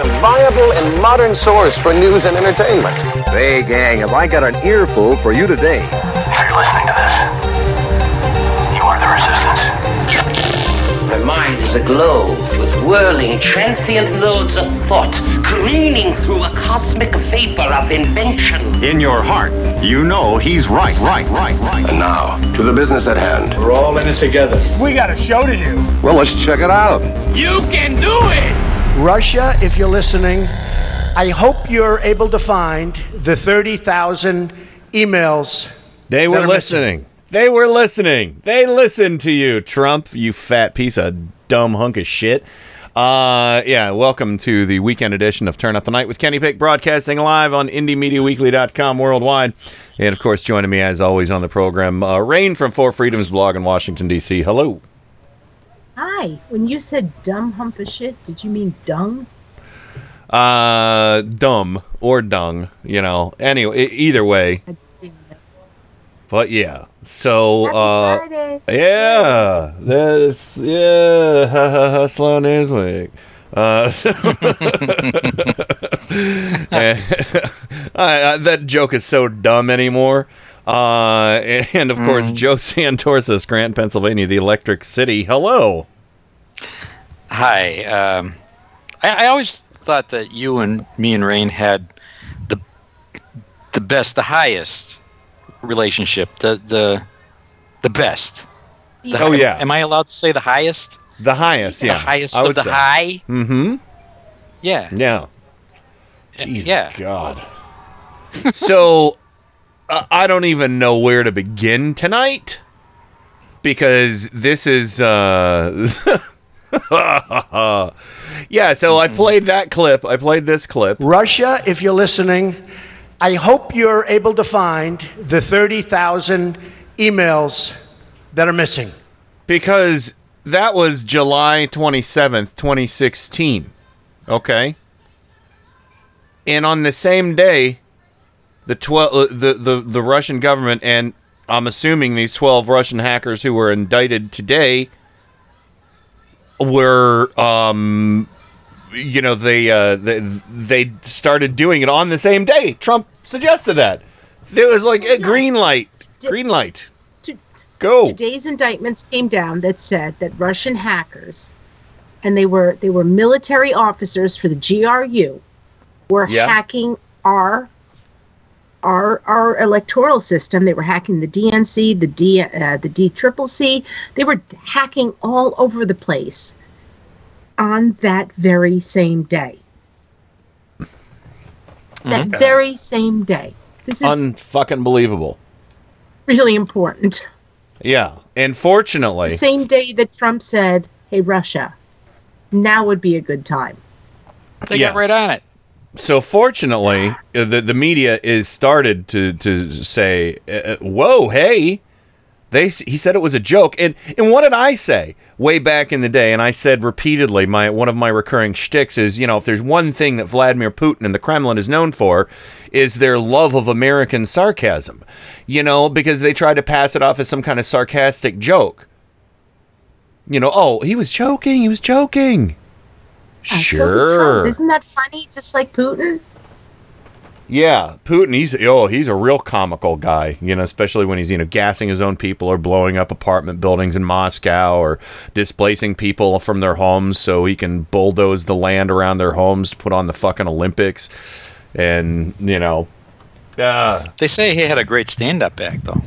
A viable and modern source for news and entertainment. Hey, gang, have I got an earful for you today? If you're listening to this, you are the resistance. My mind is aglow with whirling, transient loads of thought, careening through a cosmic vapor of invention. In your heart, you know he's right, right, right, right. And now, to the business at hand. We're all in this together. We got a show to do. Well, let's check it out. You can do it. Russia, if you're listening, I hope you're able to find the 30,000 emails. They were listening. They were listening. They listened to you, Trump, you fat piece of dumb hunk of shit. Uh, yeah, welcome to the weekend edition of Turn Up the Night with Kenny Pick, broadcasting live on IndieMediaWeekly.com worldwide. And of course, joining me as always on the program, uh, Rain from Four Freedoms blog in Washington, D.C. Hello. Hi. When you said dumb hump of shit, did you mean dung? Uh, dumb or dung, you know. Anyway, either way. But yeah, so uh, Friday. yeah, this yeah, ha ha ha, slow news week. Uh, so- I- I- that joke is so dumb anymore. Uh, and of course, Joe Santorsis, Scranton, Pennsylvania, the Electric City. Hello. Hi. Um, I, I always thought that you and me and Rain had the the best, the highest relationship, the the the best. The Oh, yeah. Am I allowed to say the highest? The highest, yeah. The highest of the say. high. Mm-hmm. Yeah. Yeah. Jesus yeah. God. so uh, I don't even know where to begin tonight because this is uh Yeah, so I played that clip. I played this clip. Russia, if you're listening, I hope you're able to find the 30,000 emails that are missing. because that was July 27th, 2016. Okay? And on the same day, the 12 uh, the, the the Russian government and I'm assuming these 12 Russian hackers who were indicted today were um you know they uh they, they started doing it on the same day. Trump suggested that. There was like a green light. Green light. Go. Today's indictments came down that said that Russian hackers, and they were they were military officers for the GRU, were Yeah. hacking our our our electoral system. They were hacking the DNC, the D uh, the D triple C. They were hacking all over the place on that very same day. That Mhm. very same day. This is Unfucking believable. really important. Yeah. And fortunately, The same day that Trump said, "Hey Russia, now would be a good time." They Yeah. got right on it. So fortunately, uh, the the media is started to to say, uh, "Whoa, hey." They, he said it was a joke, and and what did I say way back in the day? And I said repeatedly, my one of my recurring shticks is, you know, if there's one thing that Vladimir Putin and the Kremlin is known for, is their love of American sarcasm, you know, because they try to pass it off as some kind of sarcastic joke. You know, oh, he was joking, he was joking. So Trump, Sure. Isn't that funny? Just like Putin. Yeah, Putin. He's oh, he's a real comical guy. You know, especially when he's you know gassing his own people or blowing up apartment buildings in Moscow or displacing people from their homes so he can bulldoze the land around their homes to put on the fucking Olympics. And you know, uh, They say he had a great stand-up act, though.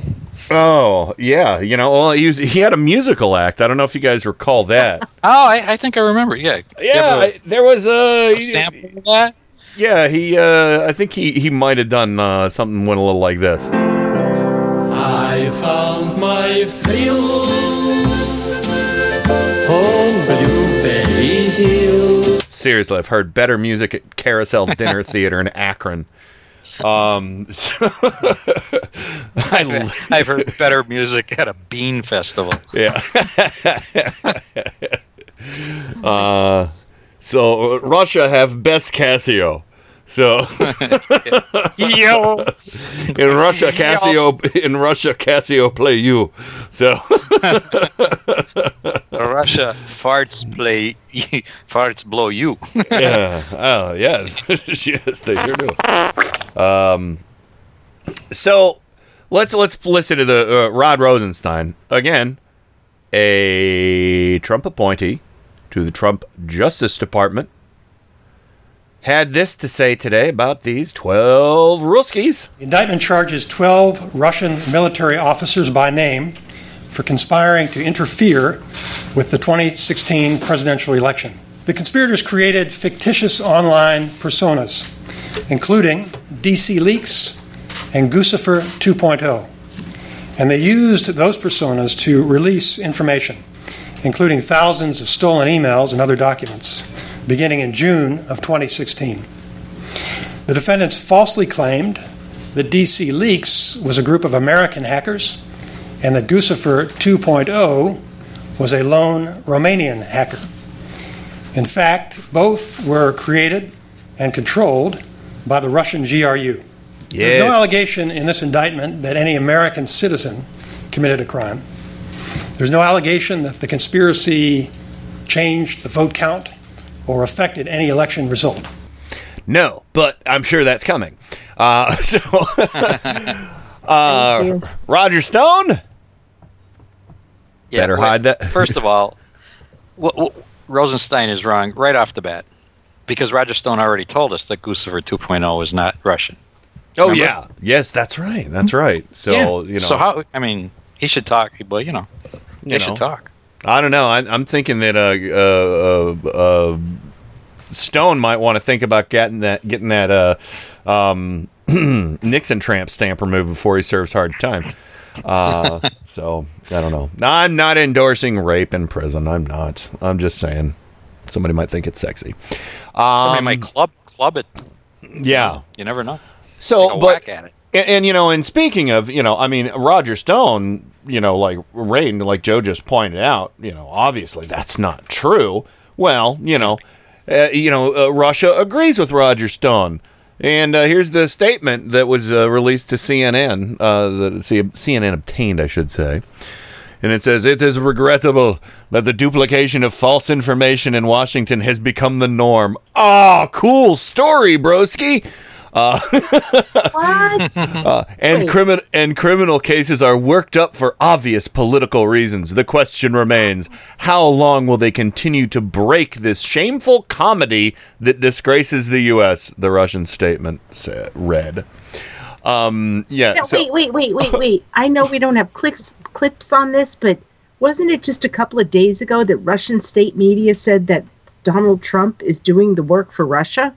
Oh yeah, you know, well he was, he had a musical act. I don't know if you guys recall that. Oh, I, I think I remember. Yeah. Yeah, a- I- there was a, a sample of that. Yeah, he. Uh, I think he he might have done uh, something went a little like this. I found my thrill on Blueberry Hill. seriously, I've heard better music at Carousel Dinner Theater in Akron. Um, so- I've, I've heard better music at a bean festival. Yeah. uh, so Russia have best Casio. So Yo. in Russia Casio in Russia Casio play you. So Russia farts play farts blow you. yeah. Oh yes. yes, they sure do. Um so let's let's listen to the uh, Rod Rosenstein again, a Trump appointee to the Trump Justice Department, had this to say today about these twelve Ruskies. The indictment charges 12 Russian military officers by name for conspiring to interfere with the 2016 presidential election. The conspirators created fictitious online personas, including DC Leaks and Guccifer 2.0. And they used those personas to release information, including thousands of stolen emails and other documents, beginning in June of 2016. The defendants falsely claimed that DC Leaks was a group of American hackers and that Guccifer 2.0 was a lone Romanian hacker. In fact, both were created and controlled by the Russian GRU. There's no allegation in this indictment that any American citizen committed a crime. There's no allegation that the conspiracy changed the vote count or affected any election result. No, but I'm sure that's coming. Uh, so, uh, Roger Stone. Better wait, hide that. First of all, w- w- Rosenstein is wrong right off the bat because Roger Stone already told us that Guccifer 2.0 is not Russian. Oh Remember? yeah, yes, that's right. That's right. So Yeah. you know, So how? I mean, he should talk. Well, you know, You they know. should talk. I don't know. I, I'm thinking that uh, uh, uh, uh, Stone might want to think about getting that getting that uh, um, Nixon tramp stamp removed before he serves hard time. Uh, so I don't know. I'm not endorsing rape in prison. I'm not. I'm just saying. Somebody might think it's sexy. Somebody Um, might club club it. Yeah. You never know. So, but whack at it. And, and you know, and speaking of, you know, I mean, Roger Stone, you know, like Rain, like Joe just pointed out, you know, obviously that's not true. Well, you know, uh, you know, uh, Russia agrees with Roger Stone. And uh, here's the statement that was uh, released to CNN, uh, that CNN obtained, I should say. And it says, It is regrettable that the duplication of false information in Washington has become the norm. Ah, cool story, broski. Uh, What? uh, and criminal and criminal cases are worked up for obvious political reasons. The question remains: How long will they continue to break this shameful comedy that disgraces the U.S.? The Russian statement said, read. Um, yeah. No, so, wait, wait, wait, wait, wait. I know we don't have clips clips on this, but wasn't it just a couple of days ago that Russian state media said that Donald Trump is doing the work for Russia?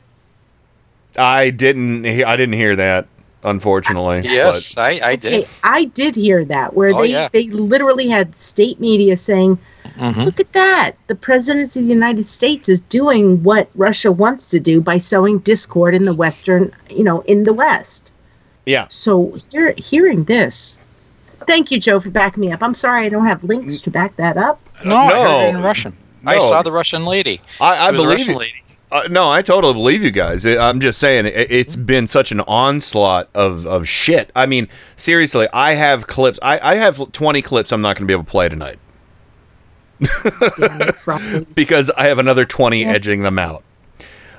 I didn't. I didn't hear that. Unfortunately. Yes, I, I did. Hey, I did hear that where Oh, they yeah. they literally had state media saying, Mhm. "Look at that! The president of the United States is doing what Russia wants to do by sowing discord in the western, you know, in the West." Yeah. So hear, hearing this, thank you, Joe, for backing me up. I'm sorry I don't have links to back that up. No, I heard it No. in Russian. I saw the Russian lady. I, I It was a believe Russian you. lady. Uh, no, I totally believe you guys. I- I'm just saying it, it's been such an onslaught of, of shit. I mean, seriously, I have clips. I, I have 20 clips I'm not going to be able to play tonight because I have another 20 edging them out.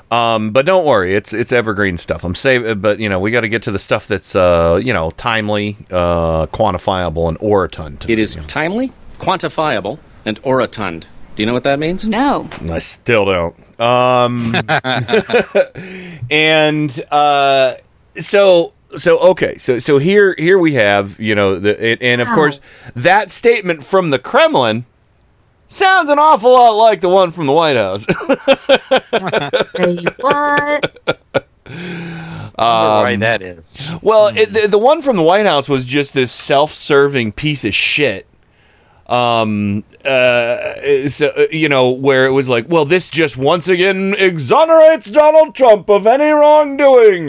Um, but don't worry, it's it's evergreen stuff. I'm saving, but you know we got to get to the stuff that's uh, you know timely, uh, quantifiable, and orotund. It is timely, quantifiable, and orotund. Do you know what that means? No. I still don't. Um, and uh, so so okay, so so here here we have you know the it, and of Wow. course that statement from the Kremlin sounds an awful lot like the one from the White House. Say what? why Um, that is. Well, it, the, the one from the White House was just this self-serving piece of shit. Um, uh, so, uh, you know, where it was like, well, this just once again exonerates Donald Trump of any wrongdoing.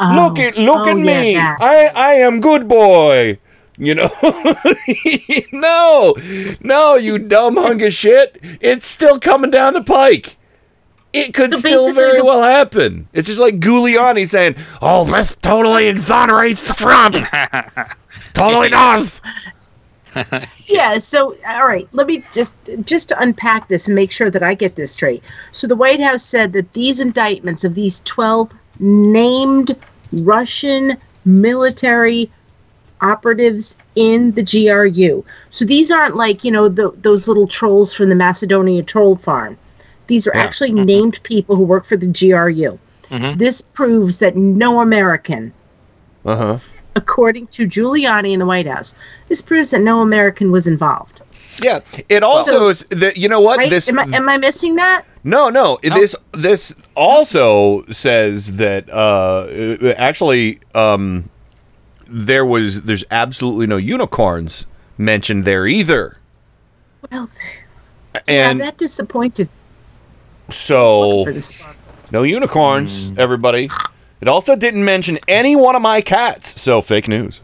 look at look oh, at yeah, me. that. I I am good boy. You know, no, no, you dumb hunk of shit. It's still coming down the pike. It could So still very well happen. It's just like Giuliani saying, "Oh, this totally exonerates Trump." totally does. yeah so all right let me just just to unpack this and make sure that i get this straight so the white house said that these indictments of these 12 named russian military operatives in the gru so these aren't like you know the, those little trolls from the macedonia troll farm these are Yeah. actually named people who work for the gru Mhm. this proves that no american Uh huh. According to giuliani in the white house this proves that no american was involved Yeah. It also So- is that you know what Right? this. am, I, am I missing that? No, no. This this also says that uh, actually um, there was there's absolutely no unicorns mentioned there either. Well, And yeah, that disappointed. so no unicorns, everybody. It also didn't mention any one of my cats. So fake news.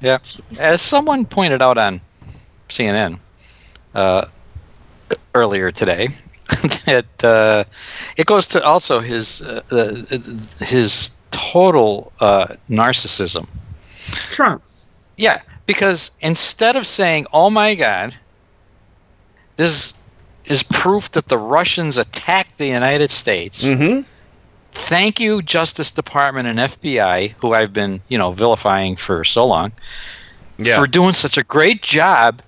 Yeah. As someone pointed out on CNN uh, earlier today, that uh, it goes to also his uh, his total uh, narcissism. Trump's. Yeah, because instead of saying, "Oh my God, this is proof that the Russians attacked the United States," Mm-hmm. Thank you, Justice Department and FBI, who I've been, you know, vilifying for so long, Yeah. for doing such a great job.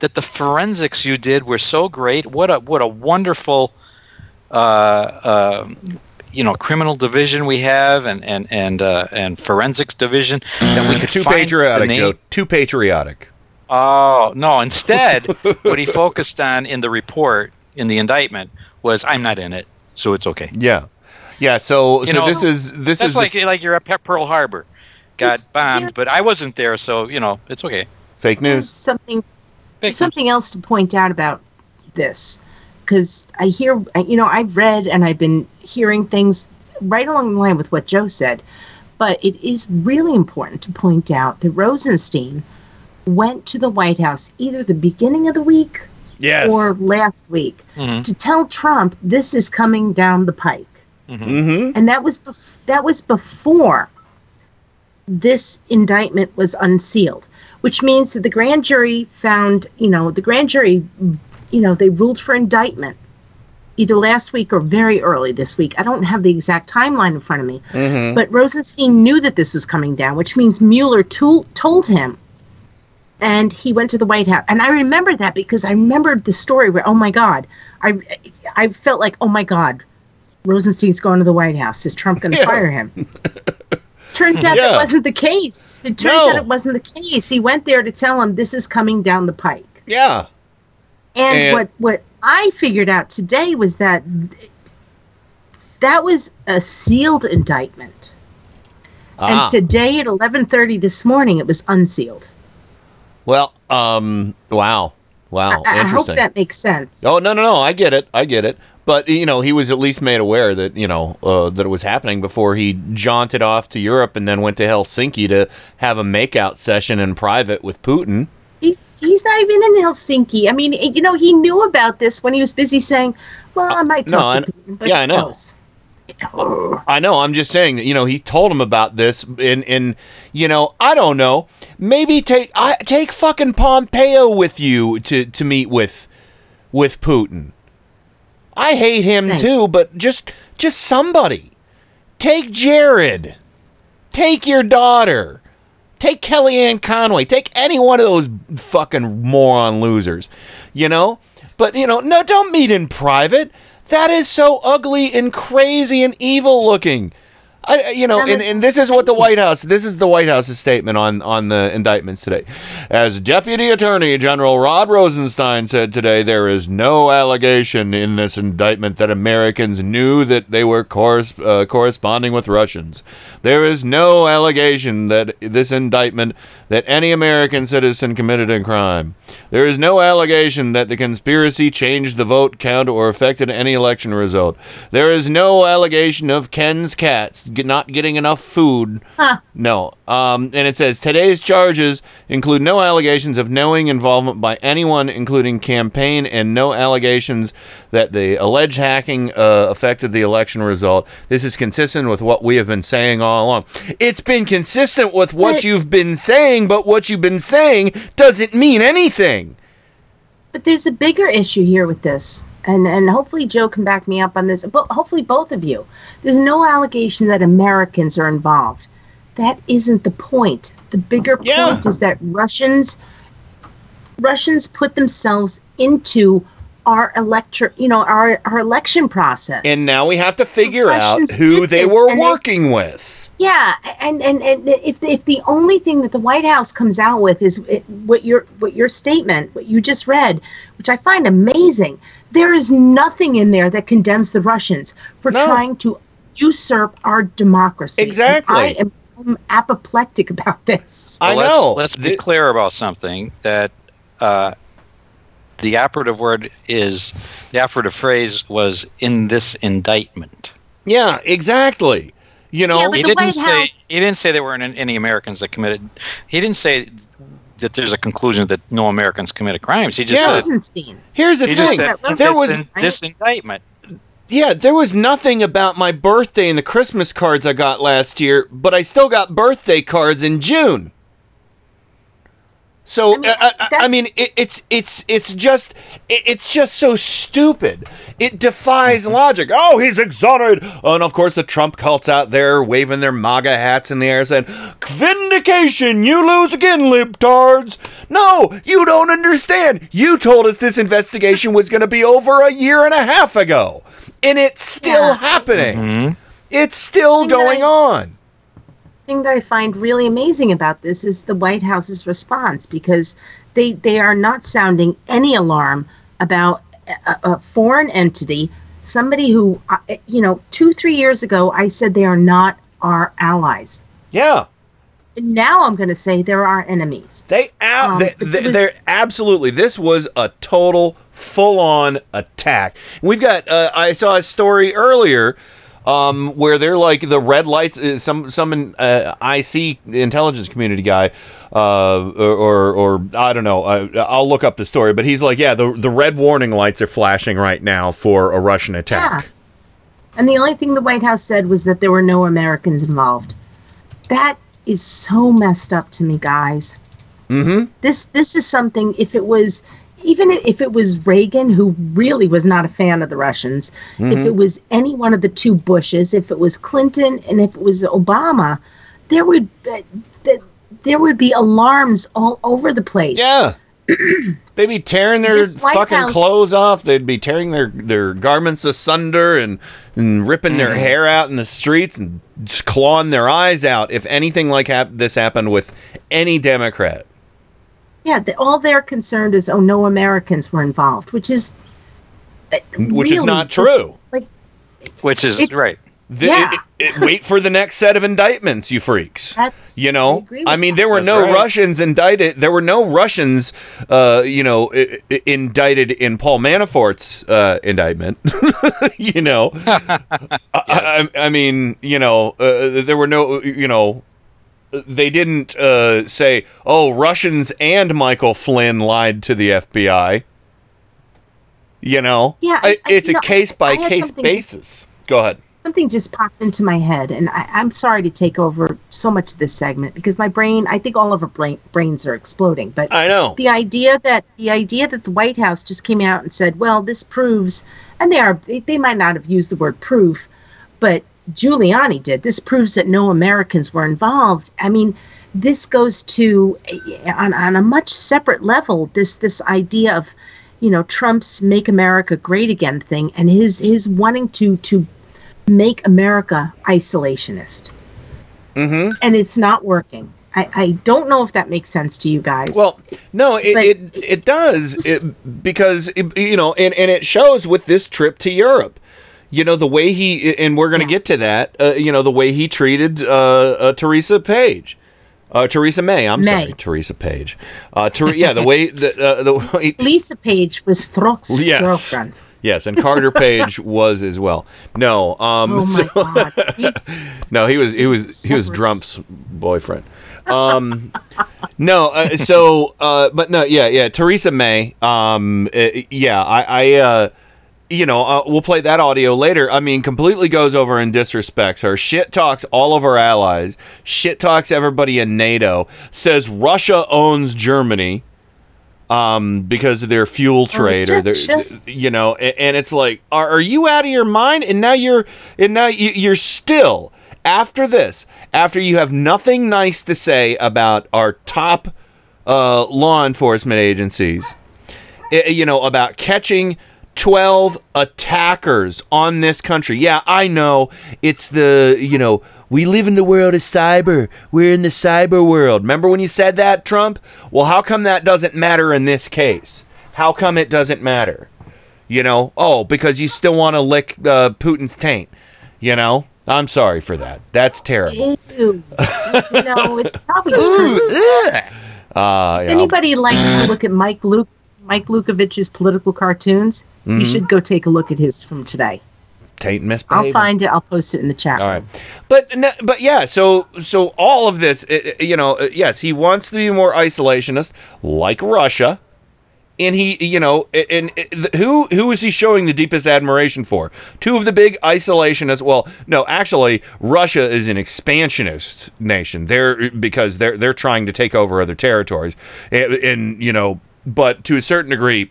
That the forensics you did were so great. What a what a wonderful, uh, uh, you know, criminal division we have, and and and uh, and forensics division that we could Too patriotic, Joe. Too patriotic. Oh no! Instead, what he focused on in the report, in the indictment, was I'm not in it, so it's okay. Yeah. Yeah. So You so know, this is this That's is like the like you're at Pearl Harbor, got bombed, but I wasn't there, so you know it's okay. fake news. Something, something else to point out about this, because I hear, you know, I've read and I've been hearing things right along the line with what Joe said, but it is really important to point out that Rosenstein went to the White House either the beginning of the week Yes. or last week Mhm. to tell Trump this is coming down the pike. Mm-hmm. and that was bef- that was before this indictment was unsealed which means that the grand jury found you know the grand jury you know they ruled for indictment either last week or very early this week i don't have the exact timeline in front of me Mm-hmm. but rosenstein knew that this was coming down which means mueller tool- told him and he went to the white house and i remember that because i remembered the story where oh my god i i felt like oh my god Rosenstein's going to the White House. Is Trump going to Yeah. fire him? Turns out Yeah. that wasn't the case. It turns No. out it wasn't the case. He went there to tell him this is coming down the pike. Yeah. And, And- what what I figured out today was that th- that was a sealed indictment. Ah. And today at 11:30 this morning it was unsealed. Well, um, wow, wow, I, I hope that makes sense. Oh no, no, no! I get it, I get it. But you know, he was at least made aware that you know uh, that it was happening before he jaunted off to Europe and then went to Helsinki to have a makeout session in private with Putin. He's, he's not even in Helsinki. I mean, you know, he knew about this when he was busy saying, "Well, I might no, talk I- to Putin." But yeah, I know. knows? I know. I'm just saying that you know he told him about this, and and you know I don't know. Maybe take I take fucking Pompeo with you to to meet with with Putin. I hate him Thanks. too, but just just somebody. Take Jared. Take your daughter. Take Kellyanne Conway. Take any one of those fucking moron losers. You know? But you know, no, don't meet in private. That is so ugly and crazy and evil looking. I, you know, and, and this is what the White House. This is the White House's statement on on the indictments today. As Deputy Attorney General Rod Rosenstein said today, there is no allegation in this indictment that Americans knew that they were corres- uh, corresponding with Russians. There is no allegation that this indictment that any American citizen committed a crime. There is no allegation that the conspiracy changed the vote count or affected any election result. There is no allegation of Ken's cats not getting enough food. No. Um, and it says today's charges include no allegations of knowing involvement by anyone, including campaign, and no allegations that the alleged hacking uh, affected the election result. This is consistent with what we have been saying all along. It's been consistent with what But- you've been saying, but what you've been saying doesn't mean anything. But there's a bigger issue here with this, and and hopefully Joe can back me up on this. But hopefully both of you. There's no allegation that Americans are involved. That isn't the point. The bigger point is that Russians Russians put themselves into our elector, you know, our our election process. And now we have to figure out Russians who they this, were working with. Yeah, and and, and if if the only thing that the White House comes out with is what your what your statement, what you just read, which I find amazing, there is nothing in there that condemns the Russians for trying to usurp our democracy. Exactly. I am I'm apoplectic about this. Well, Let's, let's be clear about something that uh, the operative word is the operative phrase was in this indictment. Yeah, exactly. You know, he didn't say he didn't say there weren't any Americans that committed. He didn't say that there's a conclusion that no Americans committed crimes. He just Yeah. said Here's the he thing. just said There this, was in- this indictment. Yeah, there was nothing about my birthday and the Christmas cards I got last year, but I still got birthday cards in June. So I mean, uh, uh, I, I, I mean it, it's it's it's just it, it's just so stupid. It defies mm-hmm. logic. Oh, he's exonerated, oh, and of course the Trump cults out there waving their MAGA hats in the air, saying "Vindication! You lose again, libtards." No, you don't understand. You told us this investigation was going to be over a year and a half ago, and it's still happening. Mm-hmm. It's still going on. Thing that I find really amazing about this is the White House's response because they they are not sounding any alarm about a, a foreign entity, somebody who uh, you know two three years ago I said they are not our allies. Yeah. Now I'm going to say they're our enemies. They out. Um, they, they, they're absolutely. This was a total, full-on attack. We've got. Uh, I saw a story earlier. Um, where they're like the red lights, uh, some some uh, IC intelligence community guy, uh, or, or or I don't know. Uh, I'll look up the story, but he's like, yeah, the the red warning lights are flashing right now for a Russian attack. Yeah. And the only thing the White House said was that there were no Americans involved. That is so messed up to me, guys. Mm-hmm. This this is something. If it was even if it was Reagan, who really was not a fan of the Russians, if Mhm. it was any one of the two Bushes, if it was Clinton, and if it was Obama, there would uh, th- there would be alarms all over the place. Yeah. They'd be tearing their fucking House- clothes off. They'd be tearing their, their garments asunder and, and ripping their Mm-hmm. hair out in the streets and just clawing their eyes out if anything like hap- this happened with any Democrat. Yeah, the, all they're concerned is oh no Americans were involved, which is uh, Which is really not just, true. Like Which is It- right. The- Yeah. it- it- wait for the next set of indictments, you freaks. That's you know, agree I, mean, there were That's no right. Russians indicted. There were no Russians, uh, you know, I- I- indicted in Paul Manafort's uh, indictment. you know, I, I, I mean, you know, uh, there were no, you know, they didn't uh, say, "Oh, Russians and Michael Flynn lied to the FBI." You know, Yeah, I- I- it's no, a case by I case basis. Go ahead. something just popped into my head, and I, I'm sorry to take over so much of this segment because my brain, I think all of our brain, brains are exploding. But I know. the idea that the idea that the White House just came out and said, "Well, this proves," and they are they, they might not have used the word proof, but Giuliani did. This proves that no Americans were involved. I mean, this goes to on on a much separate level. This this idea of you know Trump's "Make America Great Again" thing and his his wanting to to make America isolationist. Mm-hmm. And it's not working. I, I don't know if that makes sense to you guys. Well, no, it it, it does it, because it, you know, and and it shows with this trip to Europe. You know the way he and we're going to get to that. Uh, you know the way he treated uh, uh, Teresa Page, uh, Teresa May. I'm May. sorry, Teresa Page. Uh, Ter- yeah, the way the uh, the way, Lisa Page was Strzok's yes, girlfriend. yes, and Carter Page was as well. No, um, Oh my so- God. no, he was he was he was Drump's boyfriend. Um, no, uh, so uh, but no, yeah, yeah, Theresa May. Um, uh, yeah, I, I uh, you know, uh, we'll play that audio later. I mean, completely goes over and disrespects her. Shit talks all of our allies. Shit talks everybody in NATO. Says Russia owns Germany. Um, because of their fuel trade or their, you know, and, and it's like, are, are you out of your mind? And now you're, and now you, you're still after this, after you have nothing nice to say about our top uh, law enforcement agencies, eh, you know, about catching 12 attackers on this country. Yeah, I know it's the, you know, we live in the world of cyber. We're in the cyber world. Remember when you said that, Trump? Well, how come that doesn't matter in this case? How come it doesn't matter? You know, oh, because you still want to lick uh, Putin's taint. You know, I'm sorry for that. That's terrible. Ew. It's, you know, it's probably. Uh, yeah. Anybody like to look at Mike Luke Mike Luckovich's political cartoons? Mhm. You should go take a look at his from today. Taint I'll find it. I'll post it in the chat. All right, but but yeah, so so all of this, it, you know, uh, yes, he wants to be more isolationist, like Russia, and he, you know, and, and who who is he showing the deepest admiration for? Two of the big isolationists. Well, no, actually, Russia is an expansionist nation. They're because they're they're trying to take over other territories, and, and you know, but to a certain degree,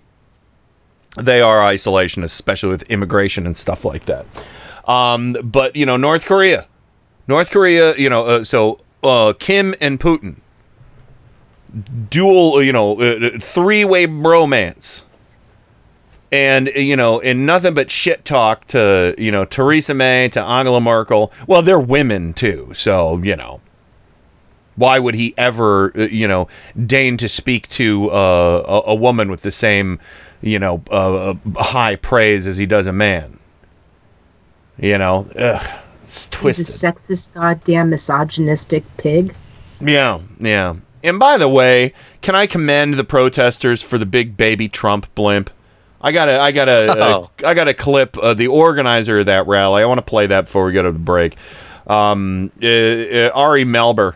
they are isolationists, especially with immigration and stuff like that. Um, but you know, North Korea, North Korea, you know, uh, so uh, Kim and Putin, dual, you know, uh, three-way bromance, and uh, you know, and nothing but shit talk to you know Theresa May to Angela Merkel. Well, they're women too, so you know. Why would he ever, uh, you know, deign to speak to uh, a, a woman with the same, you know, uh, uh, high praise as he does a man? You know, ugh, it's twisted. He's a sexist, goddamn misogynistic pig. Yeah, yeah. And by the way, can I commend the protesters for the big baby Trump blimp? I got a, I got a, Oh. I got a clip. Uh, the organizer of that rally. I want to play that before we go to the break. Um, uh, uh, Ari Melber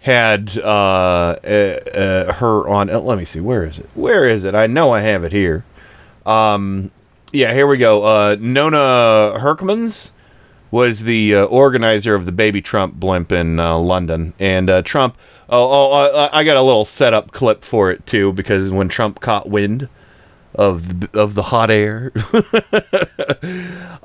had uh, uh, her on. Uh, let me see. Where is it? Where is it? I know I have it here. Um, yeah, here we go. Uh, Nona Hurkmans was the uh, organizer of the Baby Trump blimp in uh, London, and uh, Trump. Oh, oh, I, I got a little setup clip for it too, because when Trump caught wind of the, of the hot air,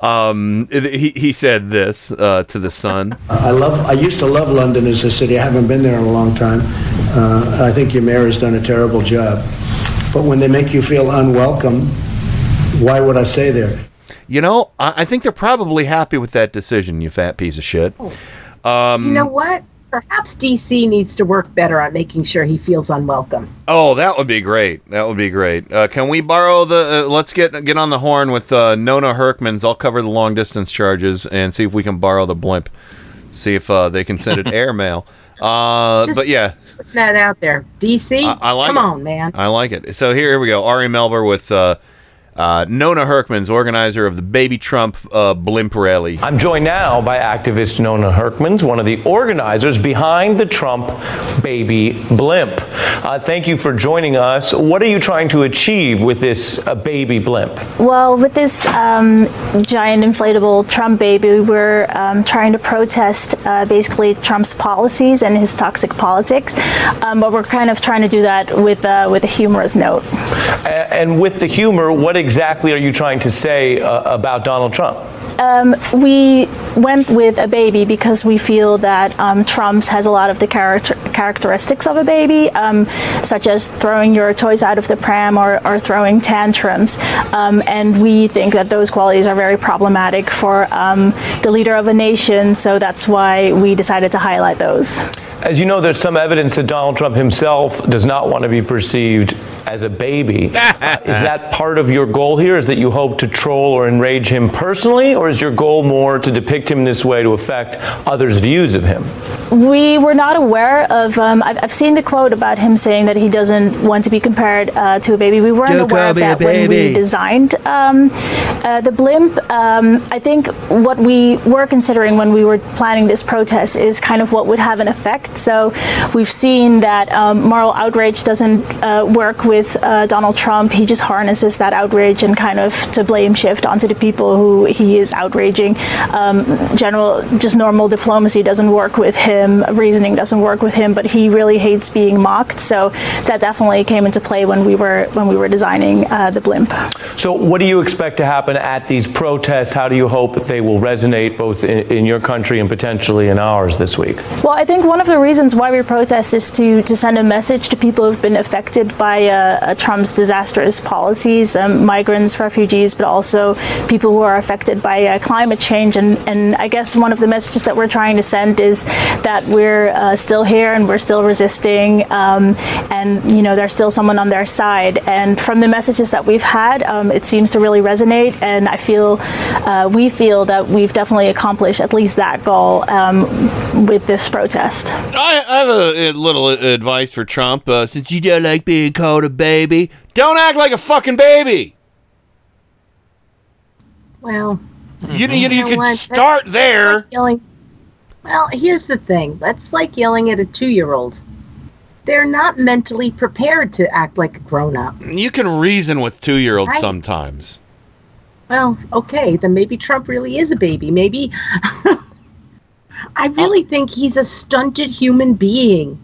um, he he said this uh, to the Sun. I love. I used to love London as a city. I haven't been there in a long time. Uh, I think your mayor has done a terrible job. But when they make you feel unwelcome, why would I stay there? You know, I, I think they're probably happy with that decision. You fat piece of shit. Um, you know what? Perhaps DC needs to work better on making sure he feels unwelcome. Oh, that would be great. That would be great. Uh, can we borrow the? Uh, let's get get on the horn with uh, Nona Hurkmans. I'll cover the long distance charges and see if we can borrow the blimp. See if uh, they can send it airmail. Uh, but yeah, Put that out there. DC, I, I like come it. on, man. I like it. So here, here we go. Ari Melber with uh, Nona Hurkmans, organizer of the Baby Trump uh, blimp rally. I'm joined now by activist Nona Hurkmans, one of the organizers behind the Trump baby blimp. Uh, thank you for joining us. What are you trying to achieve with this uh, baby blimp? Well, with this um, giant inflatable Trump baby, we're um, trying to protest uh, basically Trump's policies and his toxic politics, um, but we're kind of trying to do that with uh, with a humorous note. A- and with the humor, what exactly are you trying to say uh, about Donald Trump? Um, we went with a baby because we feel that um, Trump's has a lot of the character characteristics of a baby, um, such as throwing your toys out of the pram or, or throwing tantrums. Um, and we think that those qualities are very problematic for um, the leader of a nation. So that's why we decided to highlight those. As you know, there's some evidence that Donald Trump himself does not want to be perceived as a baby. Uh, is that part of your goal here? Is that you hope to troll or enrage him personally, or is your goal more to depict him this way to affect others' views of him? We were not aware of. Um, I've, I've seen the quote about him saying that he doesn't want to be compared uh, to a baby. We weren't Don't aware of that when we designed um, uh, the blimp. Um, I think what we were considering when we were planning this protest is kind of what would have an effect. So we've seen that um, moral outrage doesn't uh, work with uh, Donald Trump. He just harnesses that outrage and kind of to blame shift onto the people who he is outraging. Um, general, just normal diplomacy doesn't work with him. Reasoning doesn't work with him. But he really hates being mocked. So that definitely came into play when we were when we were designing uh, the blimp. So, what do you expect to happen at these protests? How do you hope that they will resonate both in, in your country and potentially in ours this week? Well, I think one of the reasons why we protest is to, to send a message to people who've been affected by uh, uh, Trump's disastrous policies, um, migrants, refugees, but also people who are affected by uh, climate change. And, and I guess one of the messages that we're trying to send is that we're uh, still here and we're still resisting, um, and you know there's still someone on their side. And from the messages that we've had, um, it seems to really resonate. And I feel uh, we feel that we've definitely accomplished at least that goal um, with this protest. I, I have a, a little advice for Trump. Uh, since you don't like being called a baby, don't act like a fucking baby. Well, You, mm-hmm. you, you, know can what? That's start there. like yelling. Well, here's the thing. That's like yelling at a two-year-old. They're not mentally prepared to act like a grown-up. You can reason with two year olds Right. sometimes. Well, okay, then maybe Trump really is a baby. Maybe. I really uh, think he's a stunted human being.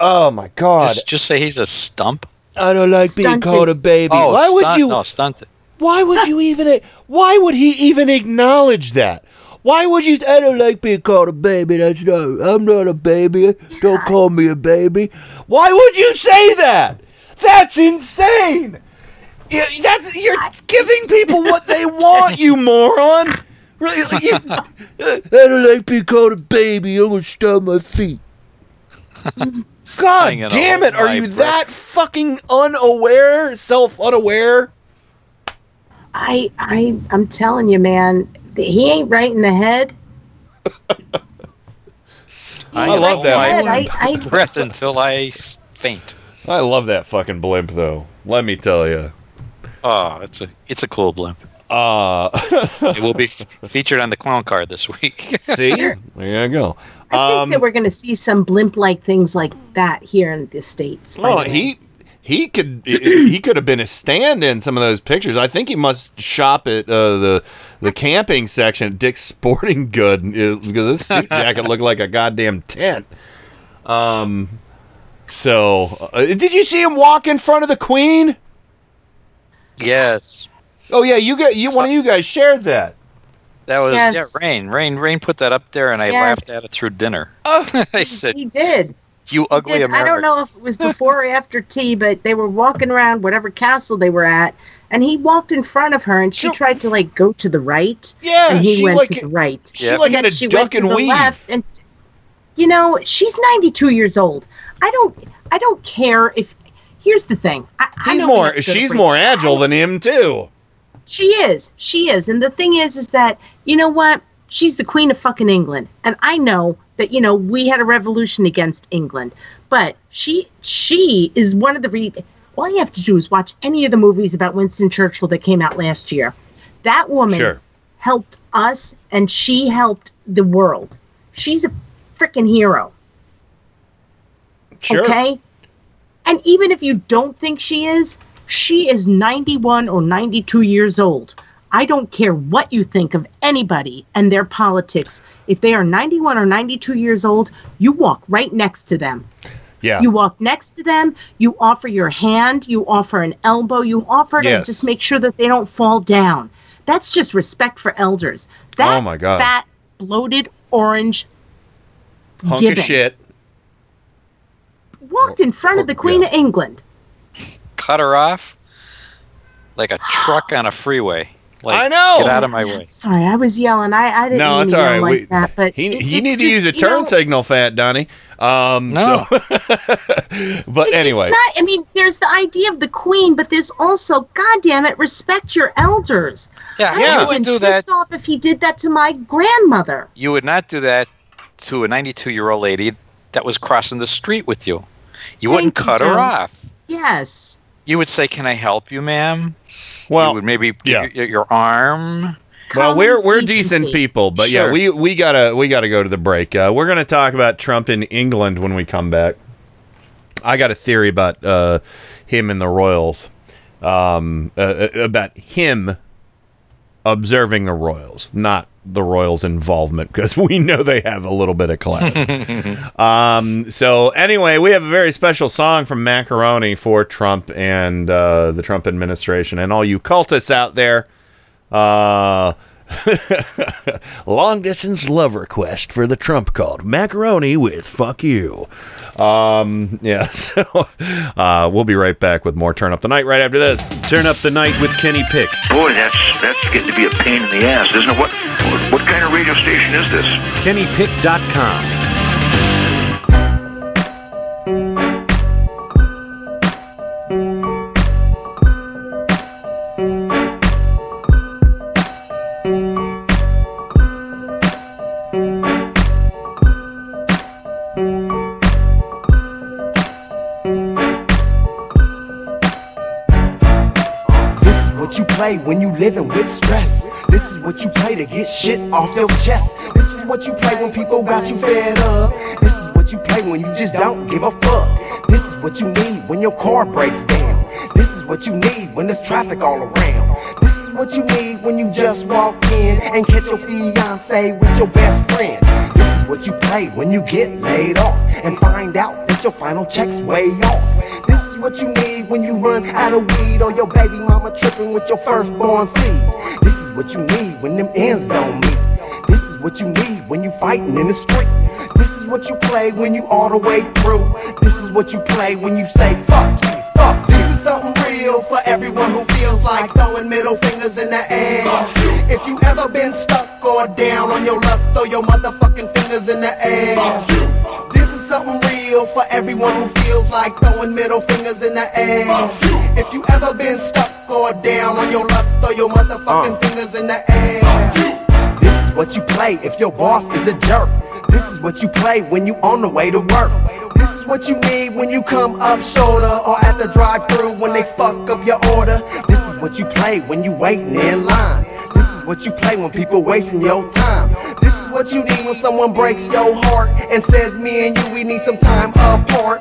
Oh my God! Just, just say he's a stump. I don't like being called a baby. Oh, why would you? No, stunted. Why would you even? Why would he even acknowledge that? Why would you? I don't like being called a baby. That's not. I'm not a baby. Don't call me a baby. Why would you say that? That's insane. You, that's you're giving people what they want, you moron. Really? You, I don't like being called a baby. I'm gonna stomp my feet. God damn it! Are you that fucking unaware, self-unaware? I, I, I'm telling you, man, he ain't right in the head. I love that. I, I, breath until I faint. I love that fucking blimp, though. Let me tell you. Oh, it's a it's a cool blimp. Uh, It will be f- featured on the clown card this week. see, there you go. I think Um, that we're going to see some blimp-like things like that here in the states. by oh, the way. he he could he could have been a stand in some of those pictures. I think he must shop at uh, the the camping section at Dick's Sporting Good uh, because this suit jacket looked like a goddamn tent. Um, so uh, did you see him walk in front of the Queen? yes, Oh yeah, you got you one of you guys shared that. that was Yes. yeah. Rain, Rain, Rain put that up there, and I Yes. laughed at it through dinner. Oh, I said, he did. "You ugly did. I don't know if it was before or after tea, but they were walking around whatever castle they were at, and he walked in front of her, and she tried to like go to the right. Yeah, and he she, went like, to the right. she, like, And had then to she duck went to and the weave. Left, and you know, she's 92 years old. I don't, I don't care if. Here's the thing. I, I He's know more she's more agile than him too. She is. She is. And the thing is, is that, you know what? She's the queen of fucking England. And I know that, you know, we had a revolution against England. But she she is one of the re all you have to do is watch any of the movies about Winston Churchill that came out last year. That woman Sure. helped us and she helped the world. She's a freaking hero. Sure. Okay? And even if you don't think she is, she is 91 or 92 years old. I don't care what you think of anybody and their politics. If they are 91 or 92 years old, you walk right next to them. Yeah. You walk next to them, you offer your hand, you offer an elbow, you offer to Yes. just make sure that they don't fall down. That's just respect for elders. Oh that Oh, my God. fat, bloated orange Hunk gibbon of shit. walked in front of the oh, Queen of England. Cut her off like a truck on a freeway. Like, I know. Get out of my way. Sorry, I was yelling. I, I didn't No, mean it's to all yell like We- that, but He, it- you it's need to use a turn know, signal, Fat Donnie. Um, No. So, but anyway, It's not. I mean, there's the idea of the queen, but there's also, God damn it, respect your elders. Yeah, I you would would do that. off if he did that to my grandmother. You would not do that to a 92 year old lady that was crossing the street with you. You wouldn't Thank you, cut her off. Yes. You would say, "Can I help you, ma'am?" Well, you would maybe give yeah. your, your arm. well, we're we're decency. decent people, but yeah, we we gotta we gotta go to the break. Uh, we're gonna talk about Trump in England when we come back. I got a theory about uh, him and the Royals, um, uh, uh, about him observing the Royals, not the Royals' involvement, because we know they have a little bit of class. um, so anyway, we have a very special song from Macaroni for Trump and uh, the Trump administration, and all you cultists out there. Uh, long distance love request for the Trump called Macaroni with Fuck You. Um, yeah, so uh, we'll be right back with more Turn Up the Night right after this. Turn up the night with Kenny Pick. Boy, that's that's getting to be a pain in the ass, isn't it? What what, what kind of radio station is this? KennyPick.com. play when you living with stress. This is what you play to get shit off your chest. This is what you play when people got you fed up. This is what you play when you just don't give a fuck. This is what you need when your car breaks down. This is what you need when there's traffic all around. This is what you need when you just walk in and catch your fiance with your best friend. This is what you play when you get laid off and find out that your final check's way off. This is what you need when you run out of weed or your baby mama tripping with your firstborn seed. This is what you need when them ends don't meet. This is what you need when you fighting in the street. This is what you play when you all the way through. This is what you play when you say fuck you, fuck. This is something real for everyone who feels like throwing middle fingers in the air. If you ever been stuck or down on your luck, throw your motherfucking fingers in the air. This is something real for everyone who feels like throwing middle fingers in the air. If you ever been stuck or down on your luck, throw your motherfucking fingers in the air. This is what you play if your boss is a jerk. This is what you play when you on the way to work. This is what you need when you come up shoulder or at the drive-through when they fuck up your order. This is what you play when you waiting in line. This is what you play when people wasting your time. This is what you need when someone breaks your heart and says me and you we need some time apart.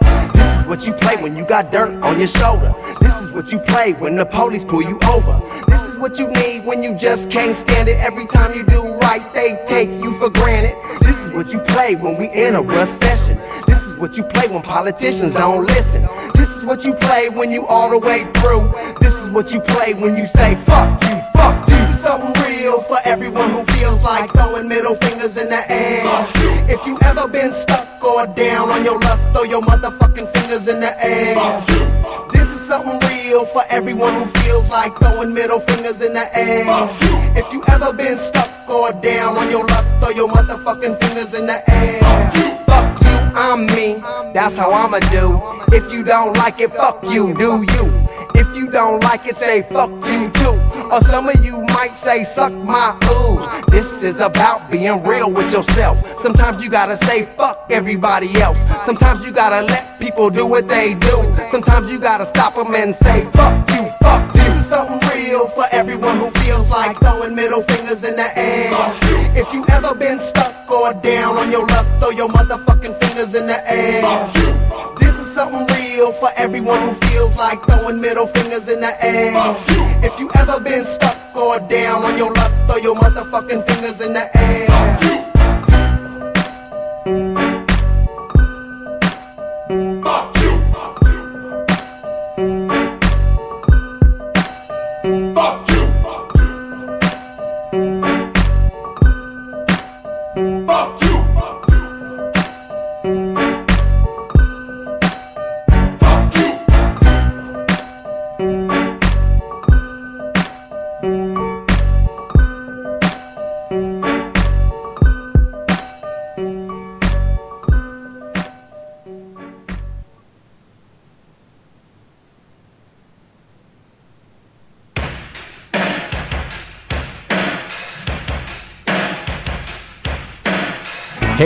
What you play when you got dirt on your shoulder. This is what you play when the police pull you over. This is what you need when you just can't stand it. Every time you do right, they take you for granted. This is what you play when we in a recession. This is what you play when politicians don't listen. This is what you play when you all the way through. This is what you play when you say fuck you, fuck. This is something real for everyone who feels like throwing middle fingers in the air. If you ever been stuck or down on your luck, throw your motherfucking fingers in the air. This is something real for everyone who feels like throwing middle fingers in the air. If you ever been stuck or down on your luck, throw your motherfucking fingers in the air. Fuck you, I'm me. That's how I'ma do. If you don't like it, fuck you, do you? If you don't like it, say fuck you too. Or some of you might say suck my ooh. This is about being real with yourself. Sometimes you gotta say fuck everybody else. Sometimes you gotta let people do what they do. Sometimes you gotta stop them and say fuck you, fuck. This is something real for everyone who feels like throwing middle fingers in the air. If you ever been stuck or down on your luck, throw your motherfucking fingers in the air. This is something real for everyone who feels like throwing middle fingers in the air. If you ever been stuck or down on your luck, throw your motherfucking fingers in the air.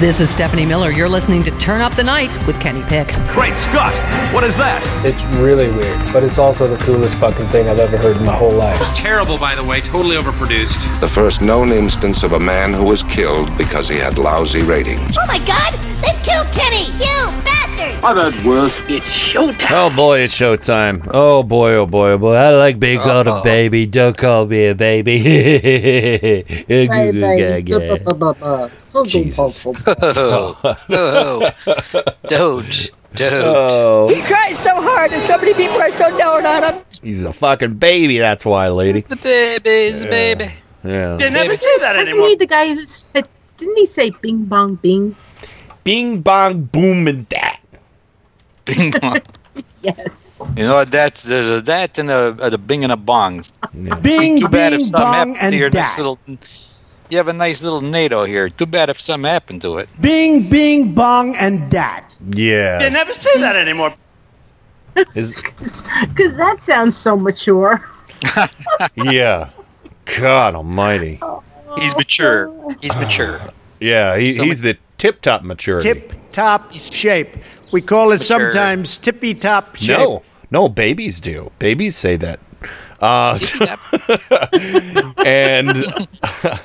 This is Stephanie Miller. You're listening to Turn Up the Night with Kenny Pick. Great Scott! What is that? It's really weird, but it's also the coolest fucking thing I've ever heard in my whole life. It's terrible, by the way, totally overproduced. The first known instance of a man who was killed because he had lousy ratings. Oh my god! They've killed Kenny! You bastard! I've had worse. It's showtime. Oh boy, it's showtime. Oh boy, oh boy, oh boy. I like being called a baby. Don't call me a baby. Jesus. Oh, oh, Doge. Doge. Oh. He tries so hard and so many people are so down on him. He's a fucking baby, that's why, lady. The baby, the Yeah. baby. Yeah. They never say that anymore. Wasn't he the guy who said, didn't he say bing bong bing? Bing bong boom and that. Bing bong. Yes. You know what? that's there's a that and a, a, bing and a bong. Bing, Too bad if bing, something bong, happened and to your nice dat. little. You have a nice little NATO here. Too bad if something happened to it. Bing, bing, bong, and dat. Yeah. They never say that anymore. Is Because that sounds so mature. yeah. God Almighty. He's mature. He's mature. Yeah, he, So he's the tip top maturity. Tip top shape. We call it Mature. sometimes tippy top shape. No, no, babies do. Babies say that. Uh, and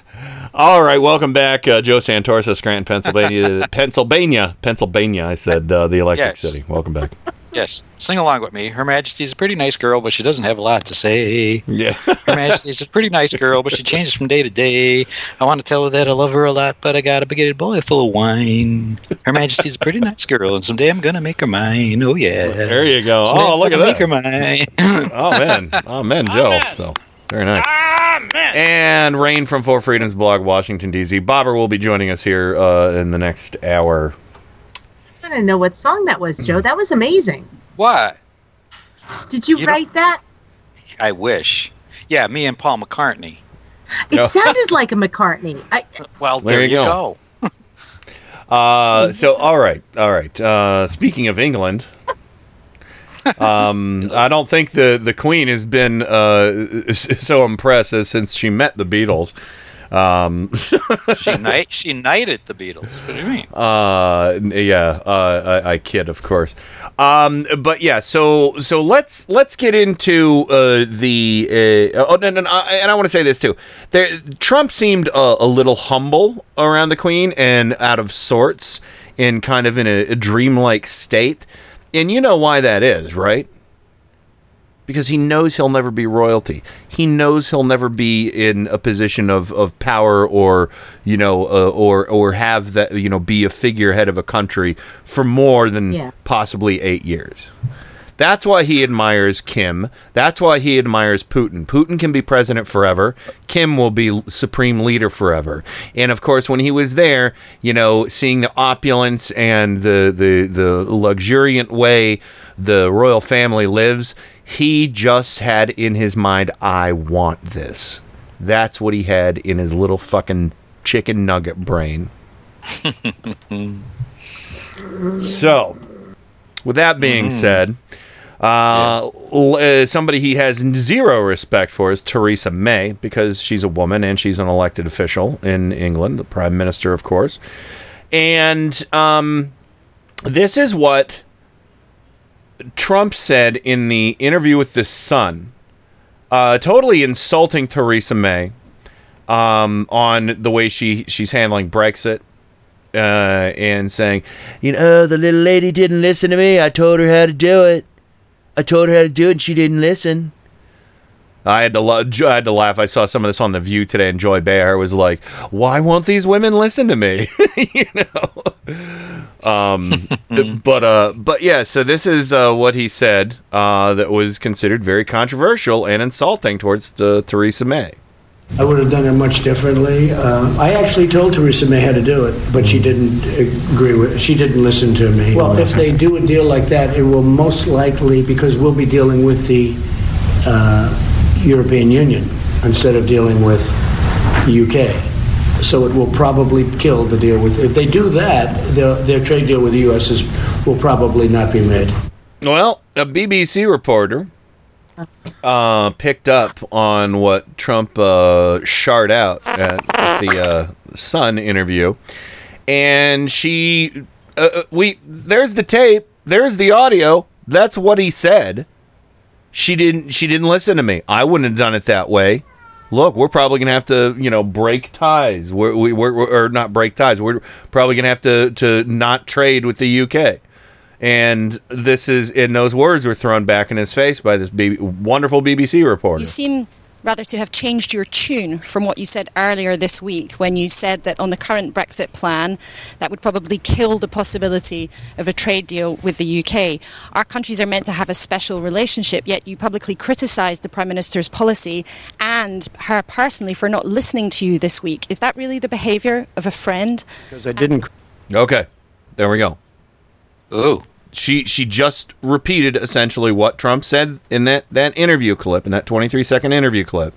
all right, welcome back, uh, Joe Santorsa, Scranton, Pennsylvania, Pennsylvania, Pennsylvania. I said uh, the Electric Yes. City. Welcome back. Yes, sing along with me. Her Majesty's a pretty nice girl, but she doesn't have a lot to say. Yeah. Her Majesty's a pretty nice girl, but she changes from day to day. I want to tell her that I love her a lot, but I got a big boy full of wine. Her Majesty's a pretty nice girl, and someday I'm gonna make her mine. Oh yeah. There you go. Someday Oh, I'm look at Make her mine. Oh man, oh man, Joe. So very nice. And Rain from Four Freedoms blog, Washington D.C. Bobber will be joining us here uh, in the next hour. I don't know what song that was, Joe. That was amazing. What? Did you, You write that? I wish. Yeah, me and Paul McCartney. It No. sounded like a McCartney. I, Well, There there, you you go. go. Uh, so all right, all right. Uh, speaking of England, um, I don't think the the Queen has been uh, so impressed as since she met the Beatles. Um, she knight she knighted the Beatles. What do you mean? uh, yeah, uh, I, I kid, of course. Um, but yeah, so so let's let's get into uh, the. Uh, oh, no, no, no, I- and I want to say this too. There, Trump seemed a, a little humble around the Queen and out of sorts, in kind of in a, a dreamlike state, and you know why that is, right? because he knows he'll never be royalty. He knows he'll never be in a position of, of power or you know uh, or or have that you know be a figurehead of a country for more than Yeah. possibly eight years. That's why he admires Kim. That's why he admires Putin. Putin can be president forever. Kim will be supreme leader forever. And of course, when he was there, you know, seeing the opulence and the the the luxuriant way the royal family lives, he just had in his mind, I want this. That's what he had in his little fucking chicken nugget brain. So, with that being mm-hmm. said, uh, uh, somebody he has zero respect for is Theresa May because she's a woman and she's an elected official in England, the prime minister, of course. And um, this is what Trump said in the interview with The Sun, uh, totally insulting Theresa May um, on the way she, she's handling Brexit uh, and saying, you know, the little lady didn't listen to me. I told her how to do it. I told her how to do it, and she didn't listen. I had to lo- I had to laugh. I saw some of this on the View today, and Joy Behar was like, "Why won't these women listen to me?" you know. Um, but uh, but yeah. So this is uh, what he said uh, that was considered very controversial and insulting towards uh, Theresa May. I would have done it much differently. Uh, I actually told Theresa May how to do it, but she didn't agree with. She didn't listen to me. Well, if they do a deal like that, it will most likely because we'll be dealing with the uh, European Union instead of dealing with the UK. So it will probably kill the deal with. If they do that, their, their trade deal with the US is, will probably not be made. Well, a BBC reporter uh, picked up on what Trump uh, shard out at the uh, Sun interview, and she, uh, uh, we, there's the tape, there's the audio. That's what he said. She didn't. She didn't listen to me. I wouldn't have done it that way. Look, we're probably gonna have to, you know, break ties. We're, we, we're, we're or not break ties. We're probably gonna have to to not trade with the UK. And this is, and those words were thrown back in his face by this B- wonderful BBC reporter. You seem rather to have changed your tune from what you said earlier this week when you said that on the current Brexit plan, that would probably kill the possibility of a trade deal with the UK. Our countries are meant to have a special relationship, yet you publicly criticised the Prime Minister's policy and her personally for not listening to you this week. Is that really the behaviour of a friend? Because I didn't. Okay, there we go. Oh. She she just repeated essentially what Trump said in that that interview clip in that 23 second interview clip.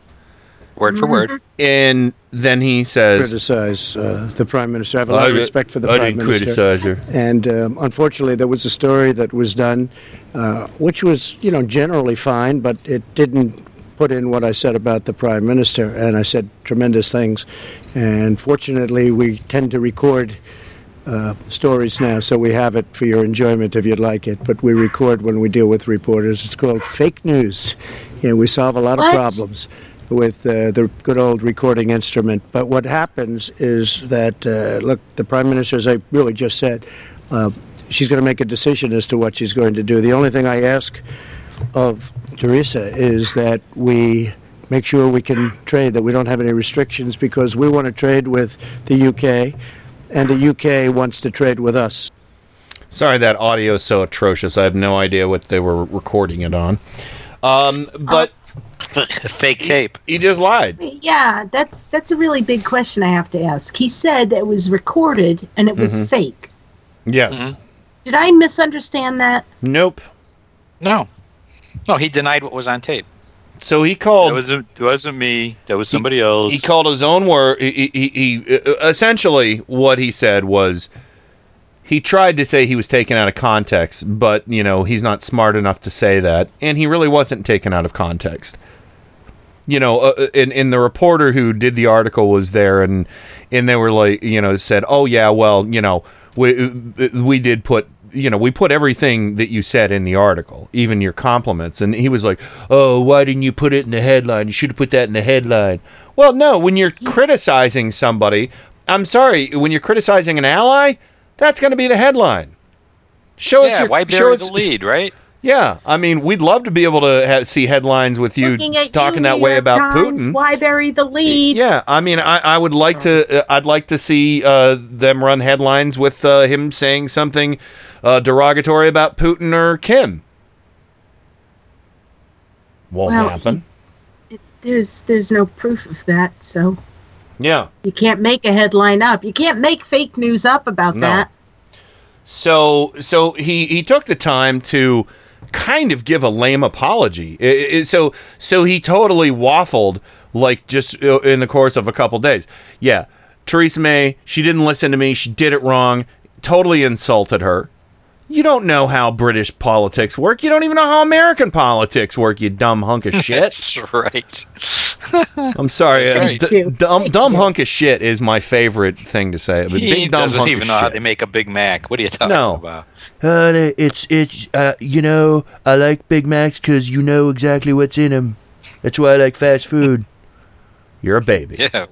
Word for word. And then he says criticize uh, the prime minister. I have a lot of respect for the I prime didn't minister. criticize her. And um, unfortunately, there was a story that was done, uh, which was you know generally fine, but it didn't put in what I said about the prime minister. And I said tremendous things. And fortunately, we tend to record. Uh, stories now, so we have it for your enjoyment if you'd like it. But we record when we deal with reporters. It's called fake news. You know, we solve a lot What? of problems with uh, the good old recording instrument. But what happens is that, uh, look, the Prime Minister, as I really just said, uh, she's going to make a decision as to what she's going to do. The only thing I ask of Teresa is that we make sure we can trade, that we don't have any restrictions, because we want to trade with the UK, and the UK wants to trade with us. Sorry that audio is so atrocious. I have no idea what they were recording it on. Um, but fake tape. He, just lied. Yeah, that's that's a really big question I have to ask. He said that it was recorded and it was Mhm. fake. Yes. Did I misunderstand that? Nope. No. No, he denied what was on tape. So he called. That wasn't, it wasn't me. That was somebody else. He called his own word. He, he, he, he uh, essentially what he said was he tried to say he was taken out of context, but you know he's not smart enough to say that, and he really wasn't taken out of context. You know, uh, uh and, and the reporter who did the article was there, and and they were like, you know, said, "Oh yeah, well, you know, we uh, we did put." You know, we put everything that you said in the article, even your compliments. And he was like, "Oh, why didn't you put it in the headline? You should have put that in the headline." Well, no, when you're criticizing somebody, I'm sorry, when you're criticizing an ally, that's going to be the headline. Show us yeah, your, why show bury us- the lead, right? Yeah, I mean, we'd love to be able to ha- see headlines with you talking you, that New way York about Times, Putin. Why bury the lead? Yeah, I mean, I, I would like to. Uh, I'd like to see uh, them run headlines with uh, him saying something uh, derogatory about Putin or Kim. Won't Well, happen. There's there's no proof of that, so Yeah. you can't make a headline up. You can't make fake news up about No. that. So so he he took the time to kind of give a lame apology. I- I- so so he totally waffled like just uh, in the course of a couple days. Yeah, Theresa May, she didn't listen to me. She did it wrong. Totally insulted her. You don't know how British politics work. You don't even know how American politics work. You dumb hunk of shit. That's right. I'm sorry. Right. d- dumb dumb hunk of shit is my favorite thing to say. But He big dumb doesn't hunk even of know how they make a Big Mac. What are you talking No. about? Uh, it's it's uh, you know, I like Big Macs because you know exactly what's in them. That's why I like fast food. You're a baby. Yeah.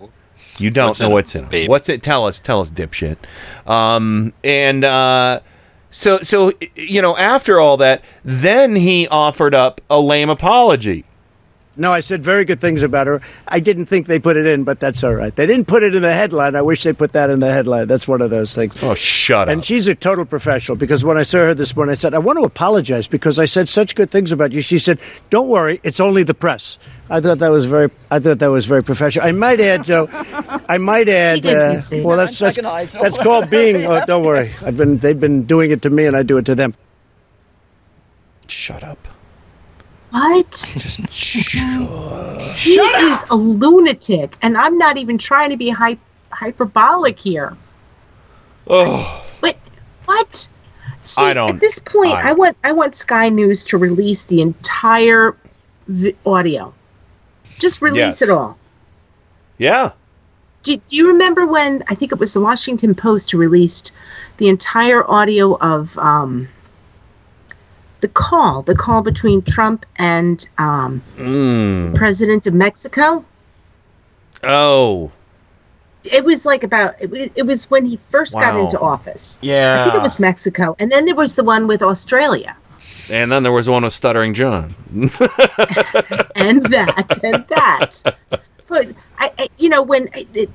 You don't What's know in what's in it. baby? What's it? Tell us. Tell us, dipshit. Um, and uh, so so you know, after all that, then he offered up a lame apology. No, I said very good things about her. I didn't think they put it in, but that's all right. They didn't put it in the headline. I wish they put that in the headline. That's one of those things. Oh, shut up. And she's a total professional because when I saw her this morning, I said, I want to apologize because I said such good things about you. She said, Don't worry, it's only the press. I thought that was very, I thought that was very professional. I might add, Joe, I might add, didn't uh, say well, that. that's that's, Antagonize, that's called being. Oh, don't worry, I've been, they've been doing it to me, and I do it to them. Shut up. What? he is a lunatic, and I'm not even trying to be hy- hyperbolic here. Oh, But what? See, I don't- At this point, I- I, want I want Sky News to release the entire vi- audio. Just release Yes. it all. yeah. Do, do you remember when I think it was the Washington Post who released the entire audio of um, the call, the call between Trump and um, Mm. President of Mexico? Oh, It was like about it was, it was when he first got into office. Yeah. I think it was Mexico, and then there was the one with Australia, and then there was one with Stuttering John. and that, and that. But I, I you know, when it,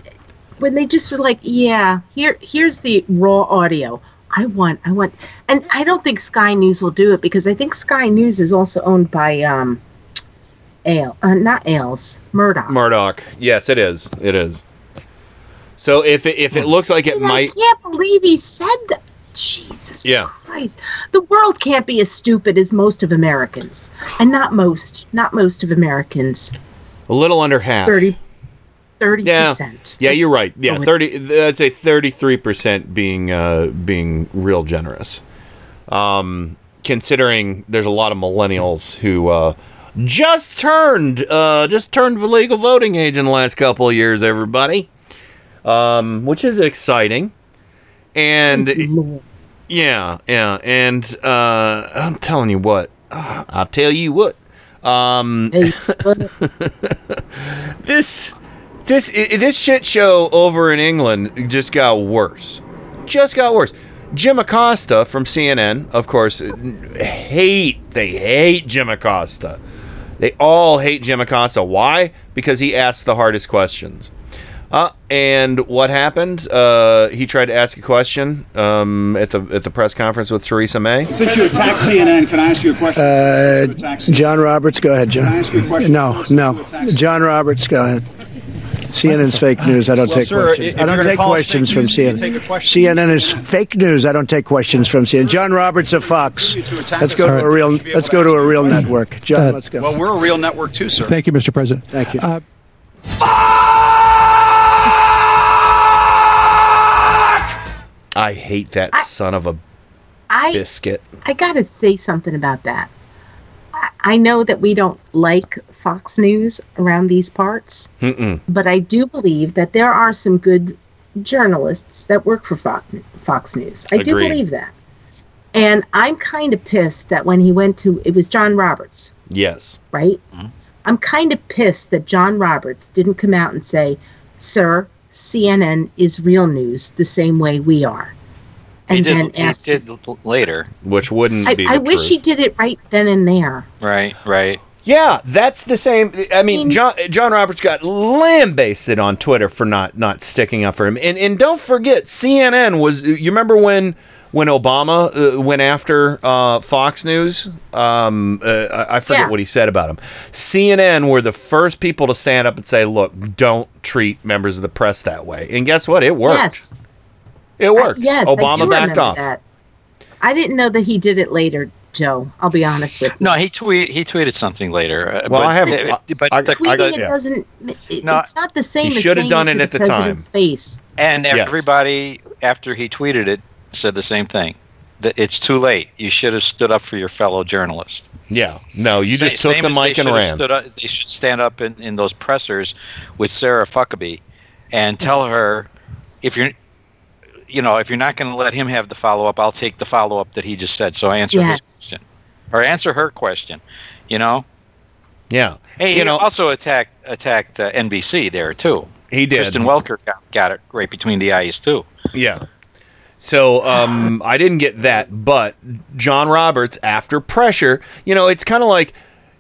when they just were like, yeah, here here's the raw audio. I want, I want, and I don't think Sky News will do it because I think Sky News is also owned by um, Ale, uh, not Ailes, Murdoch. Murdoch. Yes, it is. It is. So if it, if it looks like it And might, I can't believe he said that. Jesus yeah. Christ. The world can't be as stupid as most of Americans. And not most, not most of Americans. A little under half. 30 30%. Yeah, yeah, you're right. Yeah, thirty. I'd say thirty-three percent being uh, being real generous. Um, considering there's a lot of millennials who uh, just turned uh, just turned the legal voting age in the last couple of years. Everybody, um, which is exciting, and yeah, yeah, and uh, I'm telling you what, I'll tell you what. Um, this this this shit show over in England just got worse. Just got worse. Jim Acosta from CNN, of course, hate they hate Jim Acosta. They all hate Jim Acosta. Why? Because he asks the hardest questions. Uh, and what happened? Uh, he tried to ask a question um, at the at the press conference with Theresa May. Since you attacked CNN, can I ask you a question? Uh, John Roberts, go ahead, John. Can I ask you a question? No, no. John Roberts, go ahead. CNN's fake news. I don't Well, take sir, questions. I don't take questions fake from news, CNN. question. CNN is fake news. I don't take questions from CNN. John Roberts of Fox. Let's go to a real. Let's go to a real network. John, let's go. Well, we're a real network too, sir. Thank you, Mr. President. Thank you. Uh, I hate that son of a I biscuit. I got to say something about that. I, I know that we don't like Fox News around these parts, Mm-mm. but I do believe that there are some good journalists that work for Fox, Fox News. I do believe that. And I'm kind of pissed that when he went to, it was John Roberts, Yes. right? Mm-hmm. I'm kind of pissed that John Roberts didn't come out and say, Sir, CNN is real news the same way we are. He And did, then he did later. Which wouldn't I, be I the wish truth. he did it right then and there. Right, right. Yeah, that's the same. I mean, John John Roberts got lambasted on Twitter for not not sticking up for him. And and don't forget, CNN was. You remember when when Obama uh, went after uh, Fox News. Um, uh, I I forget Yeah. what he said about him. CNN were the first people to stand up and say, "Look, don't treat members of the press that way." And guess what? It worked. Yes. It worked. Yes. I Obama do backed off. That. I didn't know that he did it later, Joe. I'll be honest with you. No, he tweet he tweeted something later. uh, Well, but, I have- uh, but I- the- Tweeting it yeah. doesn't. It, No, it's not the same he as should have done it it at the the time. face. and Yes. everybody after he tweeted it said the same thing. That it's too late. You should have stood up for your fellow journalist. Yeah. No, you Sa- just took same the mic and ran. Stood up, they should stand up in, in those pressers with Sarah Fuckabee and tell her if you're, you know, if you're not going to let him have the follow up, I'll take the follow up that he just said. So answer Yes. his question or answer her question. You know. Yeah. Hey, you he know, also attacked attacked uh, NBC there too. He did. Kristen Welker got, got it right between the eyes too. Yeah. So um, I didn't get that, but John Roberts, after pressure, you know, it's kind of like,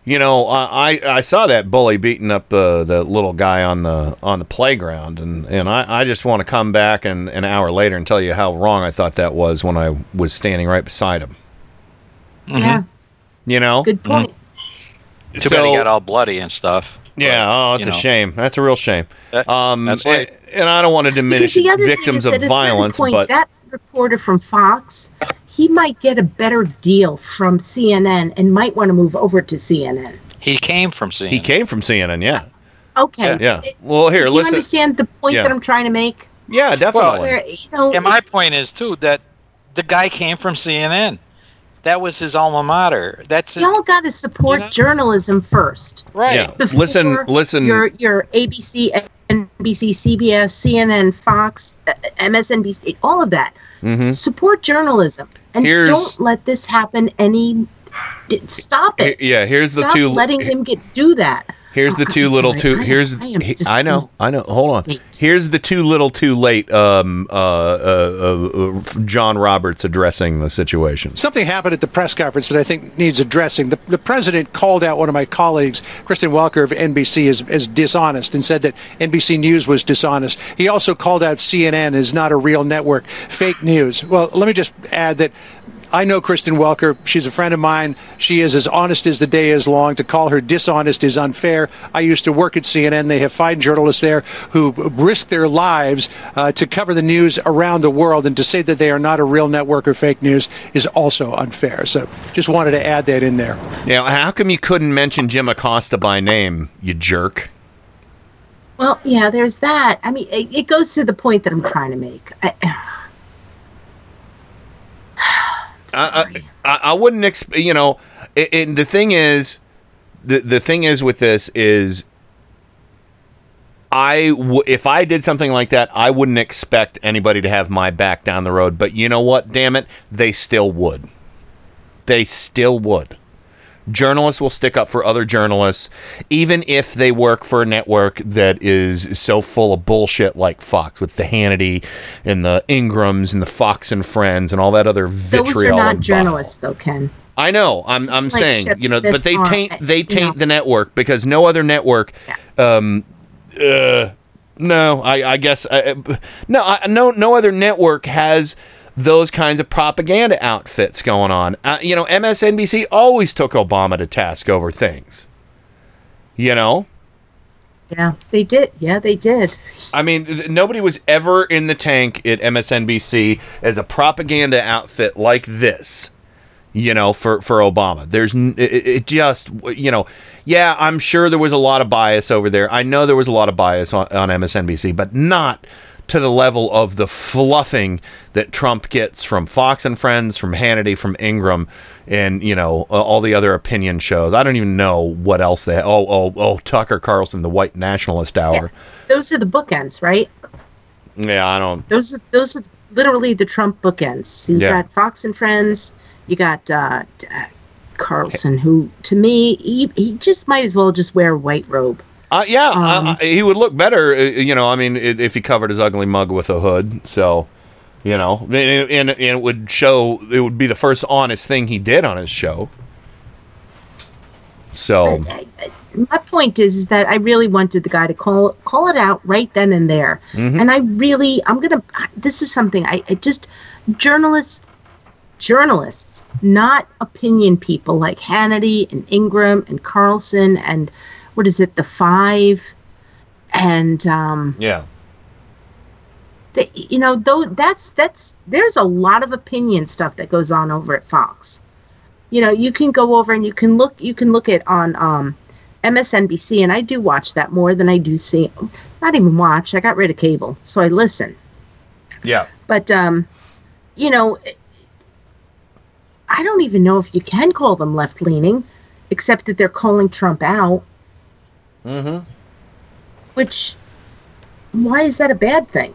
you know, I I saw that bully beating up uh, the little guy on the on the playground, and and I, I just want to come back and an hour later and tell you how wrong I thought that was when I was standing right beside him. Yeah. You know, Good point. Too bad he So- got all bloody and stuff. yeah. Oh, it's a know. shame. That's a real shame. That- Um, that's and, life. and I don't want to diminish Because the other victims of that at a certain violence, point, but that reporter from Fox, he might get a better deal from CNN and might want to move over to CNN. He came from CNN. he came from CNN. Yeah. Okay. Yeah. Well, here, Do you understand the point Yeah. that I'm trying to make? Yeah, definitely. Where, you know, And my point is too that the guy came from CNN. That was his alma mater. That's it. y'all got to support You know? journalism first. right. Yeah. Listen, listen. Your your ABC, NBC, CBS, CNN, Fox, uh, MSNBC, all of that. Mhm. Support journalism and Here's- don't let this happen any. Stop it. Yeah, here's the Stop two. letting him get do that. Here's the Oh, two I'm little sorry. two. I am- here's I am he- I know, I know. Hold on. Here's the too little, too late. Um, uh, uh, uh, uh, John Roberts addressing the situation. Something happened at the press conference that I think needs addressing. The, the president called out one of my colleagues, Kristen Welker of NBC, as, as dishonest and said that NBC News was dishonest. He also called out CNN as not a real network, fake news. Well, let me just add that I know Kristen Welker. She's a friend of mine. She is as honest as the day is long. To call her dishonest is unfair. I used to work at CNN. They have fine journalists there who risk their lives uh, to cover the news around the world, and to say that they are not a real network or fake news is also unfair. So, just wanted to add that in there. Now, how come you couldn't mention Jim Acosta by name, you jerk? Well, yeah, there's that. I mean, it, it goes to the point that I'm trying to make. I, I, I, I wouldn't expect. You know, a- and the thing is, the the thing is with this is, I w- if I did something like that, I wouldn't expect anybody to have my back down the road. But you know what? Damn it, they still would. They still would. Journalists will stick up for other journalists, even if they work for a network that is so full of bullshit like Fox, with the Hannity and the Ingrahams and the Fox and Friends and all that other vitriol. those are not journalists, though, Ken. I know. I'm I'm Like saying, you know, but they taint they taint the network because no other network um uh no, I I guess uh, no, I, no no other network has those kinds of propaganda outfits going on. Uh, you know, MSNBC always took Obama to task over things. You know? Yeah, they did. Yeah, they did. I mean, th- nobody was ever in the tank at MSNBC as a propaganda outfit like this. You know, for for Obama, there's n- it, it it just you know, yeah, I'm sure there was a lot of bias over there. I know there was a lot of bias on, on MSNBC, but not to the level of the fluffing that Trump gets from Fox and Friends, from Hannity, from Ingraham, and you know all the other opinion shows. I don't even know what else they. Oh, oh, oh, Tucker Carlson, the White Nationalist Hour. Those are the bookends, right? Yeah, I don't. Those are those are literally the Trump bookends. You Yeah. got Fox and Friends. You got uh, uh, Carlson, who to me he, he just might as well just wear a white robe. Uh, yeah, Um, uh, he would look better, uh, you know. I mean, if he covered his ugly mug with a hood, so you know, and, and, and it would show. It would be the first honest thing he did on his show. So My point is, is that I really wanted the guy to call call it out right then and there, Mhm. and I really I'm gonna. This is something I, I just journalists journalists, not opinion people like Hannity and Ingraham and Carlson and what is it, the Five, and um, Yeah. they, you know, though that's that's there's a lot of opinion stuff that goes on over at Fox. You know, you can go over and you can look you can look at on um, MSNBC, and I do watch that more than I do see. Not even watch. I got rid of cable, so I listen. Yeah. But um, you know, I don't even know if you can call them left leaning, except that they're calling Trump out. Mm-hmm. Which, why is that a bad thing?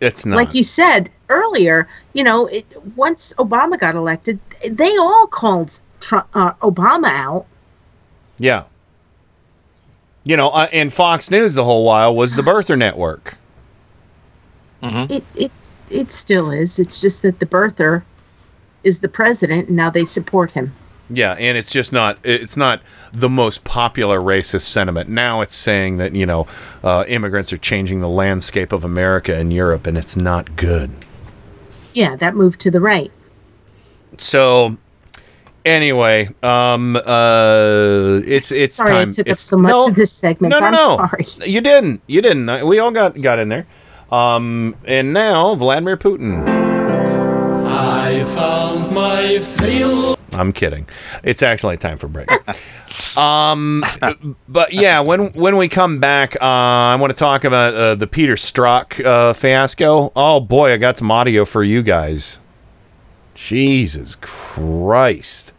It's not. Like you said earlier, you know, it, once Obama got elected, they all called Trump, uh, Obama out. Yeah. You know, uh, and Fox News the whole while was the birther network. Mhm. It it's it still is. It's just that the birther is the president, and now they support him. Yeah, and it's just not it's not the most popular racist sentiment. Now it's saying that, you know, uh, immigrants are changing the landscape of America and Europe and it's not good. Yeah, that moved to the right. So anyway, um uh it's it's Sorry time I took up so much of this segment. No, no, I'm no. sorry. You didn't. You didn't. We all got got in there. Um and now Vladimir Putin. I found my thrill. I'm kidding. It's actually time for break. um, but yeah, when when we come back, uh, I want to talk about uh, the Peter Strzok uh, fiasco. Oh boy, I got some audio for you guys. Jesus Christ,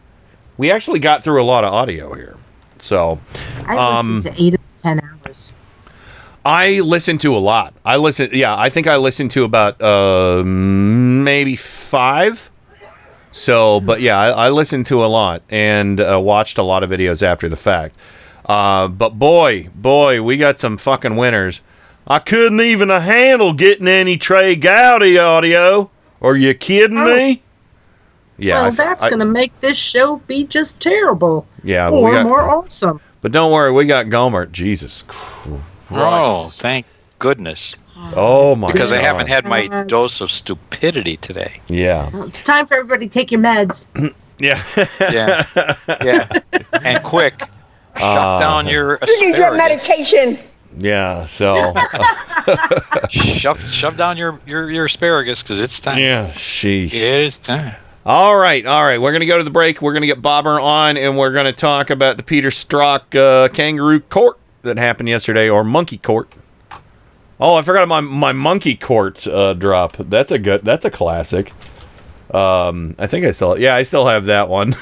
we actually got through a lot of audio here. So, I um, listened to eight of ten hours. I listen to a lot. I listen. Yeah, I think I listened to about uh, maybe five. So, but yeah, I, I listened to a lot and uh, watched a lot of videos after the fact. Uh, but boy, boy, we got some fucking winners. I couldn't even handle getting any Trey Gowdy audio. Are you kidding me? Yeah, well, I f- that's I- going to make this show be just terrible. Yeah, or got- more awesome. But don't worry, we got Gomer. Jesus Christ. Oh, thank goodness. Oh my Because I haven't had my dose of stupidity today. Yeah. Well, it's time for everybody to take your meds. Yeah. Yeah. yeah. And quick, shut Uh, down your You need your medication. Yeah. So. shove, shove down your, your, your asparagus because it's time. Yeah, sheesh. It is time. All right, all right. We're gonna go to the break. We're gonna get Bobber on, and we're gonna talk about the Peter Strzok uh, kangaroo court that happened yesterday, or monkey court. Oh, I forgot my my monkey court uh, drop. That's a good. That's a classic. Um, I think I still. Yeah, I still have that one.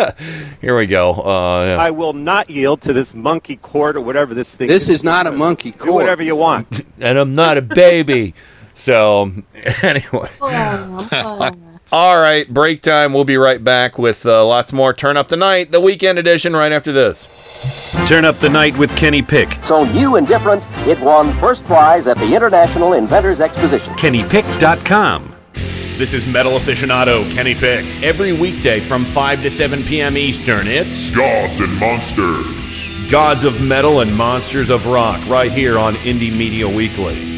Here we go. Uh, yeah. I will not yield to this monkey court or whatever this thing This is. is not a monkey Do whatever you want. and I'm not a baby. so anyway. All right, break time. We'll be right back with uh, lots more Turn Up the Night, the weekend edition, right after this. Turn up the night with Kenny Pick. So new and different, it won first prize at the International Inventors Exposition. KennyPick.com. This is metal aficionado Kenny Pick. Every weekday from 5 to 7 p.m. Eastern, it's Gods and Monsters. Gods of Metal and Monsters of Rock, right here on Indie Media Weekly.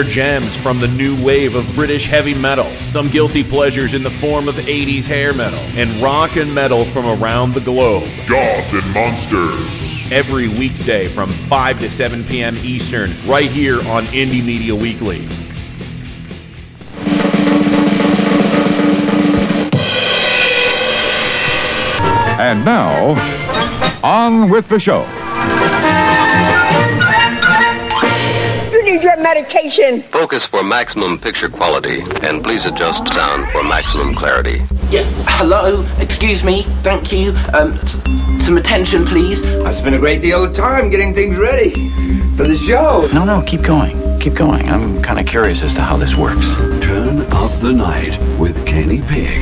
gems from the new wave of British heavy metal. Some guilty pleasures in the form of 80s hair metal. And rock and metal from around the globe. Gods and Monsters. Every weekday from 5 to 7 p.m. Eastern, right here on Indie Media Weekly. And now, on with the show. Your medication. Focus for maximum picture quality, and please adjust sound for maximum clarity. Yeah, hello, excuse me, thank you. Um, s- some attention, please. I've spent a great deal of time getting things ready for the show. No, no, keep going. Keep going. I'm kind of curious as to how this works. Turn up the night with Kenny Pick.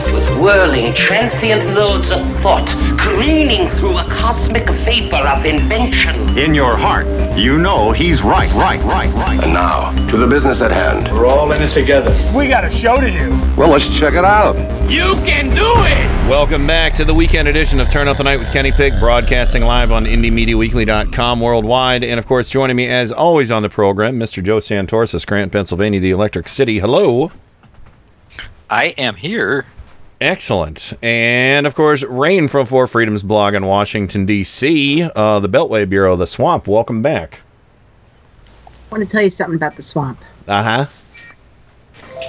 whirling, transient loads of thought, careening through a cosmic vapor of invention. In your heart, you know he's right, right, right, right. And now, to the business at hand. We're all in this together. We got a show to do. Well, let's check it out. You can do it! Welcome back to the weekend edition of Turn Up the Night with Kenny Pick, broadcasting live on IndieMediaWeekly.com worldwide. And of course, joining me as always on the program, Mr. Joe Santorsa, Scranton, Pennsylvania, the Electric City. Hello. I am here. Excellent. And of course, Rain from Four Freedoms blog in Washington, D.C., uh, the Beltway Bureau, of The Swamp. Welcome back. I want to tell you something about the swamp. Uh huh.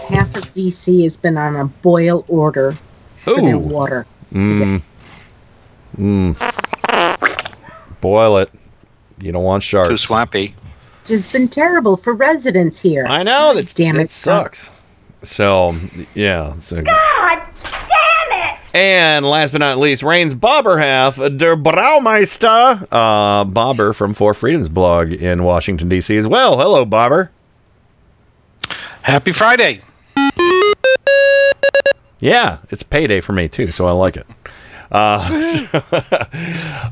Half of DC has been on a boil order for their water. Mmm. Mmm. Boil it. You don't want sharks. Too swampy. Which has been terrible for residents here. I know. That's, Damn it it, sucks. So, yeah. So. God damn it! And last but not least, Rain's bobber half, Der Braumeister, uh, Bobber from Four Freedoms blog in Washington, D.C. as well. Hello, Bobber. Happy Friday. Yeah, it's payday for me, too, so I like it. Uh, so-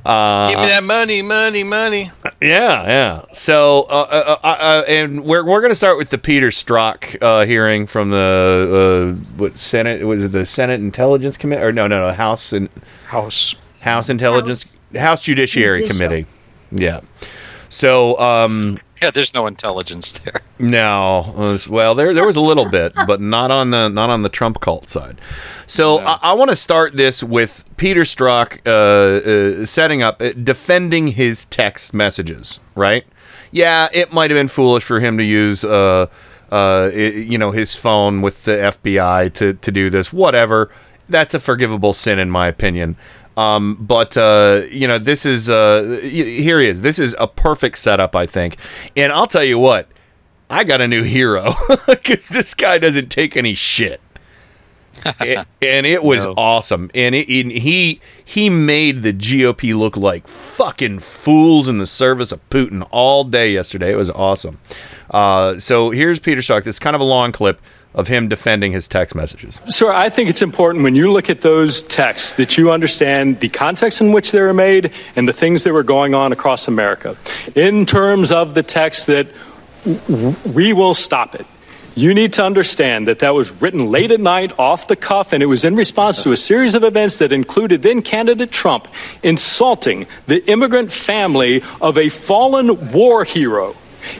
uh, Give me that money, money, money. Yeah, yeah. So, uh, uh, uh, uh, and we're we're going to start with the Peter Strzok uh, hearing from the uh, what Senate was it the Senate Intelligence Committee or no no no House and House House Intelligence House, Judiciary Judicial. Committee. Yeah. So, um, Yeah, there's no intelligence there. no, well, there there was a little bit, but not on the not on the Trump cult side. So I, I want to start this with Peter Strzok uh, uh, setting up, uh, defending his text messages. Right? Yeah, it might have been foolish for him to use, uh, uh, i- you know, his phone with the FBI to to do this. Whatever. That's a forgivable sin, in my opinion. Um, but uh, you know, this is uh, here he is. This is a perfect setup, I think. And I'll tell you what, I got a new hero because this guy doesn't take any shit. It- and it was No. awesome. And it, he he made the GOP look like fucking fools in the service of Putin all day yesterday. It was awesome. Uh, so here's Peter Strzok. This is kind of a long clip of him defending his text messages. Sir, I think it's important when you look at those texts that you understand the context in which they were made and the things that were going on across America. In terms of the text that we will stop it. You need to understand that that was written late at night, off the cuff, and it was in response to a series of events that included then candidate Trump insulting the immigrant family of a fallen war hero.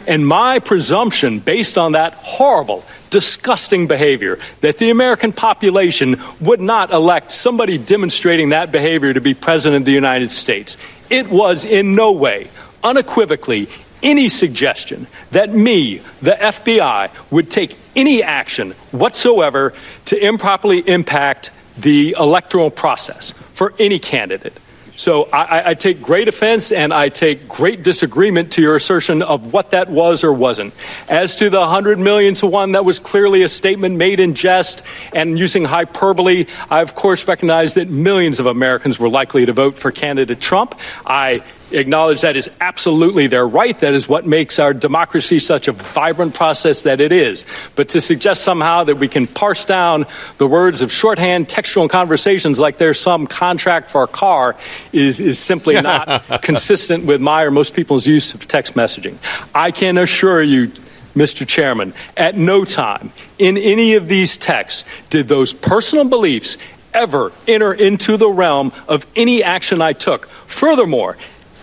And my presumption, based on that horrible, disgusting behavior, that the American population would not elect somebody demonstrating that behavior to be president of the United States. It was in no way, unequivocally, any suggestion that me, the FBI, would take any action whatsoever to improperly impact the electoral process for any candidate. So I, I- take great offense and I take great disagreement to your assertion of what that was or wasn't. As to the 100 million to one, that was clearly a statement made in jest and using hyperbole. I, of course, recognize that millions of Americans were likely to vote for candidate Trump. I acknowledge that is absolutely their right. That is what makes our democracy such a vibrant process that it is. But to suggest somehow that we can parse down the words of shorthand textual conversations like there's some contract for a car is, is simply not consistent with my or most people's use of text messaging. I can assure you, Mr. Chairman, at no time in any of these texts did those personal beliefs ever enter into the realm of any action I took. Furthermore,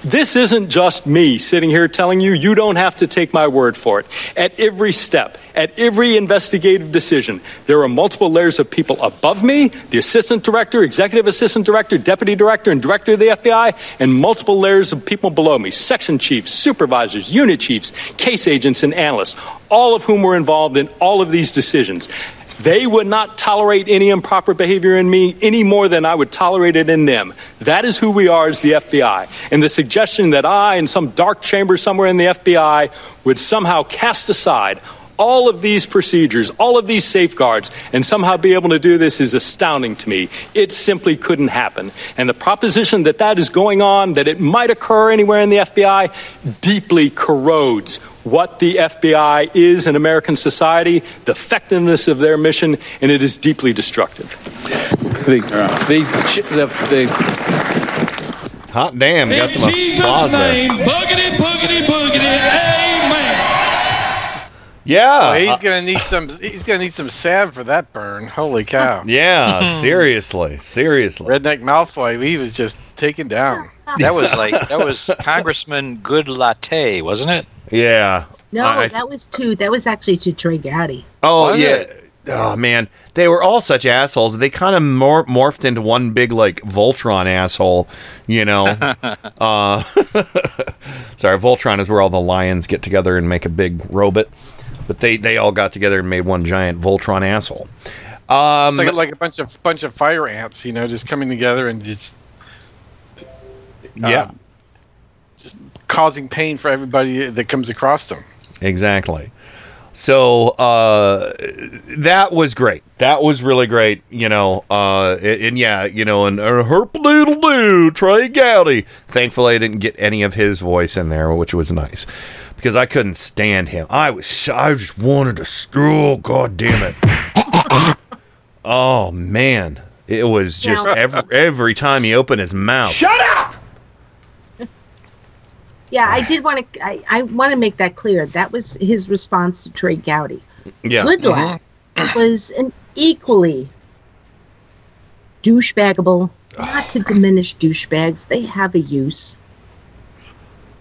this isn't just me sitting here telling you you don't have to take my word for it. At every step, at every investigative decision, there are multiple layers of people above me, the assistant director, executive assistant director, deputy director, and director of the FBI, and multiple layers of people below me, section chiefs, supervisors, unit chiefs, case agents, and analysts, all of whom were involved in all of these decisions. They would not tolerate any improper behavior in me any more than I would tolerate it in them. That is who we are as the FBI. And the suggestion that I, in some dark chamber somewhere in the FBI, would somehow cast aside all of these procedures, all of these safeguards, and somehow be able to do this is astounding to me. It simply couldn't happen. And the proposition that that is going on, that it might occur anywhere in the FBI, deeply corrodes what the FBI is in American society, the effectiveness of their mission, and it is deeply destructive. The, the, the, the Hot damn, got some applause there. boogity, boogity, boogity, amen. Yeah. Oh, he's uh, gonna need some. He's gonna need some salve for that burn. Holy cow! yeah, seriously, seriously. Redneck Malfoy, he was just taken down. That was like that was Congressman Good Latte, wasn't it? Yeah. No, I- that was to that was actually to Trey Gowdy. Oh Was yeah. it? Oh man, they were all such assholes. They kind of mor- morphed into one big like Voltron asshole, you know. uh, sorry, Voltron is where all the lions get together and make a big robot, but they they all got together and made one giant Voltron asshole. Um, It's like, like a bunch of bunch of fire ants, you know, just coming together and just yeah, causing pain for everybody that comes across them. exactly. So uh, that was great. That was really great. You know, uh, and, and yeah, you know, and uh, herp doodle doo, Trey Gowdy. Thankfully, I didn't get any of his voice in there, which was nice because I couldn't stand him. I was, I just wanted to, oh god damn it. oh man, it was just every every time he opened his mouth. Shut up! Yeah, I did want to. I, I want to make that clear. That was his response to Trey Gowdy. Yeah. Goodlatte was an equally douchebagable. Not to diminish douchebags, they have a use.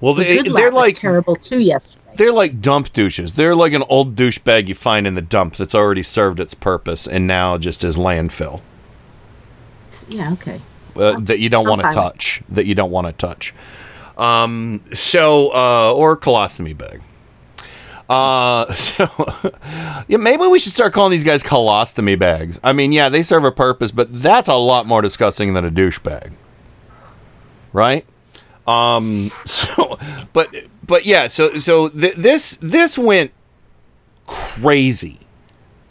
Well, they, Goodlatte they're like terrible too yesterday. They're like dump douches. They're like an old douchebag you find in the dump that's already served its purpose and now just is landfill Yeah, okay. uh, that you don't want to touch. That you don't want to touch. Um. So, uh, or colostomy bag. Uh. So, yeah. Maybe we should start calling these guys colostomy bags. I mean, yeah, they serve a purpose, but that's a lot more disgusting than a douchebag. Right. Um. So, but but yeah. So so th- this this went crazy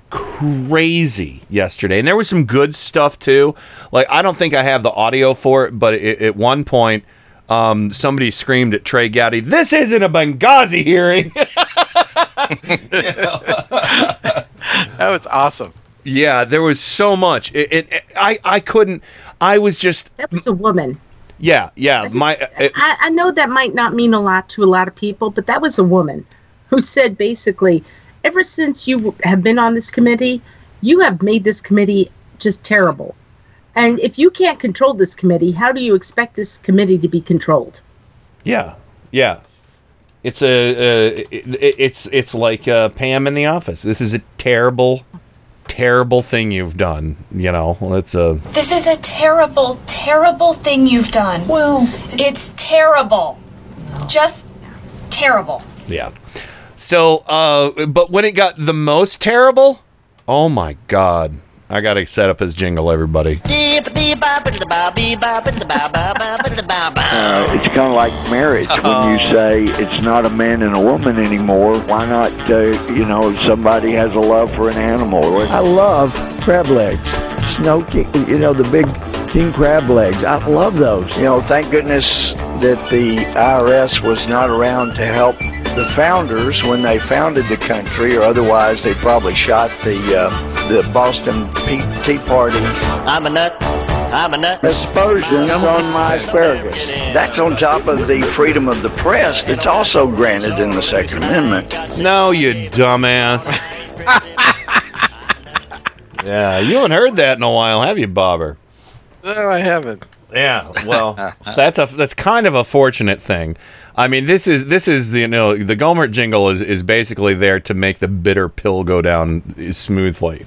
crazy yesterday and there was some good stuff too like i don't think i have the audio for it but it, at one point um, somebody screamed at trey gowdy this isn't a benghazi hearing That was awesome. yeah there was so much it, it, it- i i couldn't i was just That was a woman. yeah yeah my it, I, I know that might not mean a lot to a lot of people, but that was a woman who said basically, ever since you have been on this committee, you have made this committee just terrible. And if you can't control this committee, how do you expect this committee to be controlled? Yeah, yeah. It's a, uh, it, it's it's like uh, Pam in the office. This is a terrible, terrible thing you've done. You know, it's a This is a terrible, terrible thing you've done. Well, it's terrible. Just terrible. yeah. So, uh, but when it got the most terrible, oh my god! I gotta set up his jingle, everybody. Uh, it's kind of like marriage when you say it's not a man and a woman anymore. Why not, uh, you know, if somebody has a love for an animal? I love crab legs, snow king, you know, the big king crab legs. I love those. You know, thank goodness that the IRS was not around to help the founders when they founded the country, or otherwise they probably shot the uh, the Boston Tea, Tea Party. I'm a nut. I'm a nut. Aspersions on my asparagus. That's on top of the freedom of the press that's also granted in the Second Amendment. No, you dumbass. yeah, you haven't heard that in a while, have you, Bobber? No, I haven't. Yeah, well, that's a that's kind of a fortunate thing. I mean, this is this is the you know the Gohmert jingle is is basically there to make the bitter pill go down smoothly.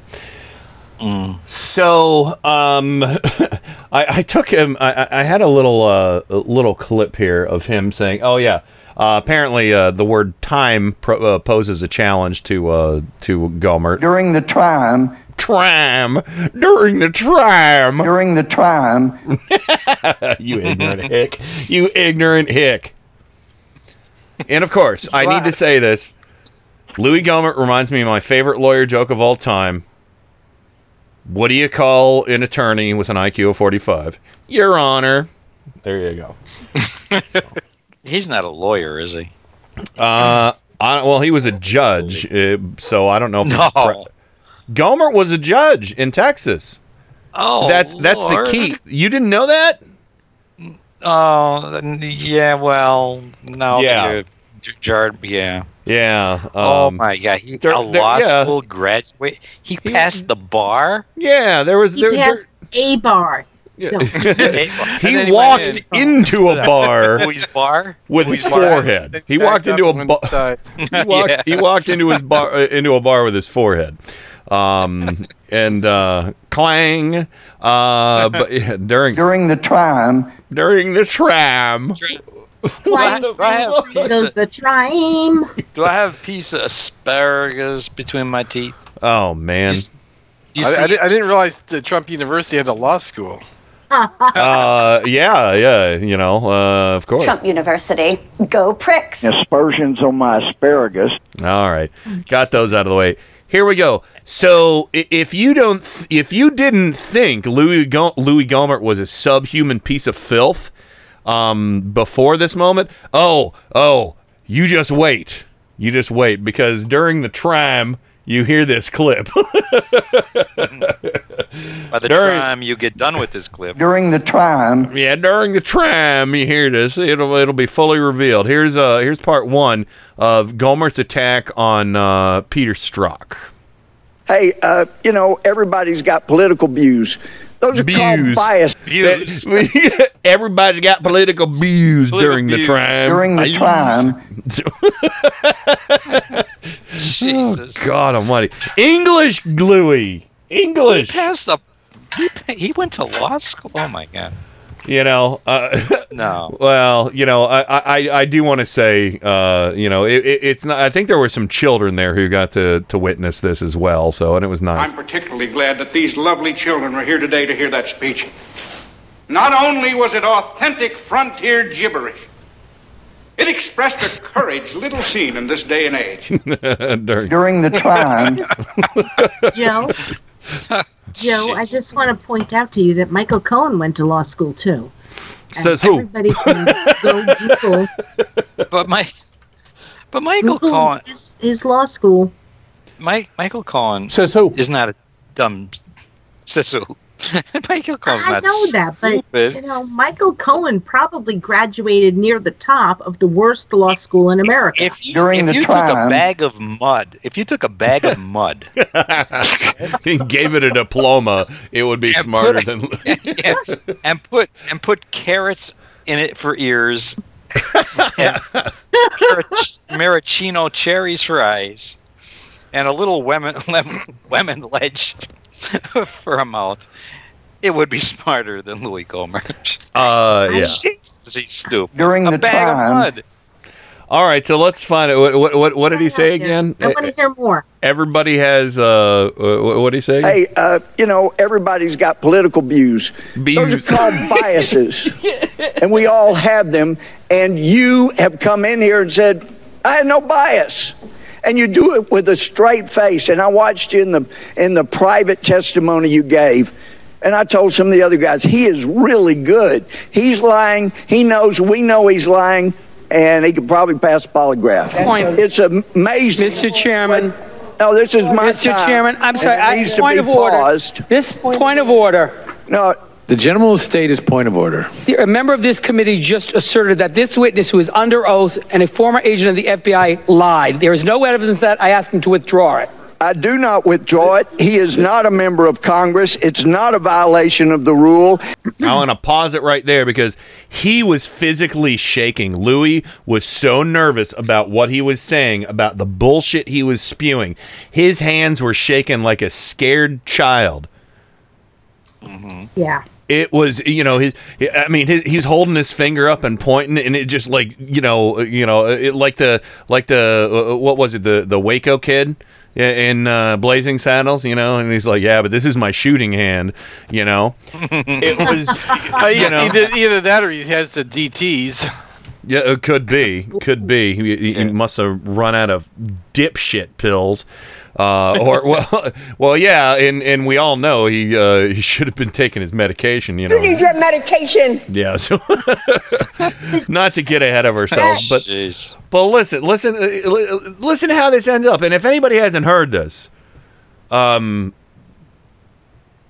So, um, I, I took him. I, I- had a little uh, a little clip here of him saying, "Oh yeah." Uh, apparently, uh, the word "time" pro- uh, poses a challenge to uh, to Gohmert. During the tram. Tram. During the tram. During the tram. you ignorant hick. You ignorant hick. And of course, I need to say this. Louis Gohmert reminds me of my favorite lawyer joke of all time. What do you call an attorney with an IQ of 45? Your Honor. There you go. He's not a lawyer, is he? Uh, I, well, he was a judge, uh, so I don't know. If No. Gohmert was a judge in Texas. Oh, that's that's Lord. the key. You didn't know that? Oh, yeah. Well, no. Yeah. you're- J- Jard, yeah. Yeah. oh um, my God, he there- a there- law yeah. school graduate. He passed the bar. Yeah, there was He there. there passed a bar. Yeah. No. he walked into a bar Louis bar with Louis his bar. forehead. He walked into a bar. He walked, Yeah. he walked into his bar uh, into a bar with his forehead. Um and uh clang uh but yeah, during during the tram during the tram Do I have, do I have a piece goes of, the trime. do I have a piece of asparagus between my teeth? Oh man. Do you I, see I, di- I didn't realize that Trump University had a law school. Uh yeah, yeah, you know, uh of course. Trump University. Go pricks. aspersions on my asparagus All right, got those out of the way. Here we go. So, if you don't, th- if you didn't think Louis Go- Louis Gohmert was a subhuman piece of filth um, before this moment, oh, oh, you just wait. You just wait because during the tram, you hear this clip. By the During- time you get done with this clip, during the time. yeah, during the time you hear this. It'll it'll be fully revealed. Here's uh here's part one of Gohmert's attack on uh, Peter Strzok. hey uh, you know everybody's got political views those are called Views. bias views. Everybody's got political views Political during the views. tram. during the tram Jesus. Oh, God Almighty! English gluey. English. He passed the. He, he went to law school. Oh my God. You know, uh, No. well, you know, I I, I do want to say, uh, you know, it, it, it's not. I think there were some children there who got to to witness this as well. So, and it was nice. I'm particularly glad that these lovely children were here today to hear that speech. Not only was it authentic frontier gibberish, it expressed a courage little seen in this day and age. During- during the tram Joe. Joe, I just want to point out to you that Michael Cohen went to law school too. Says who? Everybody can go Google, But my. But Michael Google Cohen. his, his law school. Mike Michael Cohen Says who? is not a dumb. Says who? Michael Cohen's I not know that, but you know, Michael Cohen probably graduated near the top of the worst law school in America. If you, During if the you took a bag of mud, if you took a bag of mud and gave it a diploma. It would be smarter than. and, and put and put carrots in it for ears, and maraschino cherries for eyes, and a little lemon lemon, lemon ledge for a mouth, it would be smarter than Louis Gohmert. Uh, yeah. Jesus, he's stupid. During a the bag time- of mud. All right, so let's find it. What what what, what did he say again? I want to hear more. Everybody has uh, what did he say? hey uh, you know everybody's got political views those Views. are called biases and we all have them and you have come in here and said i have no bias and you do it with a straight face and i watched you in the in the private testimony you gave and I told some of the other guys, he is really good. He's lying. He knows we know he's lying, and he could probably pass a polygraph. Point. It's amazing. Mr. Chairman. No, this is my Mr. time, Chairman, I'm sorry. I, point be of order. This point of order. No, The gentleman will state his point of order. A member of this committee just asserted that this witness, who is under oath and a former agent of the FBI, lied. There is no evidence that I ask him to withdraw it. I do not withdraw it. He is not a member of Congress. It's not a violation of the rule. I want to pause it right there because he was physically shaking. Louis was so nervous about what he was saying, about the bullshit he was spewing. His hands were shaking like a scared child. Mm-hmm. Yeah. It was, you know, his. I mean, his, he's holding his finger up and pointing, and it just like, you know, you know, it, like the, like the, uh, what was it, the the Waco kid in uh, Blazing Saddles, you know, and he's like, yeah, but this is my shooting hand, you know. It was, Uh, you know, either, either that or he has the DTs. Yeah, it could be. Could be. He, he- he must have run out of dipshit pills. Uh, or well, well, yeah, and and we all know he uh, he should have been taking his medication. You know. You need your medication. Yeah. So, not to get ahead of ourselves, but but listen, listen, uh, listen to how this ends up. And if anybody hasn't heard this, um,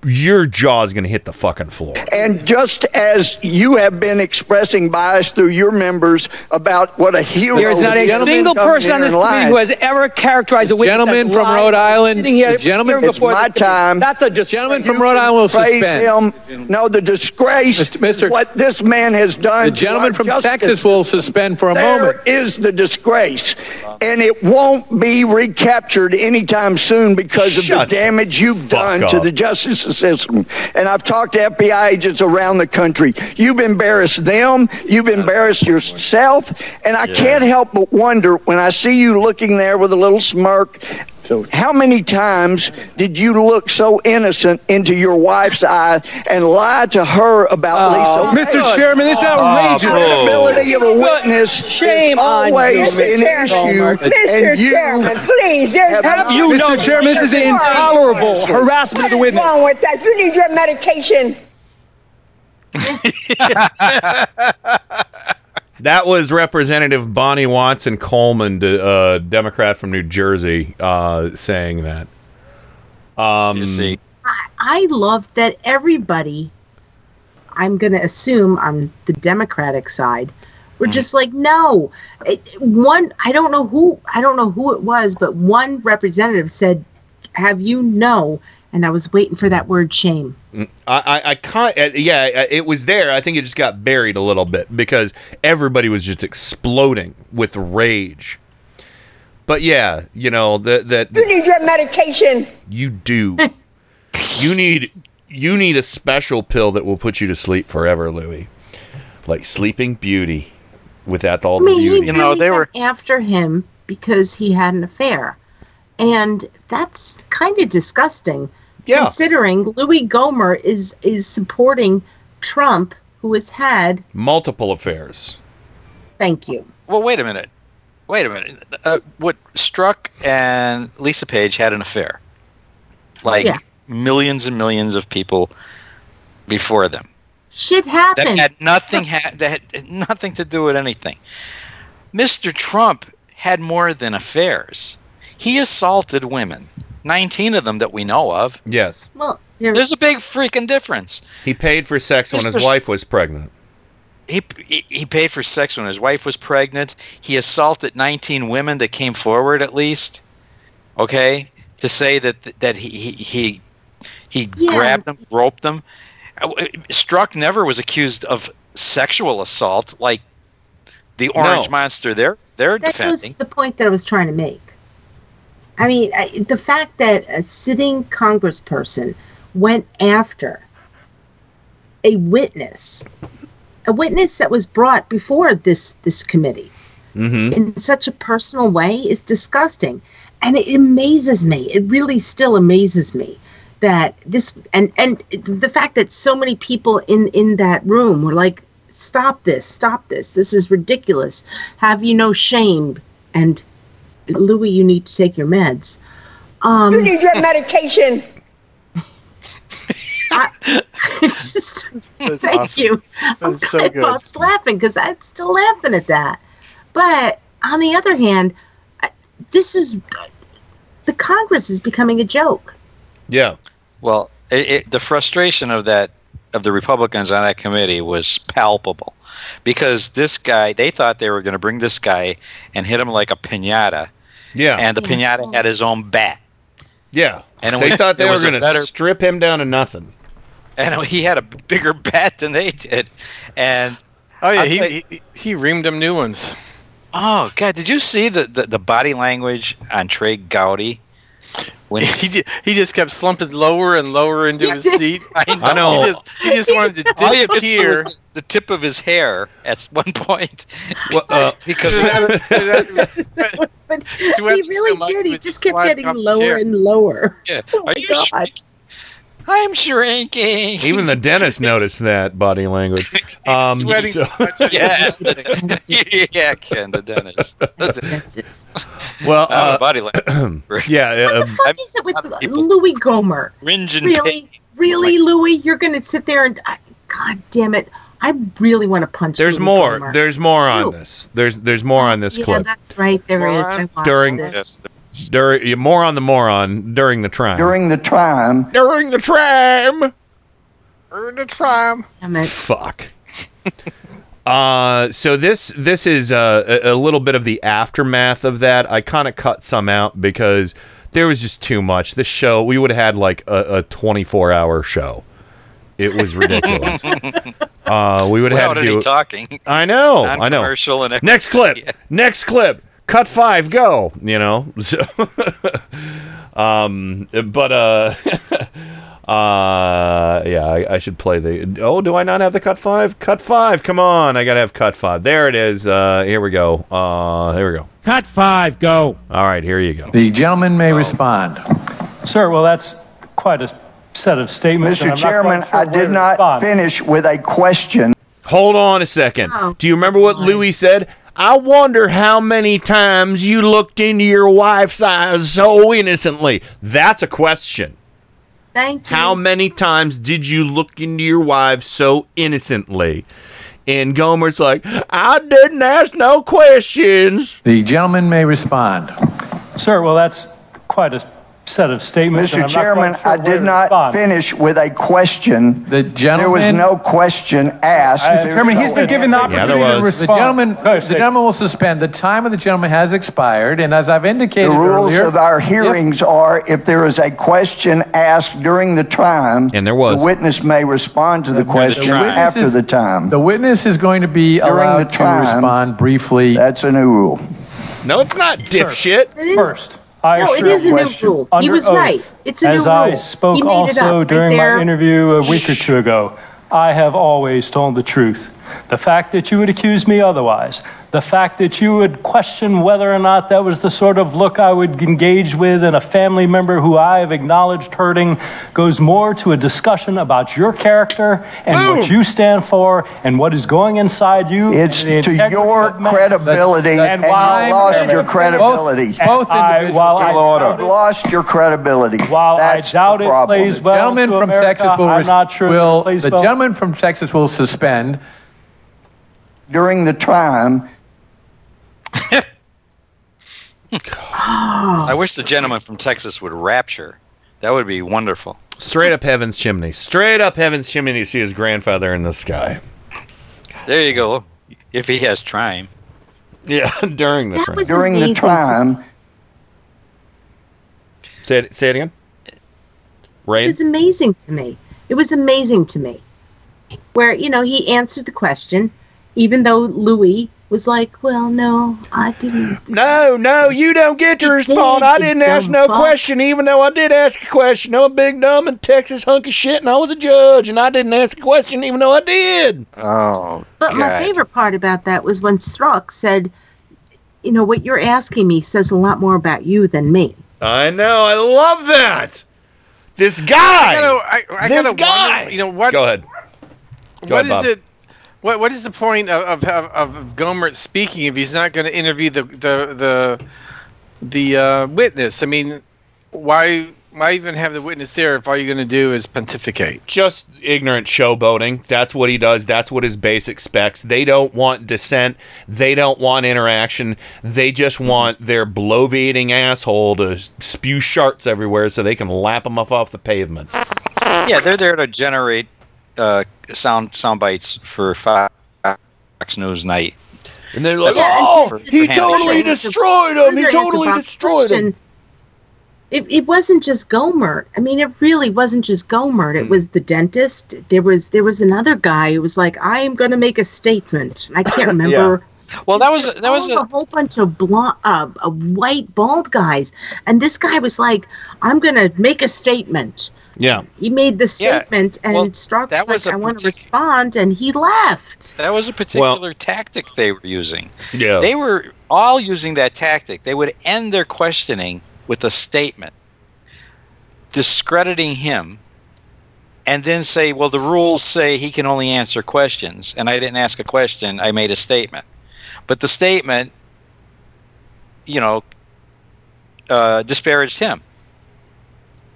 your jaw's gonna hit the fucking floor. And just as you have been expressing bias through your members about what a hero There is not a single person on this and committee who has ever characterized a witness gentleman from lying, Rhode Island- sitting here, the gentleman- It's before my this time. That's a just Gentleman from Rhode Island will Praise suspend. him. No, the disgrace. Mr. What this man has done. The gentleman from justice Texas will suspend for a There moment. is the disgrace, and it won't be recaptured anytime soon because of the damage you've done to up. the justice system. And I've talked to FBI agents around the country. You've embarrassed them. You've embarrassed yourself, and I can't help but wonder when I see you looking there with a little smirk. How many times did you look so innocent into your wife's eye and lie to her about oh, Lisa? Mr. Chairman, this oh, outrageous. The credibility of a witness Shame is on you, always Mr. an issue. Mr. and you Chairman, please, there's have You know, Chairman, this is intolerable harassment of the witness. What is wrong with that? You need your medication. That was Representative Bonnie Watson Coleman, de- uh, Democrat from New Jersey, uh, saying that. Um, You see, I, I love that everybody, I'm going to assume on the Democratic side, were Mm-hmm. just like, no. It, one, I don't know who, I don't know who it was, but one representative said, "Have you no?" And I was waiting for that word shame. I, I, I can't. uh, Yeah, uh, it was there. I think it just got buried a little bit because everybody was just exploding with rage. But yeah, you know that that You need your medication. you do. you need you need a special pill that will put you to sleep forever, Louis. Like Sleeping Beauty, without all I the mean, he beauty. You know, they went after him because he had an affair, and that's kind of disgusting. Yeah. Considering Louis Gomer is is supporting Trump, who has had. Multiple affairs. Thank you. well, wait a minute. Wait a minute. Uh, what Strzok and Lisa Page had an affair, like Yeah. millions and millions of people before them. Shit happened. That happened. had nothing had that had nothing to do with anything. Mr. Trump had more than affairs. He assaulted women, nineteen of them that we know of. Yes. well, There's a big freaking difference. He paid for sex when his Mr. wife was pregnant. He, he he paid for sex when his wife was pregnant. He assaulted 19 women that came forward at least. Okay, to say that that he he he, he Yeah. grabbed them, roped them. Uh, Strzok never was accused of sexual assault like the Orange No. Monster. They're they're that defending. was the point that I was trying to make. I mean, I, the fact that a sitting congressperson went after a witness, a witness that was brought before this this committee Mm-hmm. in such a personal way is disgusting, and it amazes me. It really still amazes me that this and and the fact that so many people in in that room were like, "Stop this! Stop this! This is ridiculous! Have you no shame?" And Louis, you need to take your meds. Um, You need your medication. I, just, thank awesome. you. I'm That's so glad good. Bob's laughing because I'm still laughing at that. But on the other hand, I- this is the Congress is becoming a joke. Yeah. Well, it, it, the frustration of that of the Republicans on that committee was palpable because this guy they thought they were going to bring this guy and hit him like a pinata, Yeah. and the pinata had his own bat, yeah. and it they was- thought they were going to better- strip him down to nothing. and he had a bigger bat than they did, and Oh yeah, he, tell he he reamed them new ones. oh god, did you see the the, the body language on Trey Gowdy when He just, he just kept slumping lower and lower into his seat. I know. I know. He just, he just wanted to All you could see disappear. Was the tip of his hair at one point Well, uh, because But he really so did. He just kept getting lower and lower. Yeah. Oh Are you God. sure? I'm shrinking. Even the dentist noticed that body language. Um, Sweating so- so yeah, yeah, Ken, the dentist. well, I have a uh, body language. yeah. What um, the fuck is it with Louis Gomer? Ringe and Really, pain. really, Louis? You're gonna sit there and I, God damn it! I really want to punch. There's Louis more. Gomer. There's more on Ew. this. There's there's more on this yeah, clip. that's right. There is. I watched During- this. During more on the moron during the trying. During the time, during the tram. During the prime. Damn it. Fuck. Uh, so this this is uh, a, a little bit of the aftermath of that. I kind of cut some out because there was just too much. This show we would have had like a, a 24 hour show. It was ridiculous. uh, we would have Without had to any do. talking. I know. I know. Non-commercial and Next clip. Next clip. Cut five. Go. You know. So, um. But uh. Uh yeah, I, I should play the. Oh, do I not have the cut five? Cut five, come on! I gotta have cut five. There it is. Uh, here we go. Uh, here we go. Cut five, go. All right, here you go. The gentleman may respond. Sir, well, that's quite a set of statements. and Mr. I'm not quite Chairman, sure I where did to not respond. finish with a question. Hold on a second. Oh. Do you remember what Louis said? I wonder how many times you looked into your wife's eyes so innocently. That's a question. Thank you. How many times did you look into your wife so innocently? And Gomer's like, I didn't ask no questions. The gentleman may respond. Sir, well, that's quite a set of statements. and Mr. I'm not Chairman, sure I where did to not respond. finish with a question. The There was gentleman- no question asked. Mr. Chairman, he's been given the answer. opportunity to respond. The gentleman, the gentleman will suspend. The time of the gentleman has expired, and as I've indicated The rules earlier, of our if- hearings are if there is a question asked during the time, and there was, the witness may respond to the question witness after is- the time. The witness is going to be During allowed the to time, respond briefly. That's a new rule. No, it's not, dipshit. It is- First, I No, it is a new rule. He was right. It's a new As I rule. spoke He made it also up right during there. my interview a week or two ago, I have always told the truth. The fact that you would accuse me otherwise, the fact that you would question whether or not that was the sort of look I would engage with in a family member who I have acknowledged hurting, goes more to a discussion about your character and what you stand for and what is going inside you. It's and to your of man. credibility, and you while lost your credibility. Both, both I- while I You've lost your credibility. While That's I doubt the it plays well gentleman to from America, Texas will, I'm not sure will it plays the well. gentleman from Texas will suspend during the time. I wish the gentleman from Texas would rapture. That would be wonderful. Straight up heaven's chimney. Straight up heaven's chimney to see his grandfather in the sky. There you go. If he has time. Yeah, during the That tram. was During the amazing to- time. Say it, say it again. It was amazing to me. It was amazing to me. Where, you know, he answered the question, even though Louis was like, well, no, I didn't. No, no, you don't get to You respond. did, I didn't ask no fuck. question, even though I did ask a question. I'm a big dumb and Texas hunk of shit, and I was a judge, and I didn't ask a question, even though I did. Oh, But my favorite part about that was when Strzok said, you know, what you're asking me says a lot more about you than me. I know. I love that. This guy. I gotta, I, I this gotta guy. Wonder, you know what? Go ahead. Go what ahead, is Bob. it? What what is the point of of, of, of Gomer speaking if he's not going to interview the the the the uh, witness? I mean, why why even have the witness there if all you're going to do is pontificate? Just ignorant showboating. That's what he does. That's what his base expects. They don't want dissent. They don't want interaction. They just want their bloviating asshole to spew sharts everywhere so they can lap them up off the pavement. Yeah, they're there to generate uh, sound sound bites for Fox News Night. And they're like, "Oh, he totally destroyed him. He totally destroyed him. It, it wasn't just Gomer. I mean, it really wasn't just Gomer. It was the dentist. There was there was another guy who was like, "I am going to make a statement." I can't remember. Well, that was that was a, whole bunch of blonde, uh, uh, white bald guys, and this guy was like, "I'm going to make a statement." Yeah. He made the Yeah, statement, and well, Strzok was was like, a "I want to respond," and he left. That was a particular tactic they were using. Yeah. They were all using that tactic. They would end their questioning with a statement discrediting him and then say, well, the rules say he can only answer questions, and I didn't ask a question, I made a statement. But the statement, you know, uh, disparaged him.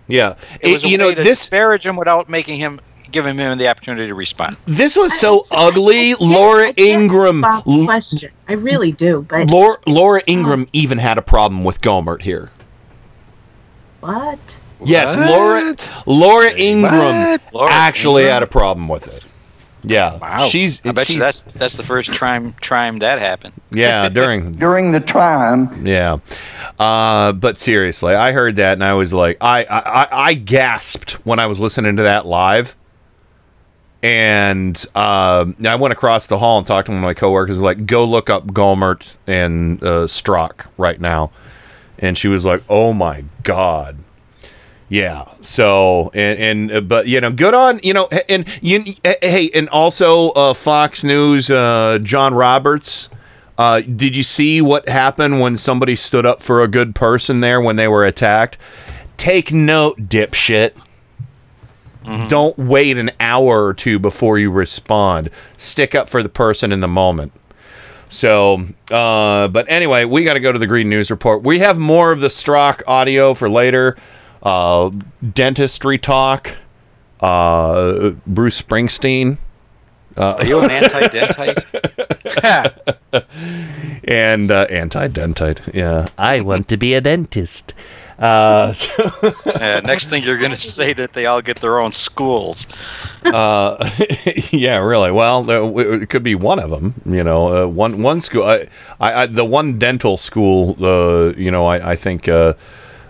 Yeah, It was a you way know to this. disparage him without making him giving him the opportunity to respond. This was so ugly. Laura Ingraham. Question. I really do, but Laura, Laura Ingraham even had a problem with Gohmert here. what? Yes, Laura Laura Ingraham Laura actually Ingraham? had a problem with it. Yeah, Wow, she's I bet she's you that's that's the first time time that happened. yeah during During the time, yeah, uh, but seriously, I heard that and I was like, I, I I- I gasped when I was listening to that live. And um I went across the hall and talked to one of my coworkers. Like, go look up Gohmert and uh, Strzok right now. And she was like, "Oh my god, yeah. So and and uh, but you know, good on you know, and you hey, and also uh, Fox News, uh, John Roberts. Uh, did you see what happened when somebody stood up for a good person there when they were attacked? Take note, dipshit. Don't wait an hour or two before you respond. Stick up for the person in the moment. So, uh, but anyway, we got to go to the Green News Report. We have more of the Strzok audio for later. Uh, dentistry talk. Uh, Bruce Springsteen. Uh, Are you an anti-dentite? and uh, anti-dentite. Yeah, I want to be a dentist. Uh, so- Uh, next thing you're going to say that they all get their own schools. uh, yeah, really. Well, there, it could be one of them. You know, uh, one one school. I, I, I the one dental school. Uh, you know, I, I think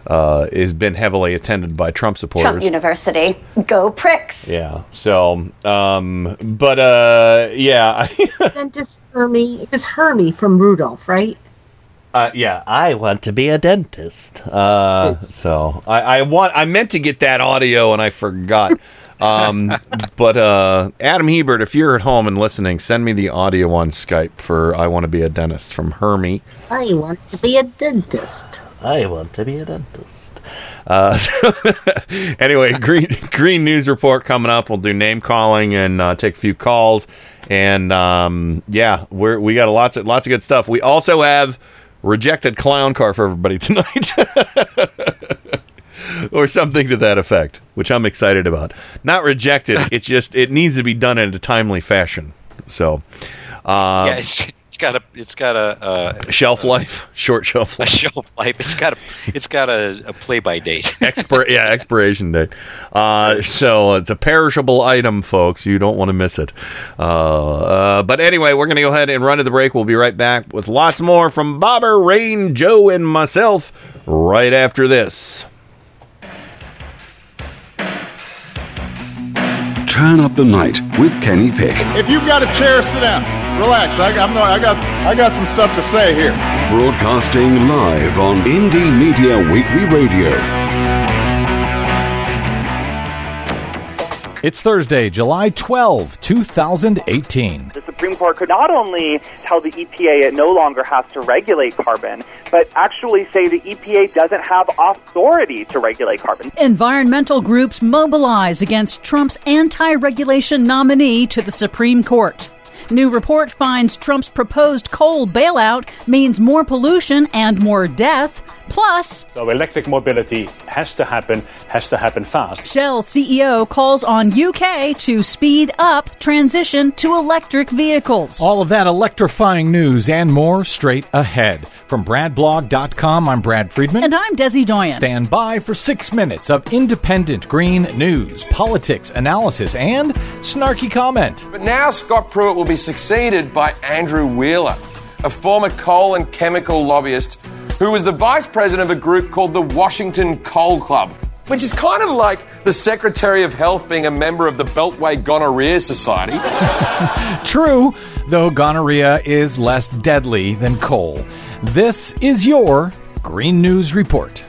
uh, has been heavily attended by Trump supporters. Trump University. Go pricks. Yeah. So, um, but uh, yeah, I, Dentist Hermie. It was Hermie from Rudolph, right? uh, yeah, I want to be a dentist. Uh, so I, I want, I meant to get that audio and I forgot. Um, but uh, Adam Hebert, if you're at home and listening, send me the audio on Skype for "I want to be a dentist" from Hermie. I want to be a dentist. I want to be a dentist. Uh, anyway, green green news report coming up. We'll do name calling and uh, take a few calls. And um, yeah, we're we got lots of lots of good stuff. We also have rejected clown car for everybody tonight. or something to that effect, which I'm excited about. Not rejected, it just it needs to be done in a timely fashion. So, uh, yeah, it's, it's got a it's got a uh, shelf life, short shelf a life. shelf life. It's got a it's got a, a play by date. Expir- yeah, expiration date. Uh, so it's a perishable item, folks. You don't want to miss it. Uh, uh, but anyway, we're going to go ahead and run to the break. We'll be right back with lots more from Bobber, Rain, Joe, and myself right after this. Turn up the night with Kenny Pick. If you've got a chair, sit down. Relax. I, I'm no, I got I got some stuff to say here. Broadcasting live on Indie Media Weekly Radio. It's Thursday, July 12, 2018. The Supreme Court could not only tell the EPA it no longer has to regulate carbon, but actually say the EPA doesn't have authority to regulate carbon. Environmental groups mobilize against Trump's anti regulation nominee to the Supreme Court. New report finds Trump's proposed coal bailout means more pollution and more death. Plus, So electric mobility has to happen, has to happen fast. Shell CEO calls on UK to speed up transition to electric vehicles. All of that electrifying news and more straight ahead. From BradBlog.com, I'm Brad Friedman. And I'm Desi Doyen. Stand by for six minutes of independent green news, politics, analysis, and snarky comment. But now Scott Pruitt will be succeeded by Andrew Wheeler, a former coal and chemical lobbyist who was the vice president of a group called the Washington Coal Club, which is kind of like the Secretary of Health being a member of the Beltway Gonorrhea Society. True, though gonorrhea is less deadly than coal. This is your Green News Report.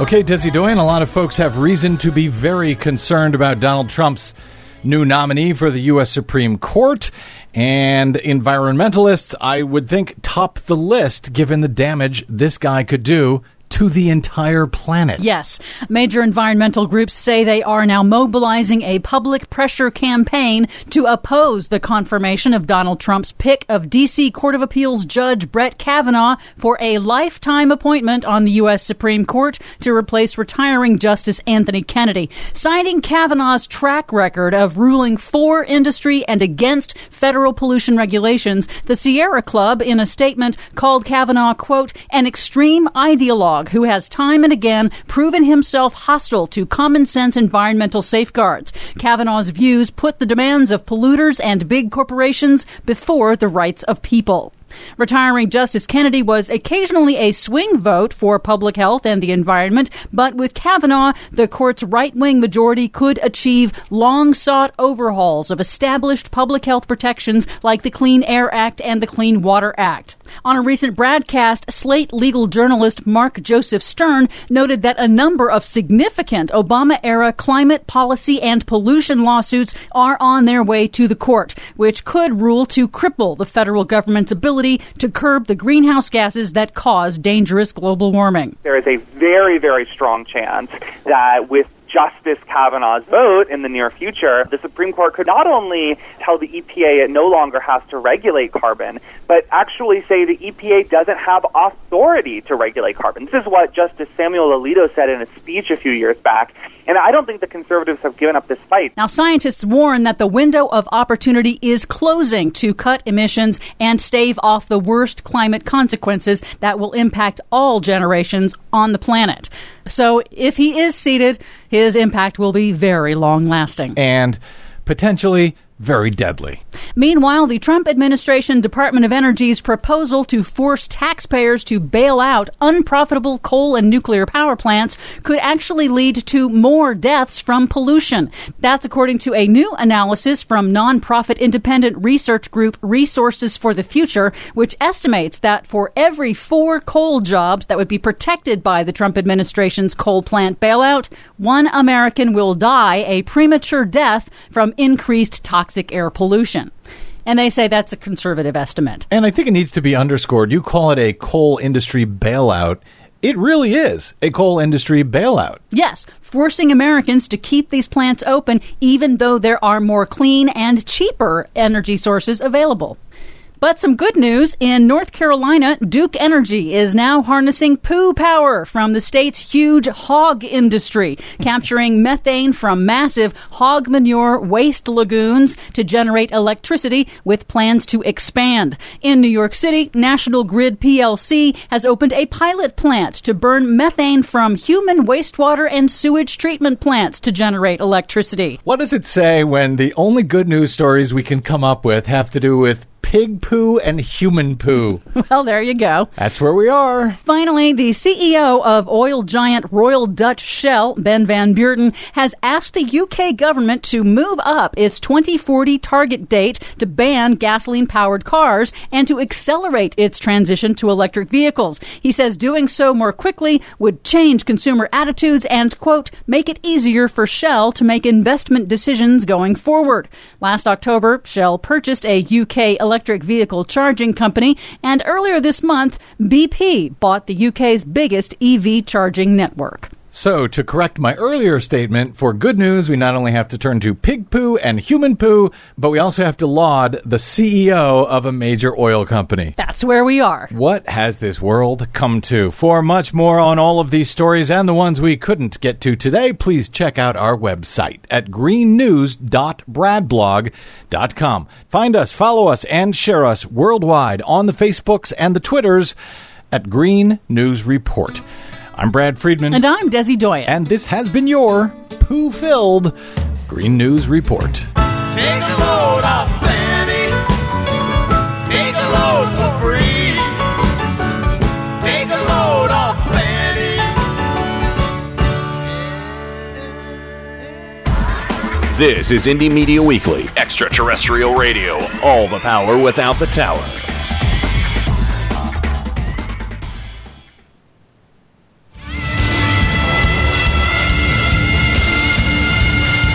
Okay, Desi Doyen, a lot of folks have reason to be very concerned about Donald Trump's new nominee for the U.S. Supreme Court. And environmentalists, I would think, top the list given the damage this guy could do to the entire planet. Yes. Major environmental groups say they are now mobilizing a public pressure campaign to oppose the confirmation of Donald Trump's pick of D.C. Court of Appeals Judge Brett Kavanaugh for a lifetime appointment on the U.S. Supreme Court to replace retiring Justice Anthony Kennedy. Citing Kavanaugh's track record of ruling for industry and against federal pollution regulations, the Sierra Club, in a statement, called Kavanaugh, quote, an extreme ideologue who has time and again proven himself hostile to common sense environmental safeguards. Kavanaugh's views put the demands of polluters and big corporations before the rights of people. Retiring Justice Kennedy was occasionally a swing vote for public health and the environment, but with Kavanaugh, the court's right wing majority could achieve long sought overhauls of established public health protections like the Clean Air Act and the Clean Water Act. On a recent broadcast, Slate legal journalist Mark Joseph Stern noted that a number of significant Obama era climate policy and pollution lawsuits are on their way to the court, which could rule to cripple the federal government's ability to curb the greenhouse gases that cause dangerous global warming. There is a very, very strong chance that with Justice Kavanaugh's vote in the near future, the Supreme Court could not only tell the EPA it no longer has to regulate carbon, but actually say the EPA doesn't have authority to regulate carbon. This is what Justice Samuel Alito said in a speech a few years back. And I don't think the conservatives have given up this fight. Now, scientists warn that the window of opportunity is closing to cut emissions and stave off the worst climate consequences that will impact all generations on the planet. So, if he is seated, his impact will be very long lasting. And potentially very deadly. Meanwhile, the Trump administration Department of Energy's proposal to force taxpayers to bail out unprofitable coal and nuclear power plants could actually lead to more deaths from pollution. That's according to a new analysis from nonprofit independent research group Resources for the Future, which estimates that for every four coal jobs that would be protected by the Trump administration's coal plant bailout, one American will die a premature death from increased toxic toxic air pollution. And they say that's a conservative estimate. And I think it needs to be underscored. You call it a coal industry bailout. It really is a coal industry bailout. Yes, forcing Americans to keep these plants open even though there are more clean and cheaper energy sources available. But some good news in North Carolina, Duke Energy is now harnessing poo power from the state's huge hog industry, capturing methane from massive hog manure waste lagoons to generate electricity with plans to expand. In New York City, National Grid PLC has opened a pilot plant to burn methane from human wastewater and sewage treatment plants to generate electricity. What does it say when the only good news stories we can come up with have to do with pig poo and human poo. Well, there you go. That's where we are. Finally, the CEO of oil giant Royal Dutch Shell, Ben Van Beurden, has asked the UK government to move up its 2040 target date to ban gasoline powered cars and to accelerate its transition to electric vehicles. He says doing so more quickly would change consumer attitudes and, quote, make it easier for Shell to make investment decisions going forward. Last October, Shell purchased a UK electric vehicle charging company, and earlier this month, BP bought the UK's biggest EV charging network. So, to correct my earlier statement, for good news, we not only have to turn to pig poo and human poo, but we also have to laud the CEO of a major oil company. That's where we are. What has this world come to? For much more on all of these stories and the ones we couldn't get to today, please check out our website at greennews.bradblog.com. Find us, follow us, and share us worldwide on the Facebooks and the Twitters at Green News Report. I'm Brad Friedman. And I'm Desi Doyen. And this has been your poo filled Green News Report. Take a load off Fanny. Take a load for free. Take a load off Fanny. This is Indie Media Weekly, extraterrestrial radio, all the power without the tower.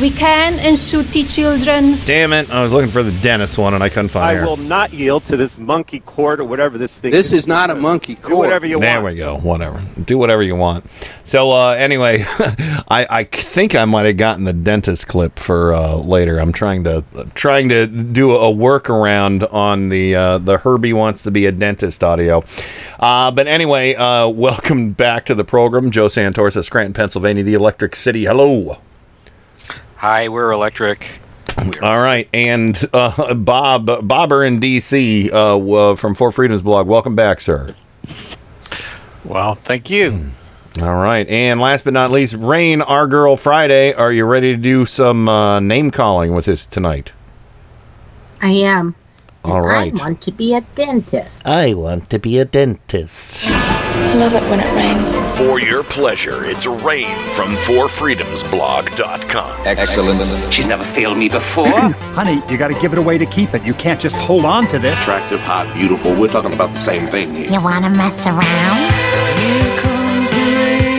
We can and should teach children. Damn it! I was looking for the dentist one and I couldn't find it. I her. will not yield to this monkey court or whatever this thing is. This is not a monkey court. Do whatever you there want. we go. Whatever. Do whatever you want. So uh, anyway, I, I think I might have gotten the dentist clip for uh, later. I'm trying to trying to do a workaround on the uh, the Herbie wants to be a dentist audio. Uh, but anyway, uh, welcome back to the program, Joe Santos of Scranton, Pennsylvania, the Electric City. Hello. Hi, we're electric. All right, and uh, Bob Bobber in DC uh, w- from Four Freedoms blog. Welcome back, sir. Well, thank you. All right, and last but not least, Rain, our girl Friday. Are you ready to do some uh, name calling with us tonight? I am. All right. I want to be a dentist. I want to be a dentist. I love it when it rains. For your pleasure, it's Rain from FourFreedomsBlog.com. Excellent. She's never failed me before. Honey, you got to give it away to keep it. You can't just hold on to this. Attractive, hot, beautiful. We're talking about the same thing here. You want to mess around? Here comes the rain again. The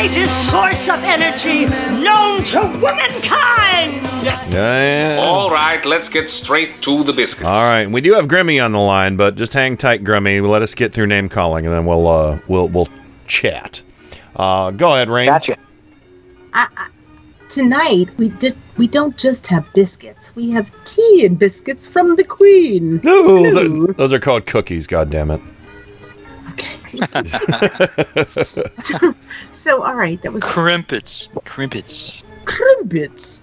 greatest source of energy known to womankind. Yeah. All right, let's get straight to the biscuits. All right, we do have Grimmy on the line, but just hang tight, Grimmy. Let us get through name calling, and then we'll uh, we'll we'll chat. Uh, go ahead, Rain. I, I, tonight we just we don't just have biscuits. We have tea and biscuits from the Queen. Ooh, th- those are called cookies. God damn it. So, so all right, that was Crimpets. Crimpets. crimpets.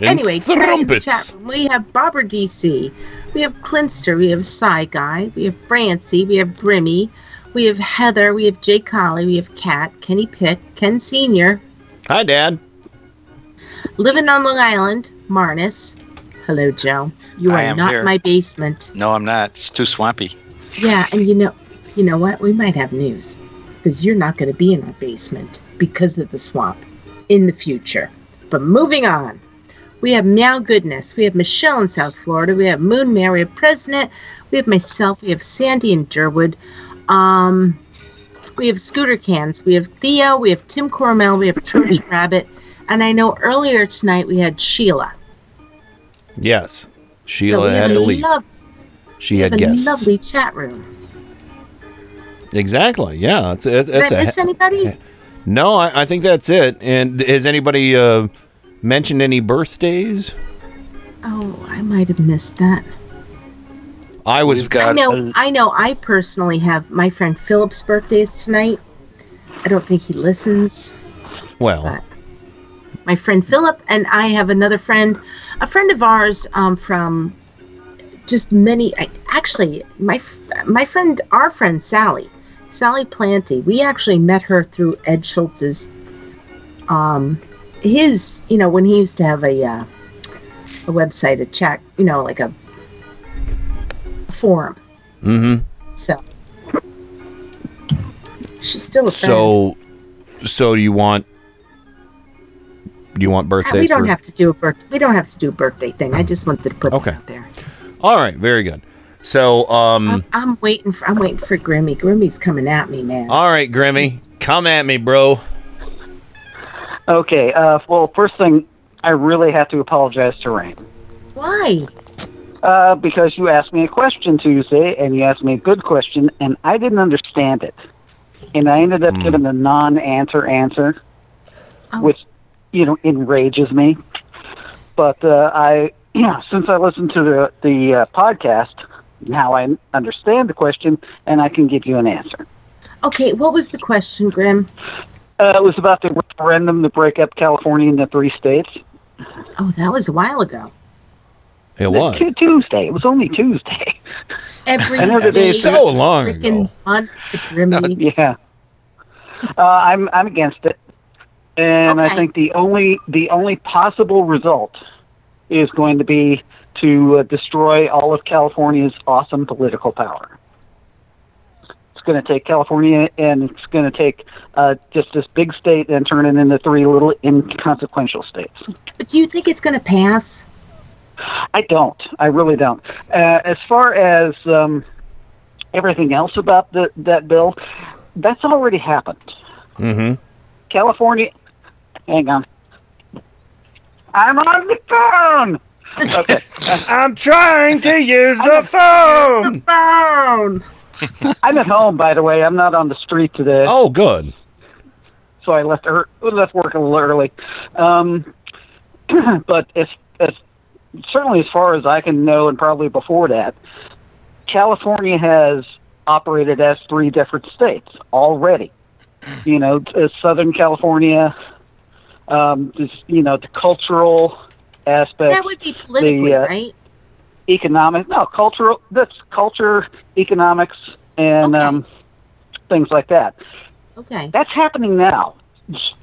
And Anyway, tonight in chat we have Barbara DC, we have Clinster, we have Psy Guy, we have Francie, we have Grimmy, we have Heather, we have Jay Colley, we have Kat, Kenny Pitt, Ken Senior, Hi, Dad. living on Long Island, Marnus. Hello, Joe. You are not here. my basement. No, I'm not. It's too swampy. Yeah, and you know, you know what? We might have news because you're not going to be in our basement because of the swamp in the future. But moving on, we have Meow Goodness, we have Michelle in South Florida, we have Moon Mary, we have President, we have myself, we have Sandy in Durwood, um, we have Scooter Cans, we have Theo, we have Tim Cormel, we have Church Rabbit, and I know earlier tonight we had Sheila. Yes, Sheila we had to leave. lov- She we had have a guests. lovely chat room. Exactly. Yeah. It's, it's, Did it's I a- miss anybody? no, I, I think that's it. And has anybody uh, mentioned any birthdays? Oh, I might have missed that. I was. I know. I know. I personally have my friend Philip's birthday's tonight. I don't think he listens. Well, My friend Philip and I have another friend, a friend of ours um, from just many. I, actually, my my friend, our friend Sally, Sally Planty. We actually met her through Ed Schultz's. Um, his, you know, when he used to have a uh, a website, a chat, you know, like a forum. mm-hmm. So she's still a friend. So, so you want do you want birthday? we don't for- have to do a birth. We don't have to do a birthday thing. I just wanted to put Okay. that out there. All right, very good. So, um, I'm waiting for. I'm waiting for Grimmy. Grimmy's coming at me, man. all right, Grimmy, come at me, bro. Okay. Uh, well, first thing, I really have to apologize to Rain. Why? Uh, because you asked me a question Tuesday, and you asked me a good question, and I didn't understand it, and I ended up giving a non-answer answer, which you know enrages me. But uh, I, yeah, since I listened to the the uh, podcast, now I understand the question, and I can give you an answer. Okay, what was the question, Grim? Uh, it was about the referendum to break up California into three states. Oh, that was a while ago. It was Tu- Tuesday. It was only Tuesday. Every I know day, So long frickin' month, yeah. Uh, I'm I'm against it, and I think the only the only possible result is going to be to uh, destroy all of California's awesome political power. It's going to take California and it's going to take uh, just this big state and turn it into three little inconsequential states. But do you think it's going to pass? I don't. I really don't. Uh, as far as um, everything else about the, that bill, that's already happened. Mm-hmm. California. Hang on. I'm on the phone. Okay. I'm trying to use the phone. phone. I'm at home, by the way. I'm not on the street today. Oh, good. So I left er- left work a little early. Um, but as, as certainly as far as I can know, and probably before that, California has operated as three different states already. You know, uh, Southern California, um, just, you know, the cultural aspects. That would be politically, the, uh, right? Economic, no, cultural. That's culture, economics, and um, things like that. Okay. That's happening now.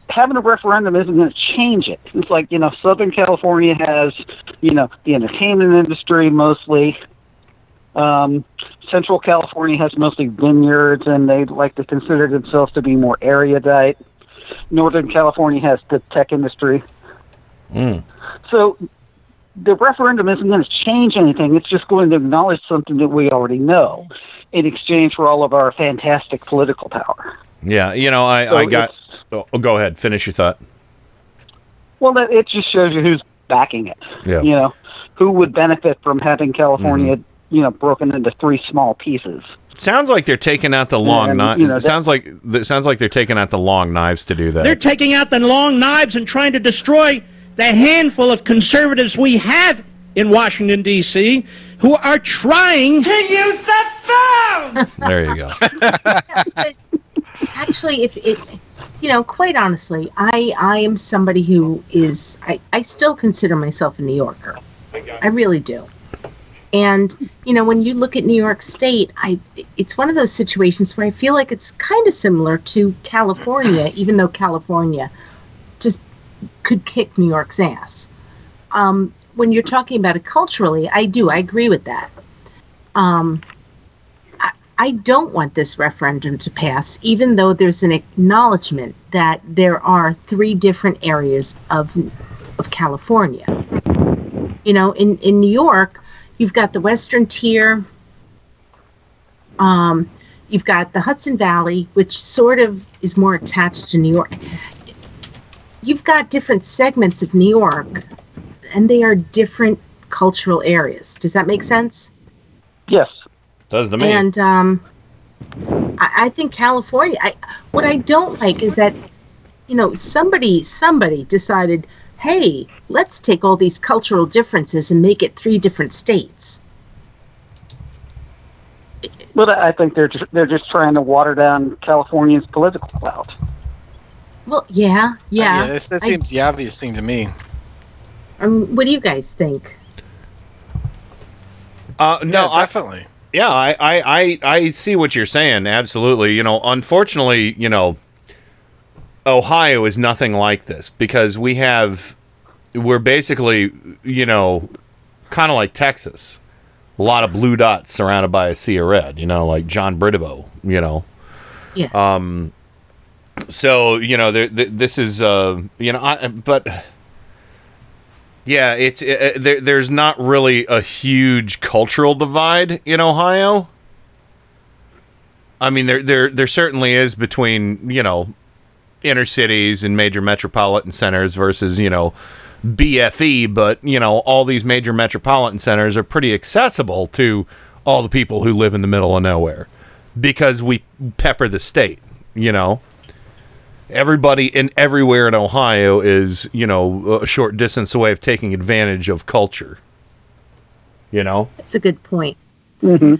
Having a referendum isn't going to change it. It's like, you know, Southern California has, you know, the entertainment industry mostly. Um, Central California has mostly vineyards, and they like to consider themselves to be more erudite. Northern California has the tech industry. Mm. So the referendum isn't going to change anything. It's just going to acknowledge something that we already know in exchange for all of our fantastic political power. Yeah, you know, I, So I got. Oh, go ahead. Finish your thought. Well, it just shows you who's backing it. Yeah. You know, who would benefit from having California, Mm-hmm. you know, broken into three small pieces. Sounds like they're taking out the long And, knives. you know, that- sounds like it sounds like they're taking out the long knives to do that. They're taking out the long knives and trying to destroy the handful of conservatives we have in Washington, D.C., who are trying to use the phone! there you go. Actually, if it, you know, quite honestly, I I am somebody who is I I still consider myself a New Yorker. I really do. And you know, when you look at New York State, I it's one of those situations where I feel like it's kind of similar to California, even though California just could kick New York's ass. Um, when you're talking about it culturally, I do. I agree with that. Um, I, I don't want this referendum to pass, even though there's an acknowledgement that there are three different areas of of California. You know, in in New York, you've got the Western Tier. Um, you've got the Hudson Valley, which sort of is more attached to New York. You've got different segments of New York, and they are different cultural areas. Does that make sense? Yes. Does the me. And um, I, I think California. I what I don't like is that you know somebody somebody decided, hey, let's take all these cultural differences and make it three different states. Well, I I think they're just, they're just trying to water down California's political clout. Well, yeah, yeah. that, that I- seems the obvious thing to me. um, what do you guys think? Uh, no, Yeah, definitely. Yeah, I, I, I, I see what you're saying. Absolutely. You know, unfortunately, you know, Ohio is nothing like this because we have, we're basically, you know, kind of like Texas. A lot of blue dots surrounded by a sea of red, you know, like John Bridevo, you know. Yeah. Um, so, you know, there, th- this is, uh, you know, I, but yeah, it's uh, there, there's not really a huge cultural divide in Ohio. I mean, there there there certainly is between you know inner cities and major metropolitan centers versus you know BFE, but you know all these major metropolitan centers are pretty accessible to all the people who live in the middle of nowhere because we pepper the state. You know, everybody in everywhere in Ohio is, you know, a short distance away of taking advantage of culture. You know? That's a good point. Mm-hmm.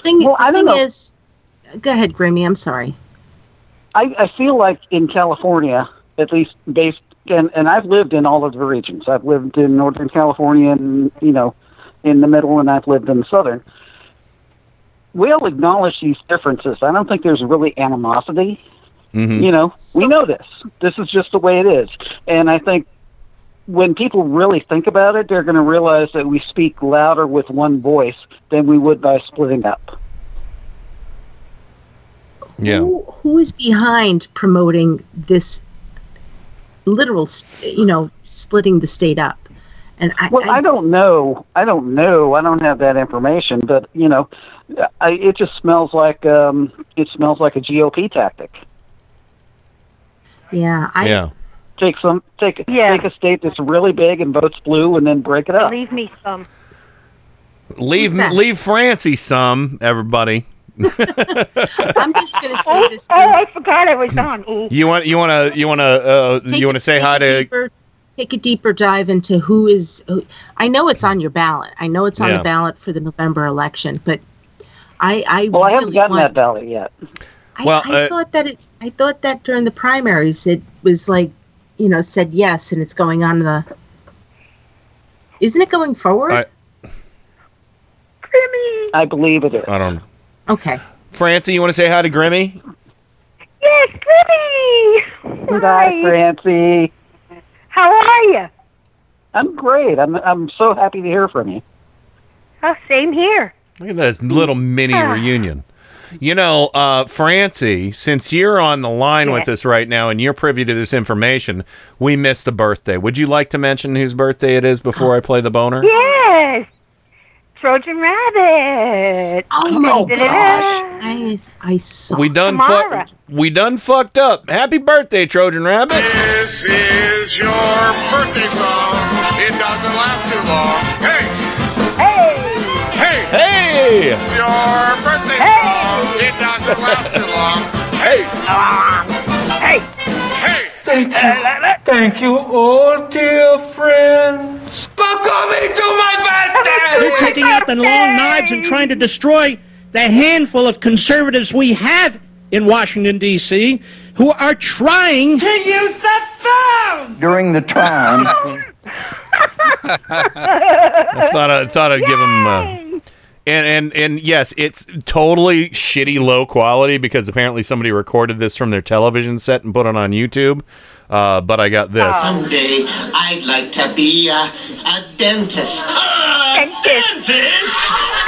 Thing, Well, I the don't thing know. is, go ahead, Grimmy. I'm sorry. I, I feel like in California, at least based, and, and I've lived in all of the regions. I've lived in Northern California and, you know, in the middle, and I've lived in the Southern. We all acknowledge these differences. I don't think there's really animosity. Mm-hmm. You know, we know this. This is just the way it is. And I think when people really think about it, they're going to realize that we speak louder with one voice than we would by splitting up. Yeah. who who is behind promoting this literal, you know, splitting the state up? And I, Well, I don't know. I don't know. I don't have that information, but you know, I, it just smells like um, it smells like a GOP tactic. Yeah, I yeah. Take some, take take a state that's really big and votes blue, and then break it up. Leave me some. Leave that? leave Francie some, everybody. I'm just gonna say Oh, this. oh, I forgot I was on. Ooh. You want you want to you want to uh, you want to say hi to deeper, take a deeper dive into who is. Who, I know it's on your ballot. I know it's on Yeah. the ballot for the November election, but I, I Well, I haven't gotten want, that ballot yet. I, Well, I uh, thought that it. I thought that during the primaries it was like, you know, said yes, and it's going on the. Isn't it going forward? I, I believe it is. I don't. know. okay. Francie, you want to say hi to Grimmy? Yes, Grimmy. Hi, Francie. How are you? I'm great. I'm I'm so happy to hear from you. Oh, same here. Look at this little mini reunion. You know, uh, Francie, since you're on the line with us right now and you're privy to this information, we missed a birthday. Would you like to mention whose birthday it is before I play the boner? Yes. Trojan Rabbit. Oh my gosh! I I saw. We done Tamara. We done fucked up. Happy birthday, Trojan Rabbit. This is your birthday song. It doesn't last too long. Hey, Hey. Hey, Hey! your birthday song. It doesn't last too long. Hey, Hey. hey. Thank you. Thank you, all dear friends, for coming to my birthday. You're taking out the long knives and trying to destroy the handful of conservatives we have in Washington, D.C., who are trying to use the phone! During the time, I thought I thought I'd give him. Uh, and and and yes, it's totally shitty low quality because apparently somebody recorded this from their television set and put it on YouTube. Uh, but I got this. Someday I'd like to be a, a dentist. A dentist.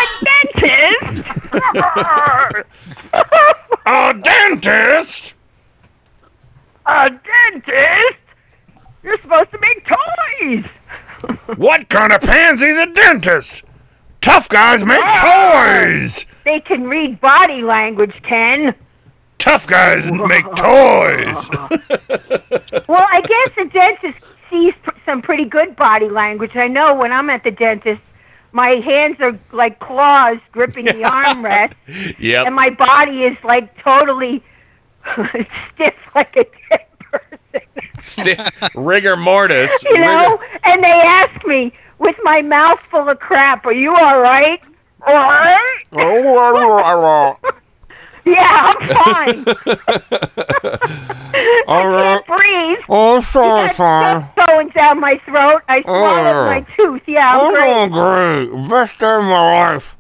A dentist. A dentist. A dentist. You're supposed to make toys. What kind of pansy's a dentist? Tough guys make toys. They can read body language, Ken. Tough guys make toys. Well, I guess the dentist sees pr- some pretty good body language. I know when I'm at the dentist, my hands are like claws gripping the armrest, Yep. and my body is like totally stiff like a dead person. Sti- rigor mortis. You know? And they ask me, with my mouth full of crap, are you all right? All right? Rigor- Yeah, I'm fine. All right. Can't breathe. Oh, sorry, Got sorry. stuff going down my throat. I oh, swallowed my tooth. Yeah, I'm great. great. Best day of my life.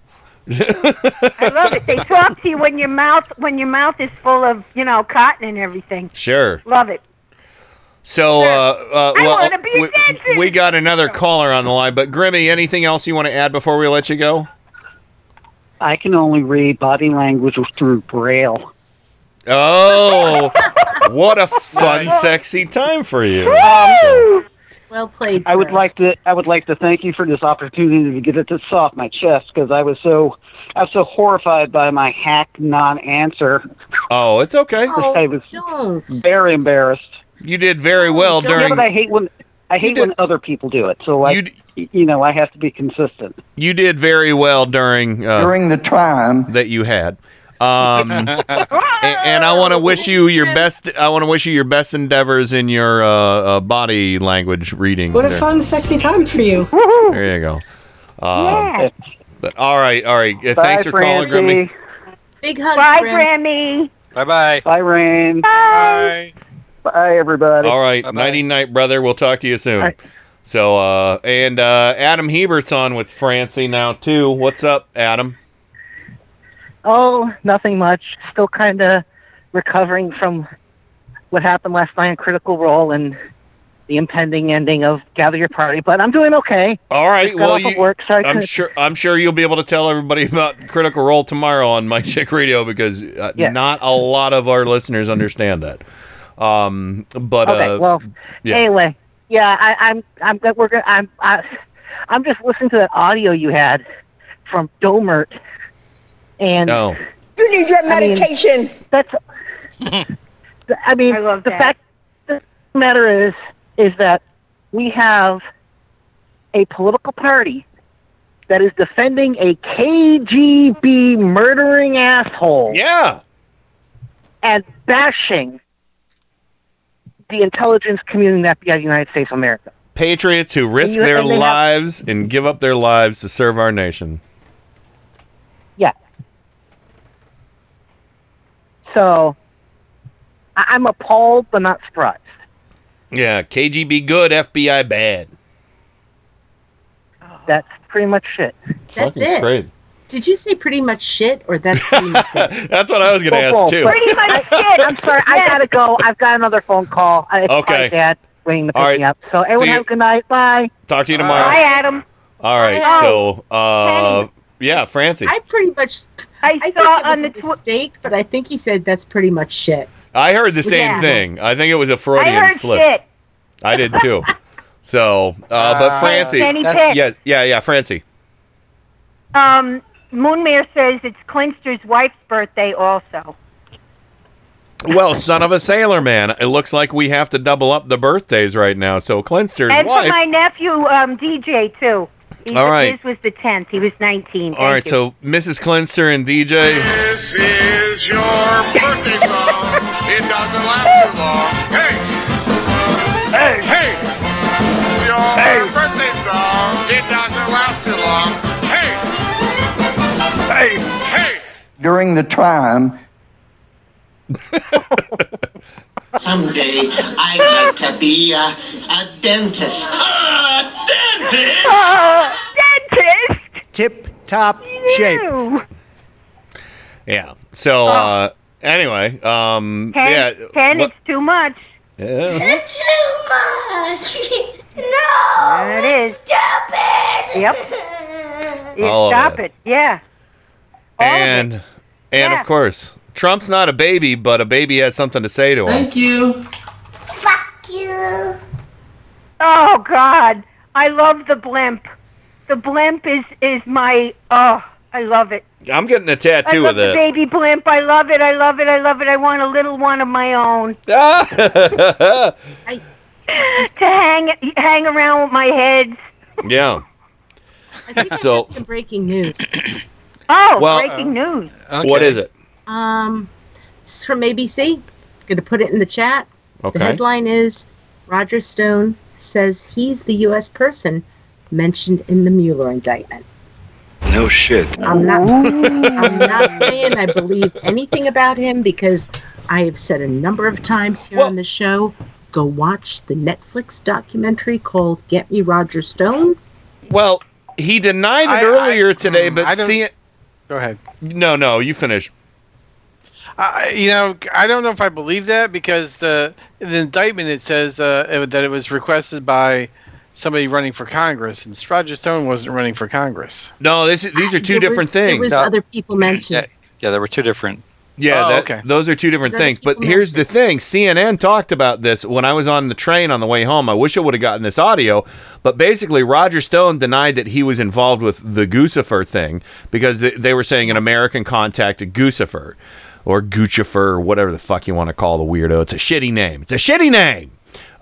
I love it. They talk to you when your mouth when your mouth is full of you know cotton and everything. Sure. Love it. So, uh, uh, well, wanna be a we, we got another caller on the line, but Grimmy, anything else you want to add before we let you go? I can only read body language through Braille. Oh, what a fun, sexy time for you. Well played. I would like to. I would like to thank you for this opportunity to get it this off my chest because I was so. I was so horrified by my hack non-answer. Oh, it's okay. Oh, I was don't. very embarrassed. You did very well Yeah, during. but I hate when I hate did- when other people do it. So I, You you, know, I have to be consistent. You did very well during uh, During the time that you had. Um, and, and I want to wish you your best. I want to wish you your best endeavors in your uh, uh, body language reading. What a there. fun, sexy time for you. There you go. Um, But all right, all right. Bye, thanks for calling, Grimmy. Francie. Big hug, Bye, Grim. Grammy. Bye bye. Bye, Rain. Bye. Bye, everybody. All right, nighty night, brother. We'll talk to you soon. So, uh, and uh, Adam Hebert's on with Francie now too. What's up, Adam? Oh, nothing much. Still kind of recovering from what happened last night in Critical Role, and the impending ending of Gather Your Party, but I'm doing okay. All right. Well, you, work, so I I'm couldn't- sure. I'm sure you'll be able to tell everybody about Critical Role tomorrow on Mike Chick Radio because uh, Yeah. not a lot of our listeners understand that. Um, but okay, uh, well, yeah. anyway, yeah, I, I'm, I'm, we're good. I'm, I, I'm just listening to that audio you had from Gohmert, and no. you need your medication. that's, I mean, I the that. fact the matter is, is that we have a political party that is defending a KGB murdering asshole. Yeah. And bashing the intelligence community in the FBI of the United States of America. Patriots who risk you- their and they have- lives and give up their lives to serve our nation. Yeah. So I- I'm appalled but not surprised. Yeah, KGB good, FBI bad. That's pretty much it. That's Fucking it. crazy. Did you say pretty much shit, or that's pretty much it? That's what I was going to ask too. Pretty much it. I'm sorry. I gotta go. I've got another phone call. I- It's Okay. my dad waiting to pick All right. me up. So everyone See have a good night. Bye. Talk to you tomorrow. Hi, Adam. All right. Bye. So, uh, yeah, Francie. I pretty much. I, think saw it was on a the tw- mistake, but I think he said that's pretty much shit. I heard the same Yeah. thing. I think it was a I Freudian heard slip. shit. I did too. So, uh, but Uh, Francie, Kenny Pitt. yeah, yeah, yeah, Francie. Um, Moonmare says it's Clinster's wife's birthday also. Well, son of a sailor man, it looks like we have to double up the birthdays right now. So, Clinster's and for wife. my nephew, um, DJ, too. He, All right. His was the 10th. He was 19. All right, Thank you. so Mrs. Clinster and DJ. This is your birthday song. It doesn't last too long. Hey! Hey! Hey! Your birthday song. It doesn't last too long. Hey! Hey! Hey! During the time Someday I'd like to be a, a dentist. A dentist? Oh, dentist! Tip top shape. Yeah. So, uh, anyway, um, 10, yeah. 10 what- it's too much. yeah. Too much. No. There it is. Stop it. Yep. You All of stop it. it. Yeah. All of and and Yeah. of course, Trump's not a baby, but a baby has something to say to him. Thank you. Fuck you. Oh God, I love the blimp. The blimp is is my oh, I love it. I'm getting a tattoo love of the it. baby blimp. I love it. I love it. I love it. I want a little one of my own yeah. to hang hang around with my heads. Yeah. I think So- I have some breaking news. Oh, Well- breaking news. What is it? Um, it's from ABC. Going to put it in the chat. Okay. The headline is Roger Stone says he's the U.S. person mentioned in the Mueller indictment. No shit. I'm not. I'm not saying I believe anything about him because I have said a number of times here on the show. Go watch the Netflix documentary called "Get Me Roger Stone." Well, he denied it I- earlier I- today, mm, but I see it. Go ahead. No, no, you finish. I you know, I don't know if I believe that because the the indictment it says uh, it- that it was requested by somebody running for Congress, and Roger Stone wasn't running for Congress. No, this these are two There different was, There things. was other people mentioned. Yeah, there were two different. Yeah, Oh, that, okay. those are two different things. But here's the thing: CNN talked about this when I was on the train on the way home. I wish I would have gotten this audio, but basically, Roger Stone denied that he was involved with the Guccifer thing because they, they were saying an American contacted Guccifer or Guccifer or whatever the fuck you want to call the weirdo. It's a shitty name. It's a shitty name.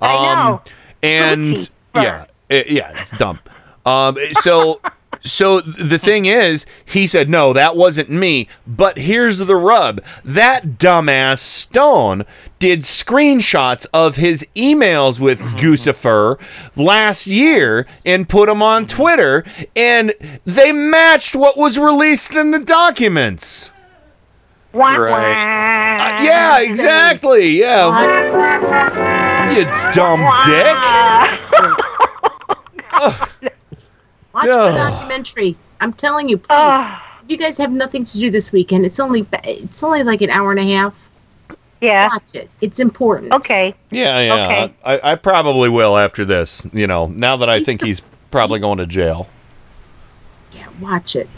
Um, I know. And Gucci. yeah, it- yeah, it's dumb. Um, so. So the thing is, he said, no, that wasn't me. But here's the rub that dumbass Stone did screenshots of his emails with Guccifer last year and put them on Twitter, and they matched what was released in the documents. Right. Uh, yeah, exactly. Yeah. You dumb dick. Watch Ugh. the documentary. I'm telling you, please. Ah. if you guys have nothing to do this weekend, it's only it's only like an hour and a half. Yeah. Watch it. It's important. Okay. Yeah, yeah. Okay. I, I probably will after this. You know, now that I think he's probably going to jail. Yeah, watch it.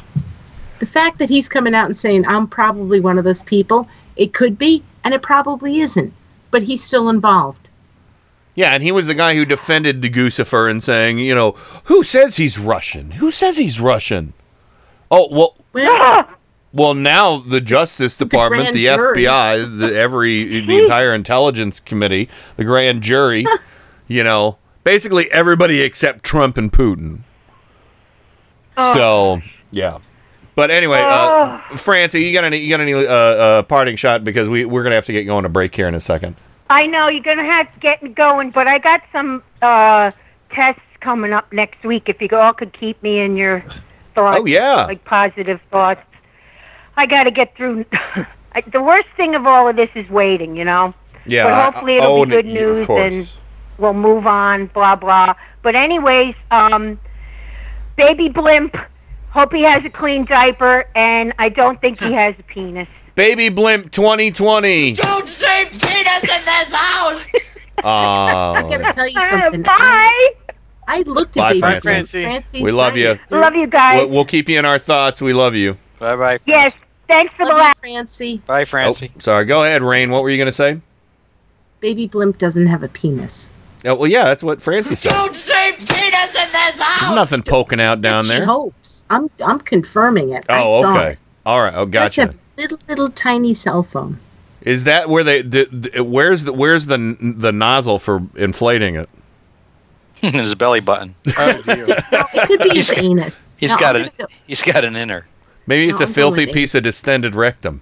The fact that he's coming out and saying, I'm probably one of those people, it could be, and it probably isn't, but he's still involved. Yeah, and he was the guy who defended de Guccifer and saying, you know, who says he's Russian? Who says he's Russian? Oh well, Well, well now the Justice Department, grand the. FBI, the every the entire intelligence committee, the grand jury, you know, basically everybody except Trump and Putin. So yeah. But anyway, uh, Francie, you got any you got any uh, uh, parting shot because we we're gonna have to get going to break here in a second. I know you're gonna have to get going, but I got some uh, tests coming up next week. If you all could keep me in your thoughts, Oh, yeah. like positive thoughts. I got to get through. The worst thing of all of this is waiting, you know. Yeah, But hopefully it'll be good news and we'll move on. Blah blah. But anyways, um, baby blimp. Hope he has a clean diaper, and I don't think he has a penis. Baby Blimp 2020. Don't say penis in this house! Oh. I Uh, gotta tell you something. Bye. I looked Bye, at Baby Francie. Blimp. Francie. Francie's we love you. fine. Love you guys. We'll, we'll keep you in our thoughts. We love you. Bye bye. Yes. Thanks for the Love you, laugh. Francie. Bye, Oh, Francie. sorry. Go ahead, Rain. What were you going to say? Baby Blimp doesn't have a penis. Oh, well, yeah, that's what Francie said. Don't say penis in this house! nothing poking out down She there. hopes. I'm I'm confirming it. I Oh, saw okay. It. All right. Oh, That's gotcha. A little little tiny cell phone. Is that where they? The, the, where's the Where's the the nozzle for inflating it? His belly button. Oh dear. It could be He's his got- anus. He's No, got I'm an go- he's got an inner. Maybe it's No, a I'm filthy going piece of distended rectum.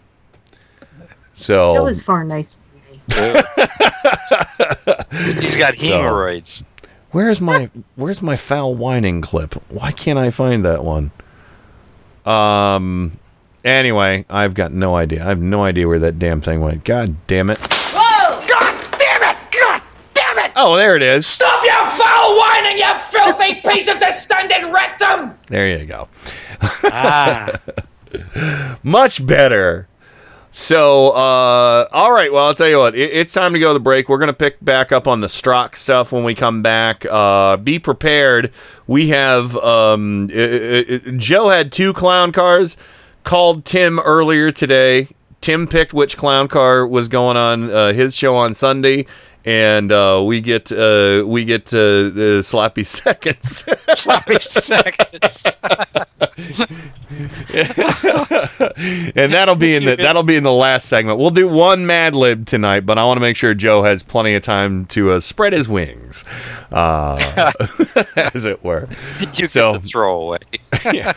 So Joe So is far nicer. He's got So- hemorrhoids. where's my Where's my foul whining clip? Why can't I find that one? Um. Anyway, I've got no idea. I have no idea where that damn thing went. God damn it! Whoa! God damn it! God damn it! Oh, there it is. Stop your foul whining, you filthy piece of distended rectum! There you go. Ah. Much better. So, uh, all right. Well, I'll tell you what. It, it's time to go to the break. We're gonna pick back up on the Strzok stuff when we come back. Uh, be prepared. We have um, uh, uh, Joe had two clown cars. Called Tim earlier today. Tim picked which clown car was going on uh, his show on Sunday, and uh, we get uh, we get uh, the sloppy seconds. Sloppy seconds. and that'll be in the that'll be in the last segment. We'll do one Mad Lib tonight, but I want to make sure Joe has plenty of time to uh, spread his wings, uh, as it were. You So- get the throwaway. yeah.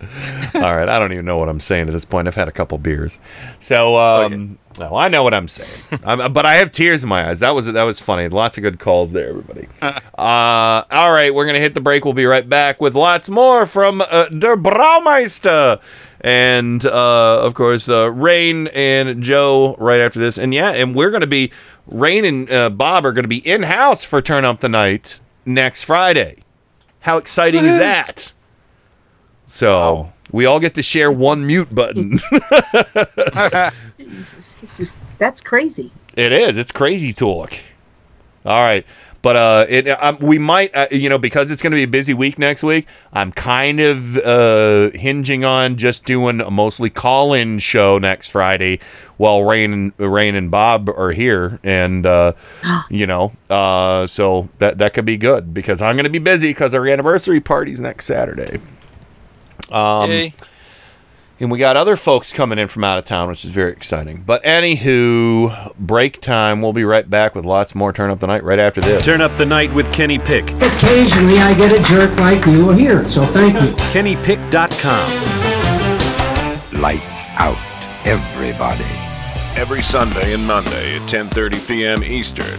All right, I don't even know what I'm saying at this point. I've had a couple beers, so um, no, I know what I'm saying. I'm, but I have tears in my eyes. That was that was funny. Lots of good calls there, everybody. uh, all right, we're gonna hit the break. We'll be right back with lots more from uh, Der Braumeister. And uh, of course, uh, Rain and Joe right after this. And yeah, and we're going to be, Rain and uh, Bob are going to be in house for Turn Up the Night next Friday. How exciting is that? So we all get to share one mute button. Jesus, this is that's crazy. it is. It's crazy talk. All right. But uh, it um, we might uh, you know because it's going to be a busy week next week. I'm kind of uh, hinging on just doing a mostly call-in show next Friday while Rain and Rain and Bob are here, and uh, you know, uh, so that that could be good because I'm going to be busy because our anniversary party's next Saturday. Um, Yay. and we got other folks coming in from out of town, which is very exciting. But anywho, break time. We'll be right back with lots more Turn Up the Night right after this. Turn up the night with Kenny Pick. Occasionally I get a jerk like you here, so thank you. KennyPick.com. Light out, everybody. Every Sunday and Monday at 10:30 p.m. Eastern,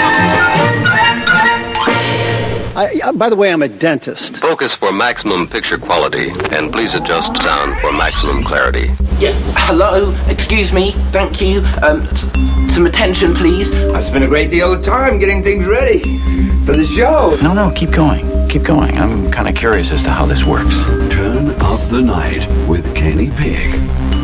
I I, I- by the way, I'm a dentist. Focus for maximum picture quality, and please adjust sound for maximum clarity. Yeah, hello, excuse me, thank you. Um, s- some attention, please. I've spent a great deal of time getting things ready for the show. No, no, keep going. Keep going. I'm kind of curious as to how this works. Turn up the night with Kenny Pick.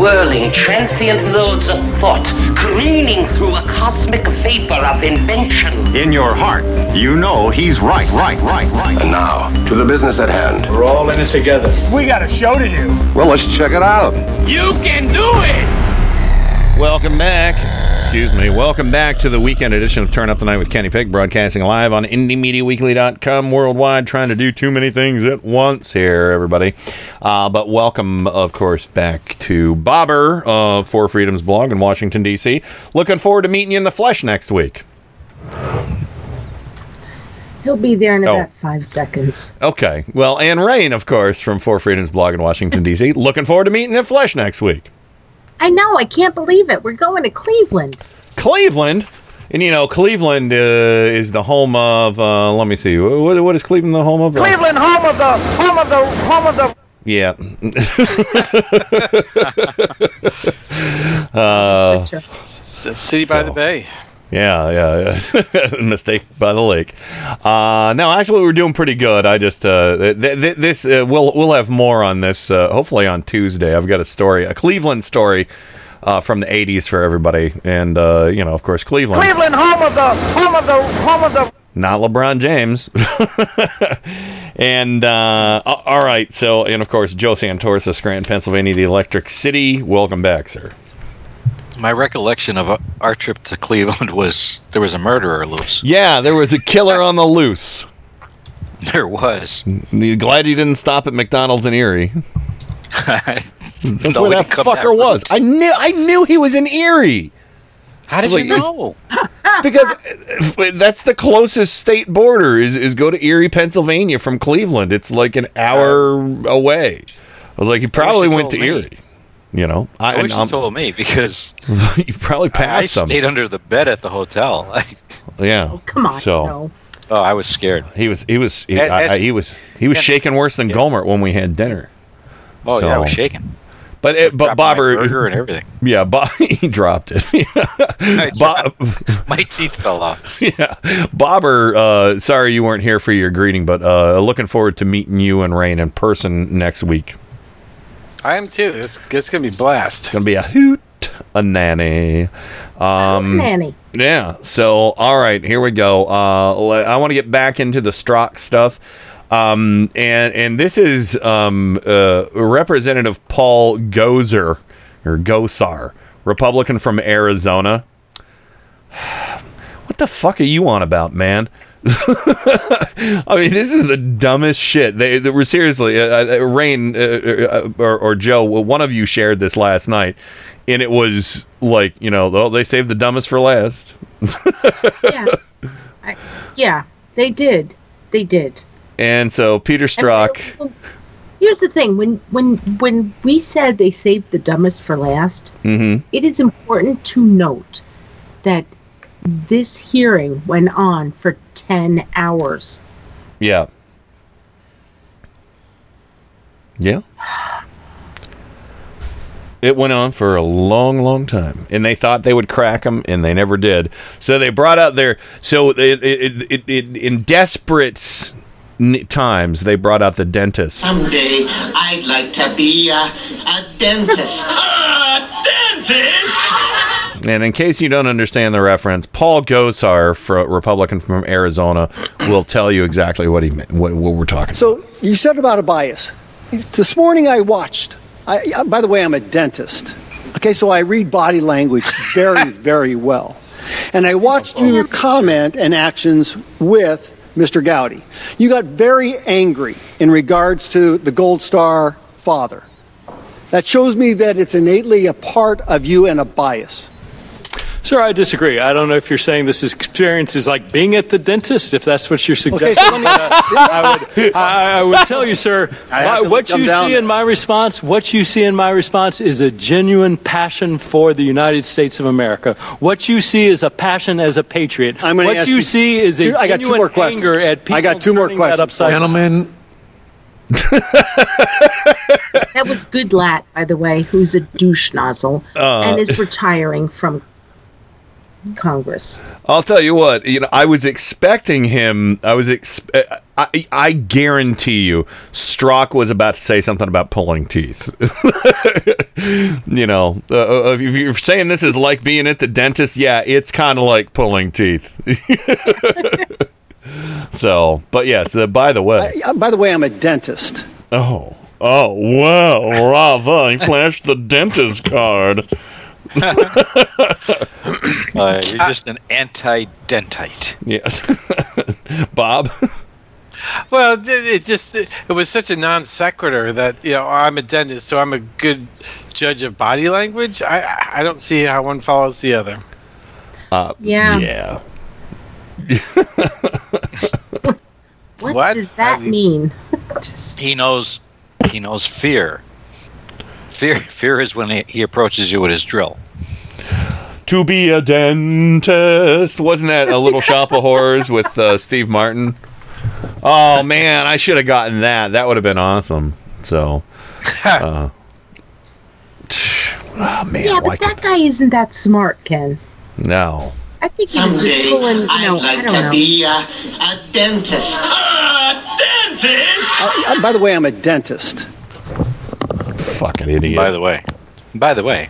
whirling, transient loads of thought, careening through a cosmic vapor of invention. In your heart, you know he's right, right, right, right. And now, to the business at hand. We're all in this together. We got a show to do. Well, let's check it out. You can do it. Welcome back. Excuse me. Welcome back to the weekend edition of Turn Up the Night with Kenny Pick, broadcasting live on IndieMediaWeekly.com worldwide, trying to do too many things at once here, everybody. Uh, but welcome, of course, back to Bobber of Four Freedoms blog in Washington, D.C. Looking forward to meeting you in the flesh next week. He'll be there in Oh. about five seconds. Okay. Well, Ann Rain, of course, from Four Freedoms blog in Washington, D.C. Looking forward to meeting in flesh next week. I know. I can't believe it. We're going to Cleveland. Cleveland. And you know, Cleveland uh, is the home of. Uh, let me see. What, what is Cleveland the home of? Cleveland, home of the, home of the, home of the. Yeah. uh, city by the bay. Yeah, yeah, yeah. Mistake by the lake. Uh, no, actually, we're doing pretty good. I just uh, th- th- this uh, we'll we'll have more on this. Uh, hopefully on Tuesday. I've got a story, a Cleveland story. Uh, from the 80s for everybody. And, uh, you know, of course, Cleveland. Cleveland, home of the, home of the, home of the. not LeBron James. and uh, all right, so and of course Joe Santoris of Scranton, Pennsylvania, the Electric City. Welcome back, sir. My recollection of uh, our trip to Cleveland was there was a murderer loose. Yeah, there was a killer on the loose. There was. Glad you didn't stop at McDonald's in Erie. That's where that fucker that was. I knew. I knew he was in Erie. How did Like, you know? because uh, that's the closest state border is, is go to Erie, Pennsylvania from Cleveland. It's like an hour away. I was like, he probably went to me. Erie. You know, I, I, wish you told me because you probably I, I passed him. stayed under the bed at the hotel. Yeah. Come on. So no. oh, I was scared. he was he was he, As- I, as- I- he was he was Yeah. shaking worse than Gohmert when we had dinner. Oh yeah, I was shaking. But it, but Dropped my Bobber burger and everything. Yeah, Bob he dropped it. I Bob, My teeth fell off. yeah, Bobber. Uh, sorry you weren't here for your greeting, but uh, looking forward to meeting you and Rain in person next week. I am too. It's it's gonna be blast. It's gonna be a hoot, a nanny. Um, Nanny. Yeah. So, all right, here we go. Uh, I want to get back into the Strzok stuff. Um, and and this is um, uh, Representative Paul Gozer or Gosar, Republican from Arizona. What the fuck are you on about, man? I mean, this is the dumbest shit. They, they were seriously, uh, uh, Rain uh, uh, or, or Joe, one of you shared this last night, and it was like, you know, oh, they saved the dumbest for last. Yeah. I, yeah, they did. They did. And so Peter Strzok, Here's the thing: when when when we said they saved the dumbest for last, mhm. it is important to note that this hearing went on for ten hours. yeah, yeah. It went on for a long, long time, and they thought they would crack him, and they never did. So they brought out their so it, it, it, it, in desperate times they brought out the dentist. Someday I'd like to be a, a dentist. a dentist? And in case you don't understand the reference, Paul Gosar, fro- Republican from Arizona, will tell you exactly what he meant, what, what we're talking. So you said about a bias. This morning I watched. I, I- by the way, I'm a dentist. Okay, so I read body language very, very well. And I watched oh. your comment and actions with Mr. Gowdy. You got very angry in regards to the Gold Star father. That shows me that it's innately a part of you and a bias. Sir, I disagree. I don't know if you're saying this experience is like being at the dentist, if that's what you're Okay, suggesting. so me- Uh, I, would, I, I would tell you, sir, my- what you down see in my response, what you see in my response is a genuine passion for the United States of America. What you see is a passion as a patriot. I'm what ask you, you- see is a got two genuine more questions. anger at people I got two more turning that questions. upside down. Gentlemen, That was Goodlatte, by the way, who's a douche nozzle Uh. and is retiring from Congress. I'll tell you what, you know, I was expecting him. I was, ex- I, I guarantee you, Strzok was about to say something about pulling teeth. you know, uh, if you're saying this is like being at the dentist, yeah, it's kind of like pulling teeth. so, but yes, uh, by the way, Uh, by the way, I'm a dentist. oh, oh, wow, Rava, he flashed the dentist card. Uh, you're just an anti-dentite. Yeah, Bob. Well, it, it just it was such a non sequitur that you know I'm a dentist, so I'm a good judge of body language. I I don't see how one follows the other. Uh, Yeah. Yeah. What, What? does that mean? He knows. He knows fear. Fear. Fear is when he, he approaches you with his drill. To be a dentist. Wasn't that a little shop of horrors with uh, Steve Martin? Oh man, I should have gotten that. That would have been awesome. So, uh, oh man, yeah, but that guy isn't that smart, Ken. no. I think he was just Someday, pulling, you I'd know, like I don't to know. be a, a dentist. A dentist? Uh, uh, by the way, I'm a dentist. Fucking idiot. By the way, by the way,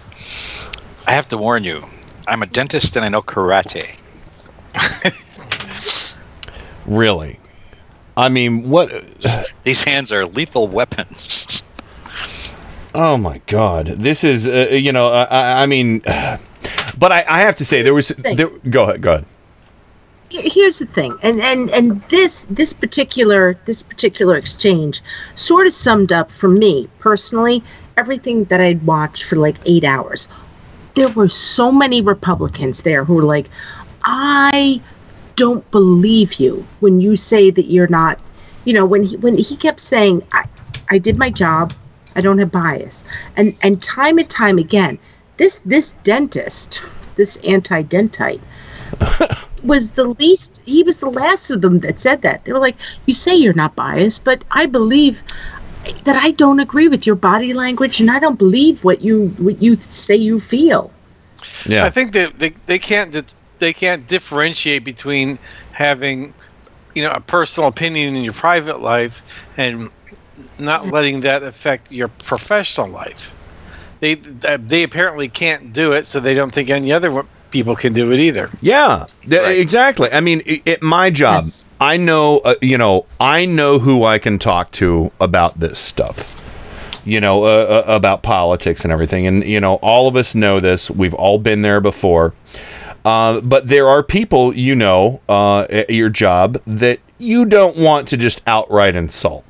I have to warn you. I'm a dentist and I know karate. Really. I mean, what? These hands are lethal weapons. Oh my God, this is uh, you know uh, I, I mean, but I, I have to say there was there. Go ahead. Go ahead. Here's the thing and and and this this particular this particular exchange sort of summed up for me personally everything that i'd watched for like eight hours there were so many republicans there who were like i don't believe you when you say that you're not you know when he when he kept saying i i did my job. I don't have bias. And and time and time again this this dentist this anti-dentite was the least he was the last of them that said that. They were like you say you're not biased but i believe that i don't agree with your body language and i don't believe what you what you say you feel Yeah. I think that they, they can't they can't differentiate between having you know a personal opinion in your private life and not letting that affect your professional life. They uh, they apparently can't do it, so they don't think any other wo- people can do it either. Yeah, th- exactly. I mean, at my job, I know, uh, you know, I know who I can talk to about this stuff. You know, uh, uh, about politics and everything, and you know, all of us know this. We've all been there before. Uh, but there are people, you know, uh, at your job that you don't want to just outright insult,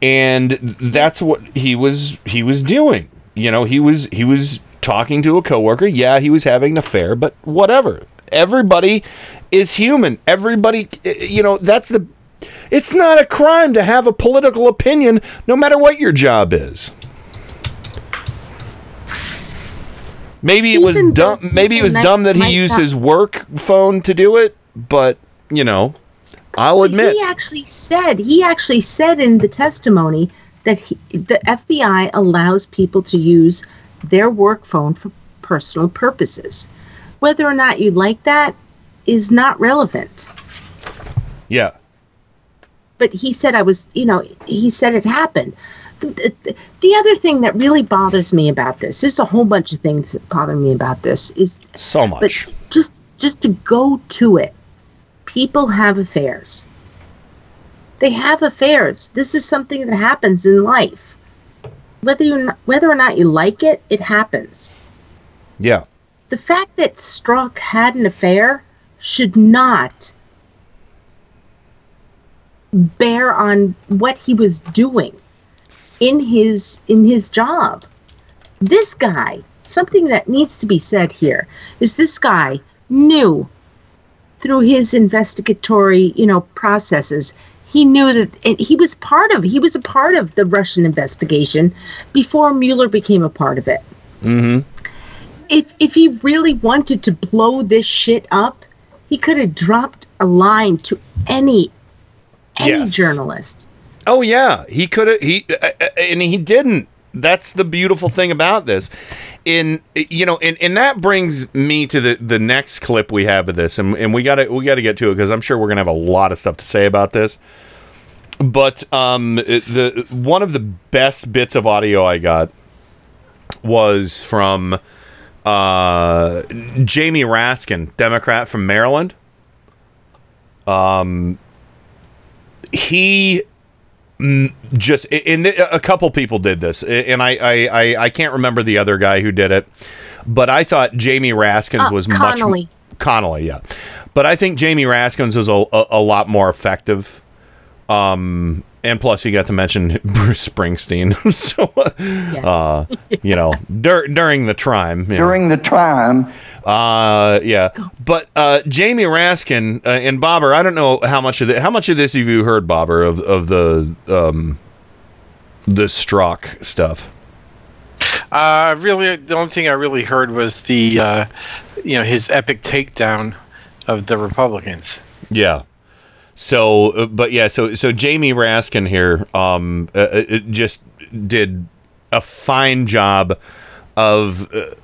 and that's what he was he was doing. You know, he was he was talking to a coworker. Yeah, he was having an affair, but whatever. Everybody is human. Everybody, eh, eh, you know, that's the. It's not a crime to have a political opinion, no matter what your job is. Maybe it was dumb. Maybe it was dumb that he used his work phone to do it, but you know, I'll admit. he actually said he actually said in the testimony that he, the FBI allows people to use their work phone for personal purposes. Whether or not you like that is not relevant. Yeah. But he said I was, you know, he said it happened. The, the, the other thing that really bothers me about this, there's a whole bunch of things that bother me about this, is So much. but just just to go to it people have affairs they have affairs this is something that happens in life whether you whether or not you like it it happens Yeah. the fact that Strzok had an affair should not bear on what he was doing in his in his job this guy something that needs to be said here is this guy knew through his investigatory, you know, processes, he knew that and he was part of he was a part of the Russian investigation before Mueller became a part of it. Mm-hmm. If if he really wanted to blow this shit up, he could have dropped a line to any any Yes. journalist. Oh yeah, he could have. He uh, uh, and he didn't. That's the beautiful thing about this. In you know, and, and that brings me to the the next clip we have of this, and, and we got to we got to get to it because I'm sure we're gonna have a lot of stuff to say about this. But um, the one of the best bits of audio I got was from uh, Jamie Raskin, Democrat from Maryland. Um, he just and a couple people did this, and I I I, I can't remember the other guy who did it, but I thought Jamie Raskins Uh, was Connolly. much Connolly, yeah, but I think Jamie Raskins is a, a, a lot more effective. Um, and plus, you got to mention Bruce Springsteen, so uh, you know dur- during the time you know. During the time, Uh, yeah. But uh, Jamie Raskin uh, and Bobber, I don't know how much of the, how much of this have you heard, Bobber, of of the um the Strzok stuff. Uh, really, the only thing I really heard was the, uh, you know, his epic takedown of the Republicans. Yeah. So, uh, but yeah, so so Jamie Raskin here, um, uh, uh, uh, just did a fine job of uh,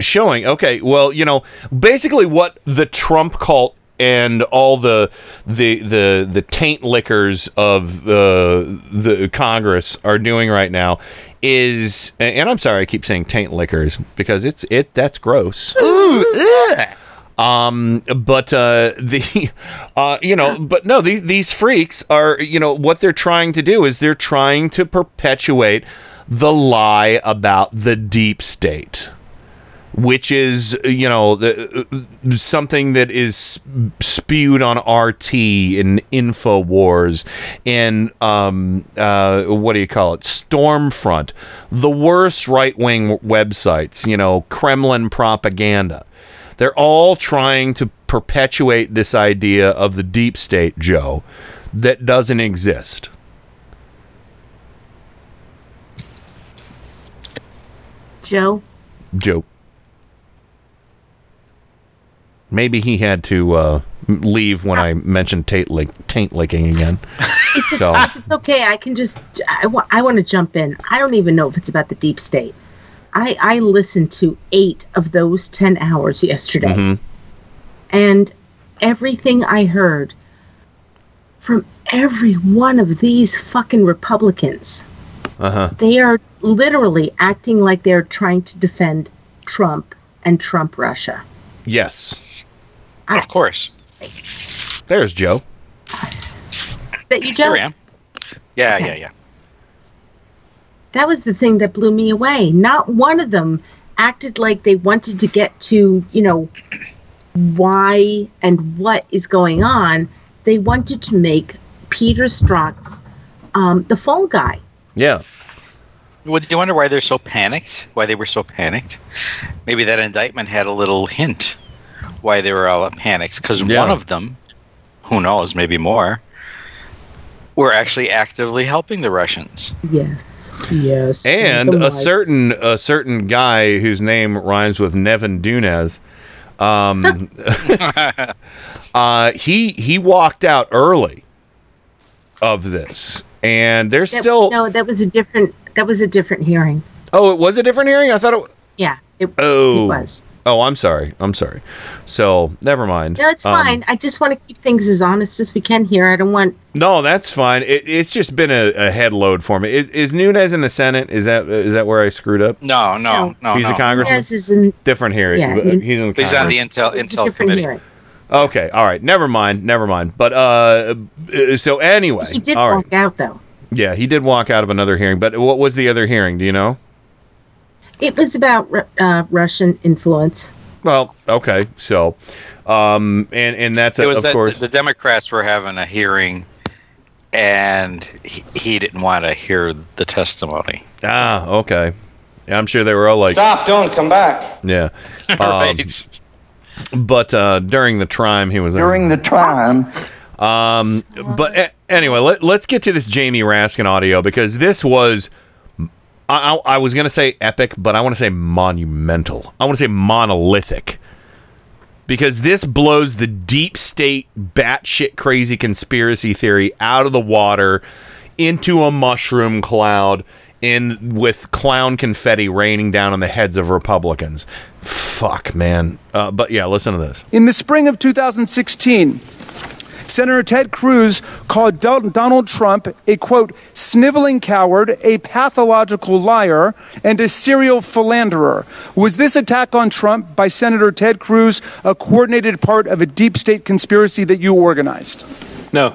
showing. Okay, well, you know, basically what the Trump cult and all the the the the taint lickers of uh, the Congress are doing right now is, and I'm sorry, I keep saying taint lickers because it's it that's gross. Ooh, Um, but uh, the, uh, you know, but no, these these freaks are, you know, what they're trying to do is they're trying to perpetuate the lie about the deep state, which is, you know, the, something that is spewed on RT and Infowars and um, uh, what do you call it? Stormfront, the worst right wing websites, you know, Kremlin propaganda. They're all trying to perpetuate this idea of the deep state, Joe, that doesn't exist. Joe, Joe. Maybe he had to uh, leave when I mentioned taint, lick, taint licking again. so it's okay. I can just. I want. I want to jump in. I don't even know if it's about the deep state. I I listened to eight of those ten hours yesterday, mhm. and everything I heard from every one of these fucking Republicans, uh huh. they are literally acting like they're trying to defend Trump and Trump Russia. Yes. Of course. There's Joe. That you Here don't. I am. Yeah, yeah, yeah. that was the thing that blew me away. Not one of them acted like they wanted to get to, you know, why and what is going on. They wanted to make Peter Strzok's um, the fall guy. Yeah. Well, do you wonder why they're so panicked? Why they were so panicked? Maybe that indictment had a little hint why they were all panicked. Because Yeah. one of them, who knows, maybe more, were actually actively helping the Russians. Yes. Yes. and a wise. certain a certain guy whose name rhymes with Nevin Dunez. Um, uh, he he walked out early of this, and there's That- still. no. That was a different. That was a different hearing. Oh, it was a different hearing. I thought it. Yeah. It, Oh, it was. Oh, I'm sorry. I'm sorry. So never mind. No, it's Um, fine. I just want to keep things as honest as we can here. I don't want. No, that's fine. It, it's just been a, a head load for me. Is, is Nunes in the Senate? Is that is that where I screwed up? No, no, no. He's no. a congressman. Yes, is in, Different hearing. Yeah, but he's in the He's on the intel it's a intel different committee. hearing. Okay, all right. Never mind. Never mind. But uh, uh, so anyway, He did all right. walk out though. Yeah, he did walk out of another hearing. But what was the other hearing? Do you know? It was about uh, Russian influence. Well, okay. So, um, and and that's It was of that course. the Democrats were having a hearing, and he, he didn't want to hear the testimony. Ah, okay. I'm sure they were all like, Stop, don't come back. yeah. Um, but uh, during the time he was During the time, Um, but a- anyway, let, let's get to this Jamie Raskin audio because this was. I, I, I was going to say epic, but I want to say monumental. I want to say monolithic. Because this blows the deep state, batshit crazy conspiracy theory out of the water into a mushroom cloud in with clown confetti raining down on the heads of Republicans. Fuck, man. Uh, but yeah, listen to this. In the spring of 2016, Senator Ted Cruz called Donald Trump a quote, sniveling coward, a pathological liar, and a serial philanderer. Was this attack on Trump by Senator Ted Cruz a coordinated part of a deep state conspiracy that you organized? No.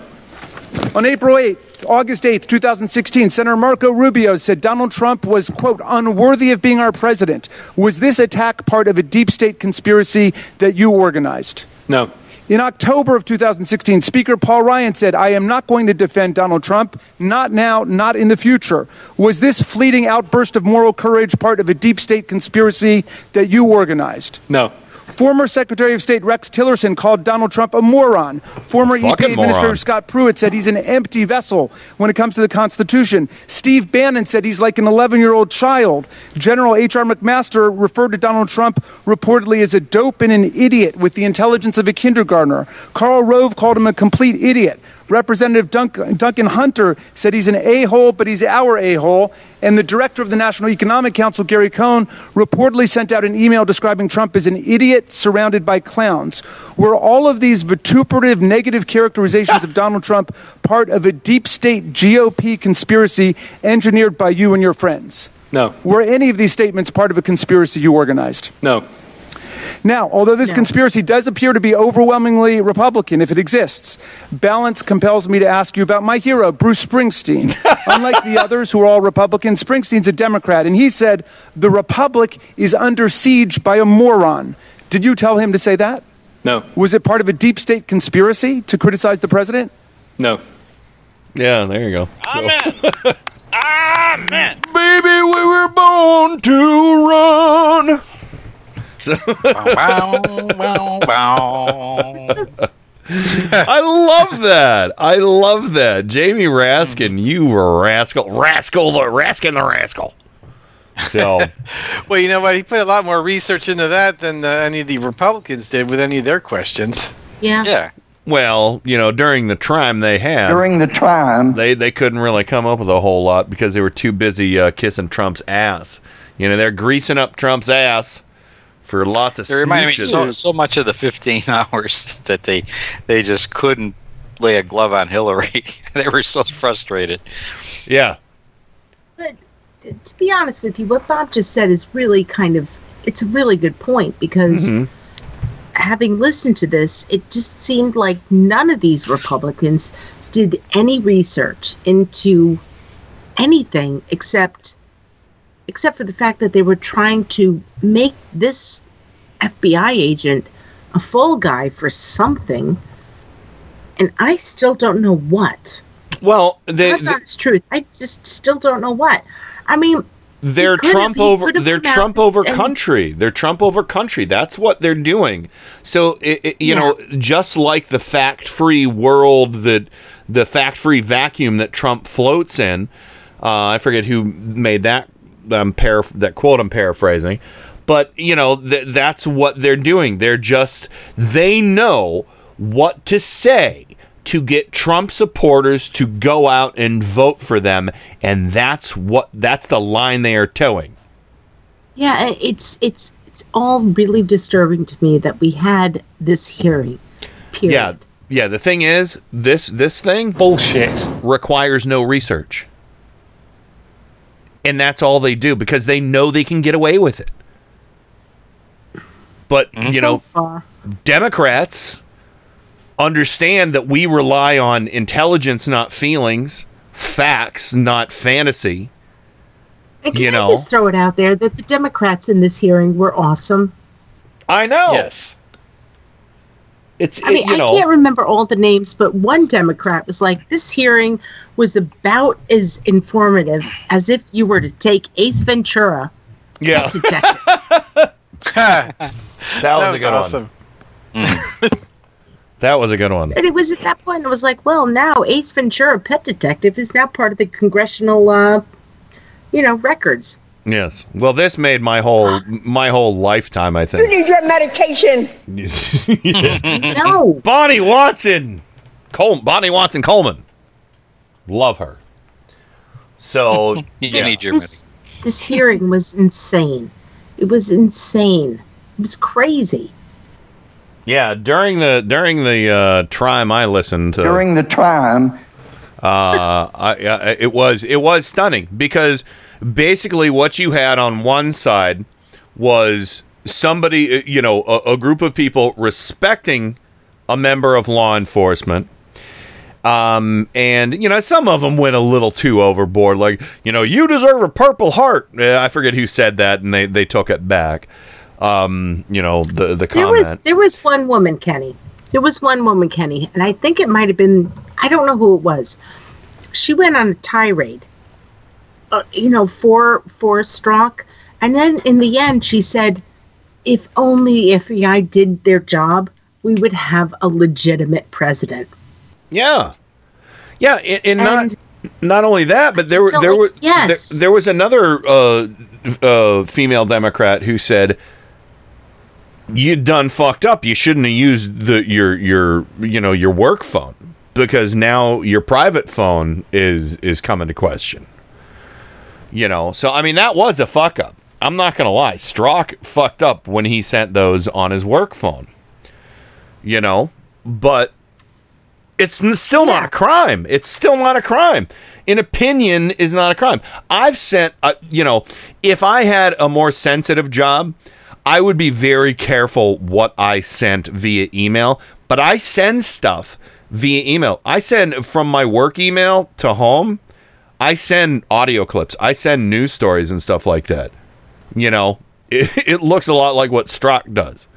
On April 8th, August 8th, 2016, Senator Marco Rubio said Donald Trump was, quote, unworthy of being our president. Was this attack part of a deep state conspiracy that you organized? No. In October of 2016, Speaker Paul Ryan said, I am not going to defend Donald Trump, not now, not in the future. Was this fleeting outburst of moral courage part of a deep state conspiracy that you organized? No. Former Secretary of State Rex Tillerson called Donald Trump a moron. Former Fucking EPA Administrator moron. Scott Pruitt said he's an empty vessel when it comes to the Constitution. Steve Bannon said he's like an 11 year old child. General H.R. McMaster referred to Donald Trump reportedly as a dope and an idiot with the intelligence of a kindergartner. Karl Rove called him a complete idiot. Representative Duncan Hunter said he's an a hole, but he's our a hole. And the director of the National Economic Council, Gary Cohn, reportedly sent out an email describing Trump as an idiot surrounded by clowns. Were all of these vituperative negative characterizations of Donald Trump part of a deep state GOP conspiracy engineered by you and your friends? No. Were any of these statements part of a conspiracy you organized? No. Now, although this conspiracy does appear to be overwhelmingly Republican, if it exists, balance compels me to ask you about my hero, Bruce Springsteen. Unlike the others who are all Republicans, Springsteen's a Democrat, and he said, The Republic is under siege by a moron. Did you tell him to say that? No. Was it part of a deep state conspiracy to criticize the president? No. Yeah, there you go. Amen. Amen. Baby, we were born to run. So I love that. I love that. Jamie Raskin, you rascal. Rascal the Raskin the rascal. So Well, you know what? He put a lot more research into that than uh, any of the Republicans did with any of their questions. Yeah. Yeah. well, you know, during the time they had during the time, they they couldn't really come up with a whole lot because they were too busy uh, kissing Trump's ass. You know, they're greasing up Trump's ass for lots of It reminded me smooches. so, so much of the 15 hours that they they just couldn't lay a glove on Hillary. they were so frustrated. Yeah. But to be honest with you, what Bob just said is really kind of it's a really good point because Mhm. having listened to this, it just seemed like none of these Republicans did any research into anything except except for the fact that they were trying to make this FBI agent a fall guy for something. And I still don't know what. Well, they, That's honest truth. I just still don't know what. I mean, They're Trump over. They're Trump over and- country. They're Trump over country. That's what they're doing. So it, it- you know, just like the fact-free world that the fact-free vacuum that Trump floats in. Uh, I forget who made that. Um, paraph- that quote I'm paraphrasing, but you know th- that's what they're doing. They're just they know what to say to get Trump supporters to go out and vote for them, and that's what that's the line they are towing. Yeah, it's it's it's all really disturbing to me that we had this hearing. Period. Yeah, yeah. The thing is, this this thing bullshit requires no research, and that's all they do because they know they can get away with it. But mm-hmm. you So know, far. Democrats understand that we rely on intelligence, not feelings, facts, not fantasy. And can you I know. just throw it out there that the Democrats in this hearing were awesome. I know. Yes. It's I mean, you I know. can't remember all the names, but one Democrat was like, "This hearing was about as informative as if you were to take Ace Ventura Yeah. Pet detective. That was a good awesome. one. That was a good one. And it was at that point, I was like, well, now Ace Ventura, Pet Detective, is now part of the congressional, uh, you know, records. Yes. Well, this made my whole my whole lifetime. I think You think. need your medication. No. Bonnie Watson, Col- Bonnie Watson Coleman. Love her. So You yeah. need your This, this hearing was insane. It was insane. It was crazy. Yeah, during the during the uh, time I listened to During the time, uh, I, I, it was it was stunning because basically what you had on one side was somebody, uh, you know, a, a group of people respecting a member of law enforcement. Um, and you know, some of them went a little too overboard. Like, you know, you deserve a Purple Heart. I forget who said that, and they they took it back. Um, you know, the the comment. There was there was one woman, Kenny. There was one woman, Kenny, and I think it might have been I don't know who it was. She went on a tirade, uh, you know, for for Strzok, and then in the end she said, "If only FBI did their job, we would have a legitimate president." Yeah, yeah, and, and, not not only that, but there were there like, were yes. there, there was another uh, uh, female Democrat who said, "You done fucked up. You shouldn't have used the your your you know your work phone because now your private phone is is coming to question." You know, so I mean that was a fuck up. I'm not gonna lie. Strzok fucked up when he sent those on his work phone. You know, but it's still not a crime. It's still not a crime. An opinion is not a crime. I've sent, uh, you know, if I had a more sensitive job, I would be very careful what I sent via email. But I send stuff via email. I send from my work email to home. I send audio clips. I send news stories and stuff like that. You know, it, it looks a lot like what Strzok does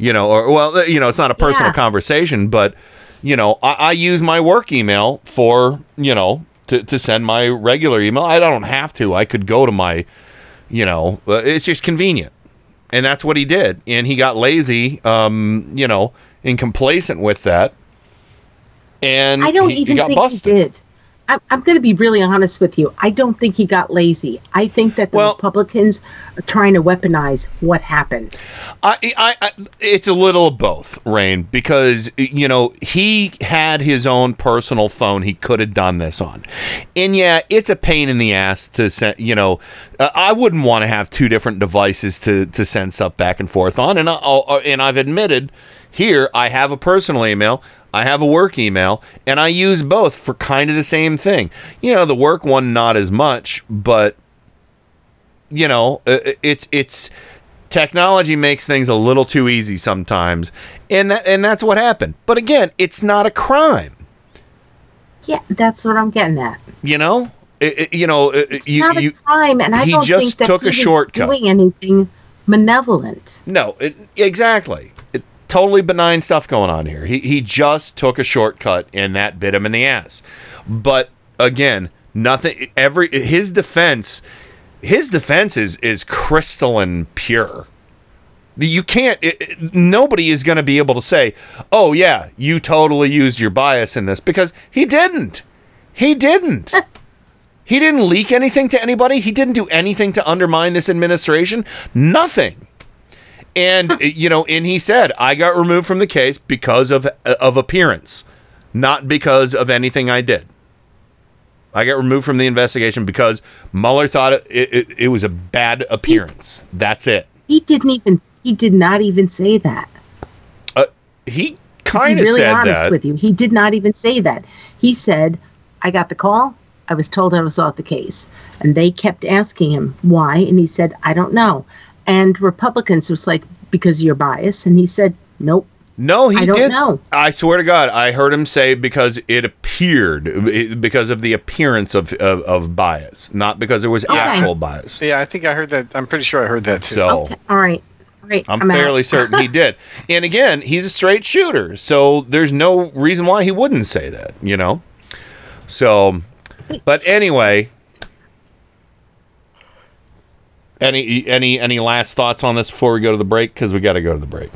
you know, or well, you know, it's not a personal Yeah. conversation, but you know, I, I use my work email for you know to, to send my regular email. I don't have to. I could go to my, you know, uh, it's just convenient, and that's what he did, and he got lazy, um, you know, and complacent with that, and I don't he, he even got think busted. he did. I'm, I'm going to be really honest with you. I don't think he got lazy. I think that the Republicans are trying to weaponize what happened. I, I, I, it's a little of both, Rain, because you know he had his own personal phone he could have done this on, and yeah, it's a pain in the ass to send. You know, uh, I wouldn't want to have two different devices to to send stuff back and forth on, and I, I'll, and I've admitted here I have a personal email. I have a work email, and I use both for kind of the same thing. You know, the work one not as much, but you know, it's it's technology makes things a little too easy sometimes, and that and that's what happened. But again, it's not a crime. Yeah, that's what I'm getting at. You know, It- it- you know, It's you, not a you crime, and I he don't just think that took he a shortcut. doing anything malevolent. No, it, exactly. Totally benign stuff going on here. He he just took a shortcut, and that bit him in the ass. But again, nothing. Every his defense, his defense is is crystalline pure. You can't. It- nobody is going to be able to say, "Oh yeah, you totally used your bias in this," because he didn't. He didn't. He didn't leak anything to anybody. He didn't do anything to undermine this administration. Nothing. And you know, and he said, "I got removed from the case because of of appearance, not because of anything I did. I got removed from the investigation because Mueller thought it, it, it was a bad appearance. That's it. He didn't even. He did not even say that. Uh, he kind of really said honest that. with you, he did not even say that. He said, "I got the call. I was told I was off the case," and they kept asking him why, and he said, "I don't know." And Republicans was like, "Because you're biased. and he said, "Nope." No, he I don't did. know. I swear to God, I heard him say because it appeared it- because of the appearance of, of, of bias, not because there was Okay. actual bias. Yeah, I think I heard that. I'm pretty sure I heard that too. So All right. All right. I'm, out. fairly certain he did. And again, he's a straight shooter, so there's no reason why he wouldn't say that, you know. So, but anyway, Any any any last thoughts on this before we go to the break? Because we got to go to the break.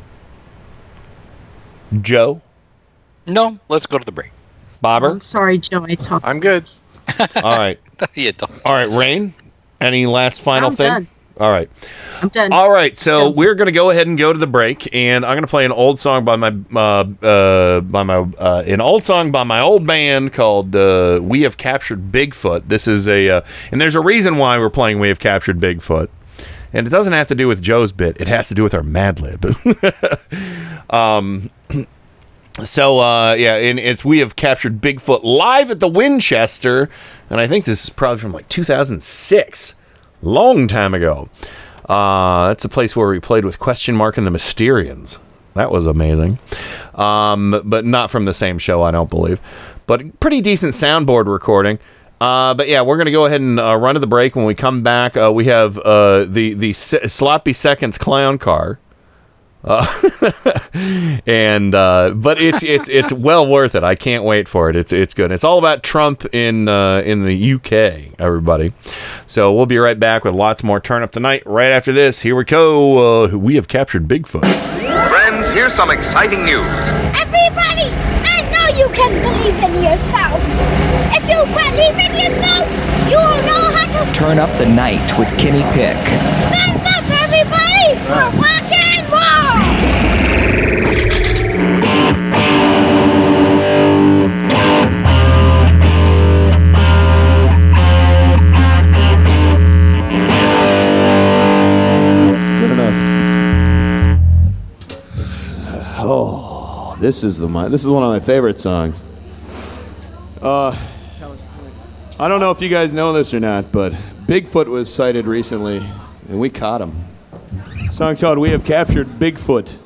Joe, No, let's go to the break. Bobber. I'm sorry, Joe. I talked. I'm good. All right. you don't. All right, Rain. Any last final I'm thing? done. All right. I'm done. All right, so we're gonna go ahead and go to the break, and I'm gonna play an old song by my uh, uh, by my uh, an old song by my old band called uh, "We Have Captured Bigfoot." This is a uh, and there's a reason why we're playing "We Have Captured Bigfoot," and it doesn't have to do with Joe's bit; it has to do with our Mad Lib. um. So uh, yeah, and it's we have captured Bigfoot live at the Winchester, and I think this is probably from like 2006, long time ago. Uh, that's a place where we played with Question Mark and the Mysterians. That was amazing, um, but not from the same show, I don't believe. But pretty decent soundboard recording. Uh, but yeah, we're gonna go ahead and uh, run to the break. When we come back, uh, we have uh, the the sloppy seconds clown car. Uh, and uh, but it's it's it's well worth it. I can't wait for it. It's it's good. It's all about Trump in uh, in the UK, everybody. So we'll be right back with lots more turn up tonight. Right after this, here we go. Uh, we have captured Bigfoot. Friends, here's some exciting news. Everybody, I know you can believe in yourself. If you believe in yourself, you will know how to Turn up the night with Kenny Pick. stand up, everybody, for rock this is the this is one of my favorite songs. Uh, I don't know if you guys know this or not, but Bigfoot was sighted recently, and we caught him. song's called "We Have Captured Bigfoot."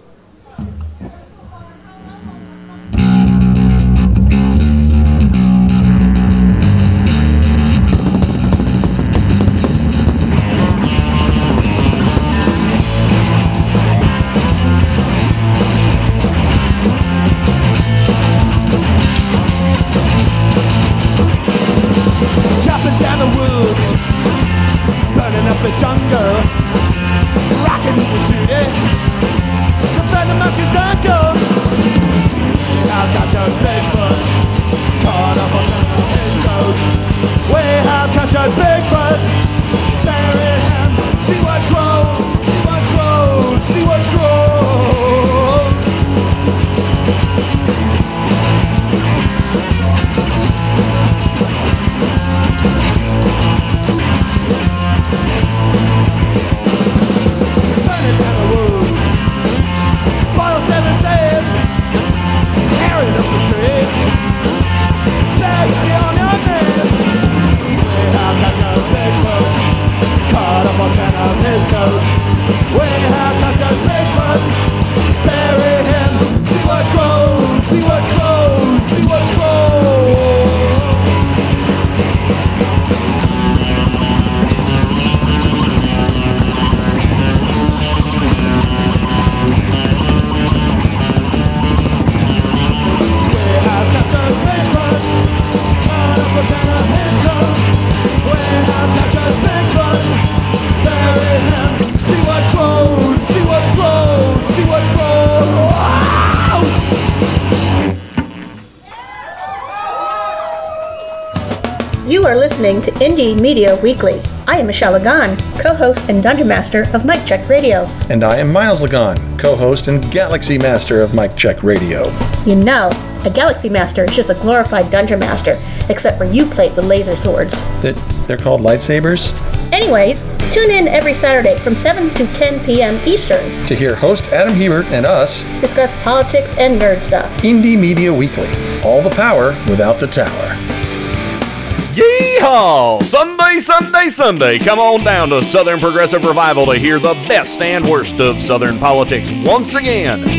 Listening to Indie Media Weekly. I am Michelle Lagan, co-host and Dungeon Master of Mike Check Radio. And I am Miles Lagan, co host and Galaxy Master of Mike Check Radio. You know, a Galaxy Master is just a glorified Dungeon Master, except for you play with laser swords. That they're called lightsabers? Anyways, tune in every Saturday from 7 to 10 p.m. Eastern. To hear host Adam Hebert and us, Discuss politics and nerd stuff. Indie Media Weekly. All the power without the tower. Yeehaw! Sunday, Sunday, Sunday. Come on down to Southern Progressive Revival to hear the best and worst of Southern politics once again.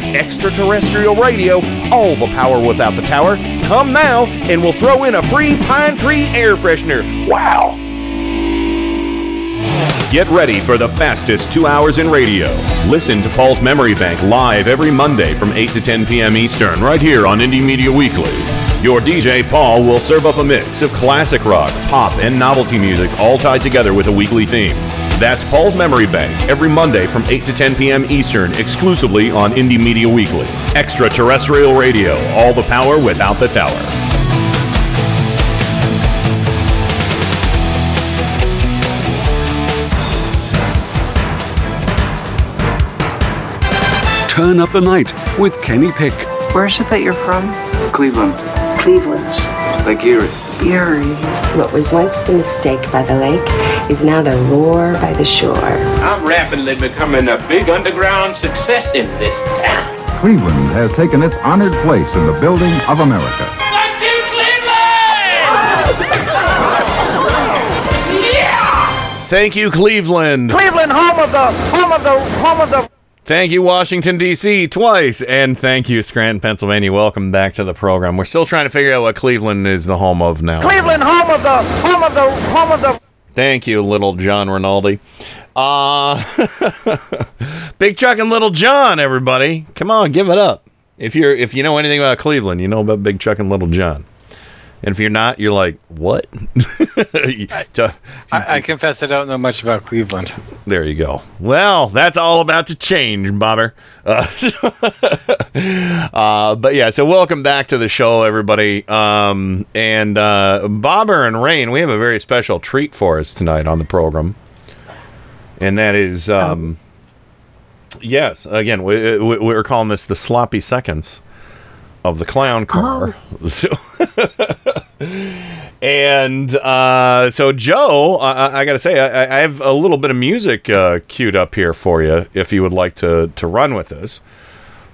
extraterrestrial radio, all the power without the tower. Come now, and we'll throw in a free pine tree air freshener. Wow! Get ready for the fastest two hours in radio. Listen to Paul's Memory Bank live every Monday from 8 to 10 p.m. Eastern, right here on Indie Media Weekly. Your DJ Paul will serve up a mix of classic rock, pop, and novelty music, all tied together with a weekly theme. That's Paul's Memory Bank every Monday from 8 to 10 p.m. Eastern, exclusively on Indie Media Weekly. Extraterrestrial radio, all the power without the tower. Turn up the night with Kenny Pick. Where is it that you're from? Cleveland. Cleveland. Lake Erie. Erie. What was once the mistake by the lake is now the roar by the shore. I'm rapidly becoming a big underground success in this town. Cleveland has taken its honored place in the building of America. Thank you, Cleveland! yeah! Thank you, Cleveland. Cleveland, home of the, home of the, home of the. Thank you, Washington, D.C., twice. And thank you, Scranton, Pennsylvania. Welcome back to the program. We're still trying to figure out what Cleveland is the home of now. Cleveland, home of the, home of the, home of the. Thank you, little John Rinaldi. Uh, Big Chuck and Little John, everybody. Come on, give it up. If you're if you know anything about Cleveland, you know about Big Chuck and Little John. And if you're not, you're like, what? I, I confess I don't know much about Cleveland. There you go. Well, that's all about to change, Bobber. Uh, uh, but yeah, so welcome back to the show, everybody. Um, and uh, Bobber and Rain, we have a very special treat for us tonight on the program, and that is, um, yes, again, we, we, we're calling this the sloppy seconds of the clown car. and uh, so, Joe, I, I got to say, I, I have a little bit of music uh, queued up here for you if you would like to, to run with this.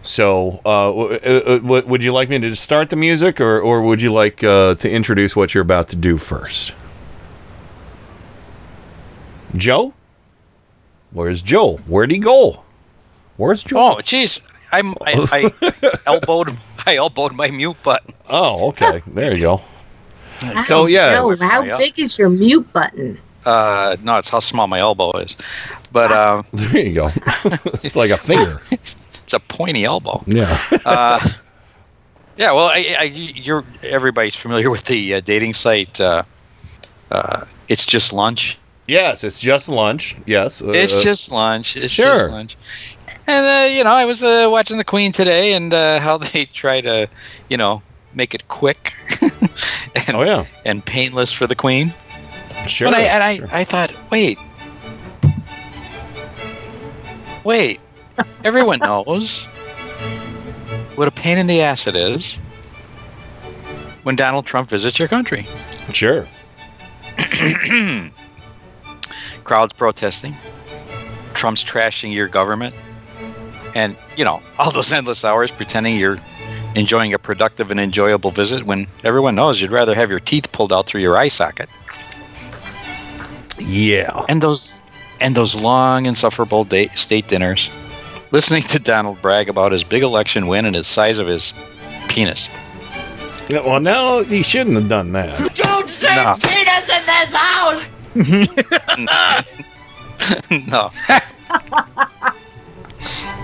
So, uh, w- uh, w- would you like me to just start the music, or, or would you like uh, to introduce what you're about to do first? Joe? Where's Joe? Where'd he go? Where's Joe? Oh, jeez. I'm I, I elbowed I elbowed my mute button. Oh, okay. There you go. Wow, So yeah, Joe, how big is your mute button? Uh, no, it's how small my elbow is. But uh, there you go. it's like a finger. it's a pointy elbow. Yeah. uh, yeah. Well, I, I, you're everybody's familiar with the uh, dating site. Uh, uh, it's just lunch. Yes, it's just lunch. Yes, uh, it's just lunch. It's sure. just lunch. And uh, you know, I was uh, watching the Queen today, and uh, how they try to, you know, make it quick. and, oh yeah. And painless for the Queen. Sure. But I, and I, sure. I thought, wait, wait. Everyone knows what a pain in the ass it is when Donald Trump visits your country. Sure. Crowds protesting. Trump's trashing your government. And, you know, all those endless hours pretending you're enjoying a productive and enjoyable visit when everyone knows you'd rather have your teeth pulled out through your eye socket. Yeah. And those and those long insufferable day, state dinners. Listening to Donald brag about his big election win and the size of his penis. Yeah, well, no, he shouldn't have done that. You don't say No. penis in this house. no.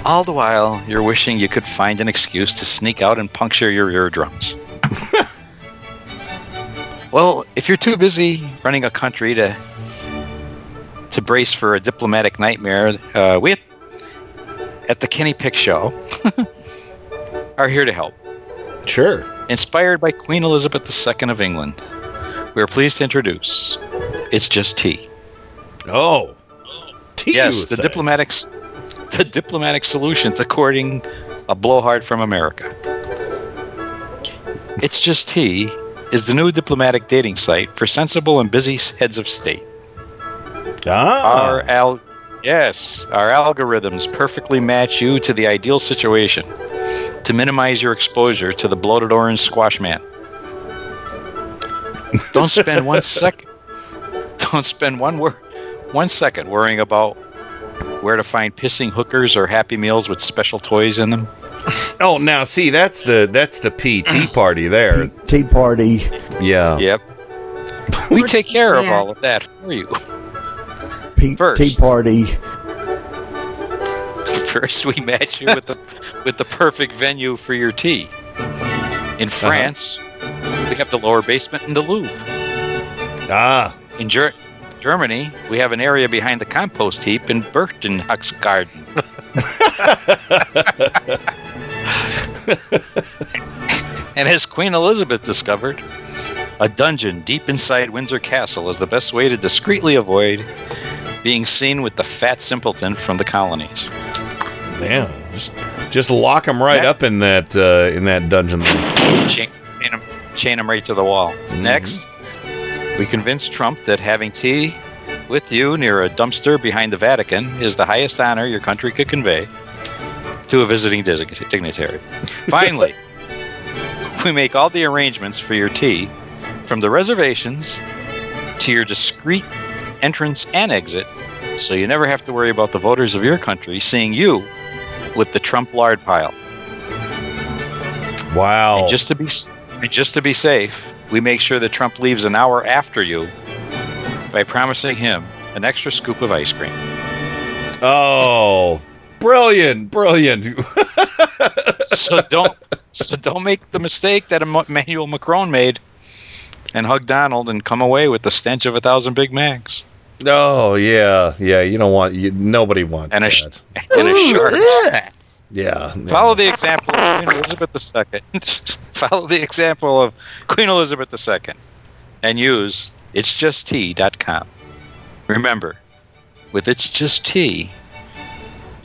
All the while, you're wishing you could find an excuse to sneak out and puncture your eardrums. well, if you're too busy running a country to to brace for a diplomatic nightmare, uh, we at, the Kenny Pick Show are here to help. Sure. Inspired by Queen Elizabeth II of England, we are pleased to introduce It's Just Tea. Oh. Tea, yes, the say. diplomatic the diplomatic solution to courting a blowhard from America. It's Just Tea is the new diplomatic dating site for sensible and busy heads of state. Ah. Our al- yes, our algorithms perfectly match you to the ideal situation to minimize your exposure to the bloated orange squash man. Don't spend one second. Don't spend one wor- one second worrying about where to find pissing hookers or happy meals with special toys in them. Oh, now see, that's the that's the PT party there. Tea party. Yeah. Yep. We take care of all of that for you. P- First. Tea party. First, we match you with the with the perfect venue for your tea. In France, we have the lower basement in the Louvre. Ah. In Ger- Germany, we have an area behind the compost heap in Garden. and as Queen Elizabeth discovered, a dungeon deep inside Windsor Castle is the best way to discreetly avoid being seen with the fat simpleton from the colonies. Yeah. Just, just lock him right Yeah. up in that uh, in that dungeon. Chain, chain, him, chain him right to the wall. Next, we convinced Trump that having tea with you near a dumpster behind the Vatican is the highest honor your country could convey to a visiting dignitary. Finally, we make all the arrangements for your tea, from the reservations to your discreet entrance and exit, so you never have to worry about the voters of your country seeing you with the Trump lard pile. Wow. And just to be just to be safe, we make sure that Trump leaves an hour after you by promising him an extra scoop of ice cream. Oh, brilliant, brilliant. so don't so don't make the mistake that Emmanuel Macron made and hug Donald and come away with the stench of a thousand Big Macs Oh yeah, yeah. You don't want you, nobody wants and a that. and a shirt. yeah. Follow the example of Queen Elizabeth II. Follow the example of Queen Elizabeth II and use itsjusttea.com. Remember, with It's Just Tea,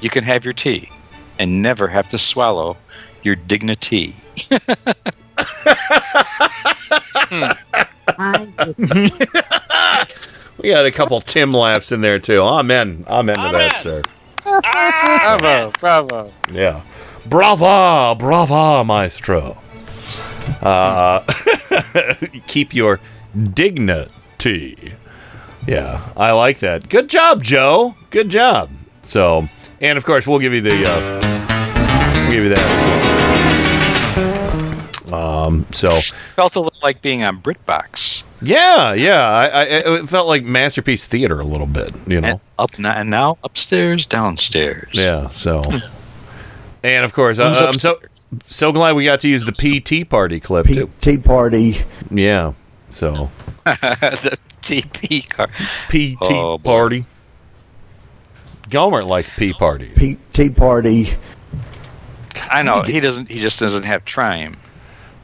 you can have your tea and never have to swallow your dignity. We had a couple Tim laughs in there too. Amen. Amen to that, sir. bravo, bravo. Yeah. Brava, brava, maestro. Uh, keep your dignity. Yeah, I like that. Good job, Joe. Good job. So, and of course, we'll give you the, uh, we'll give you that. Um, so, Felt a little like being on BritBox. yeah, yeah, I, I, it felt like Masterpiece Theater a little bit, you know? And up now, and now upstairs, downstairs. Yeah, so. And of course, uh, I'm so so glad we got to use the PT party clip P- too. tea party. Yeah. So the TP car. PT Oh, party. Gohmert likes P parties. P- tea party. I know he doesn't. He just doesn't have Trime.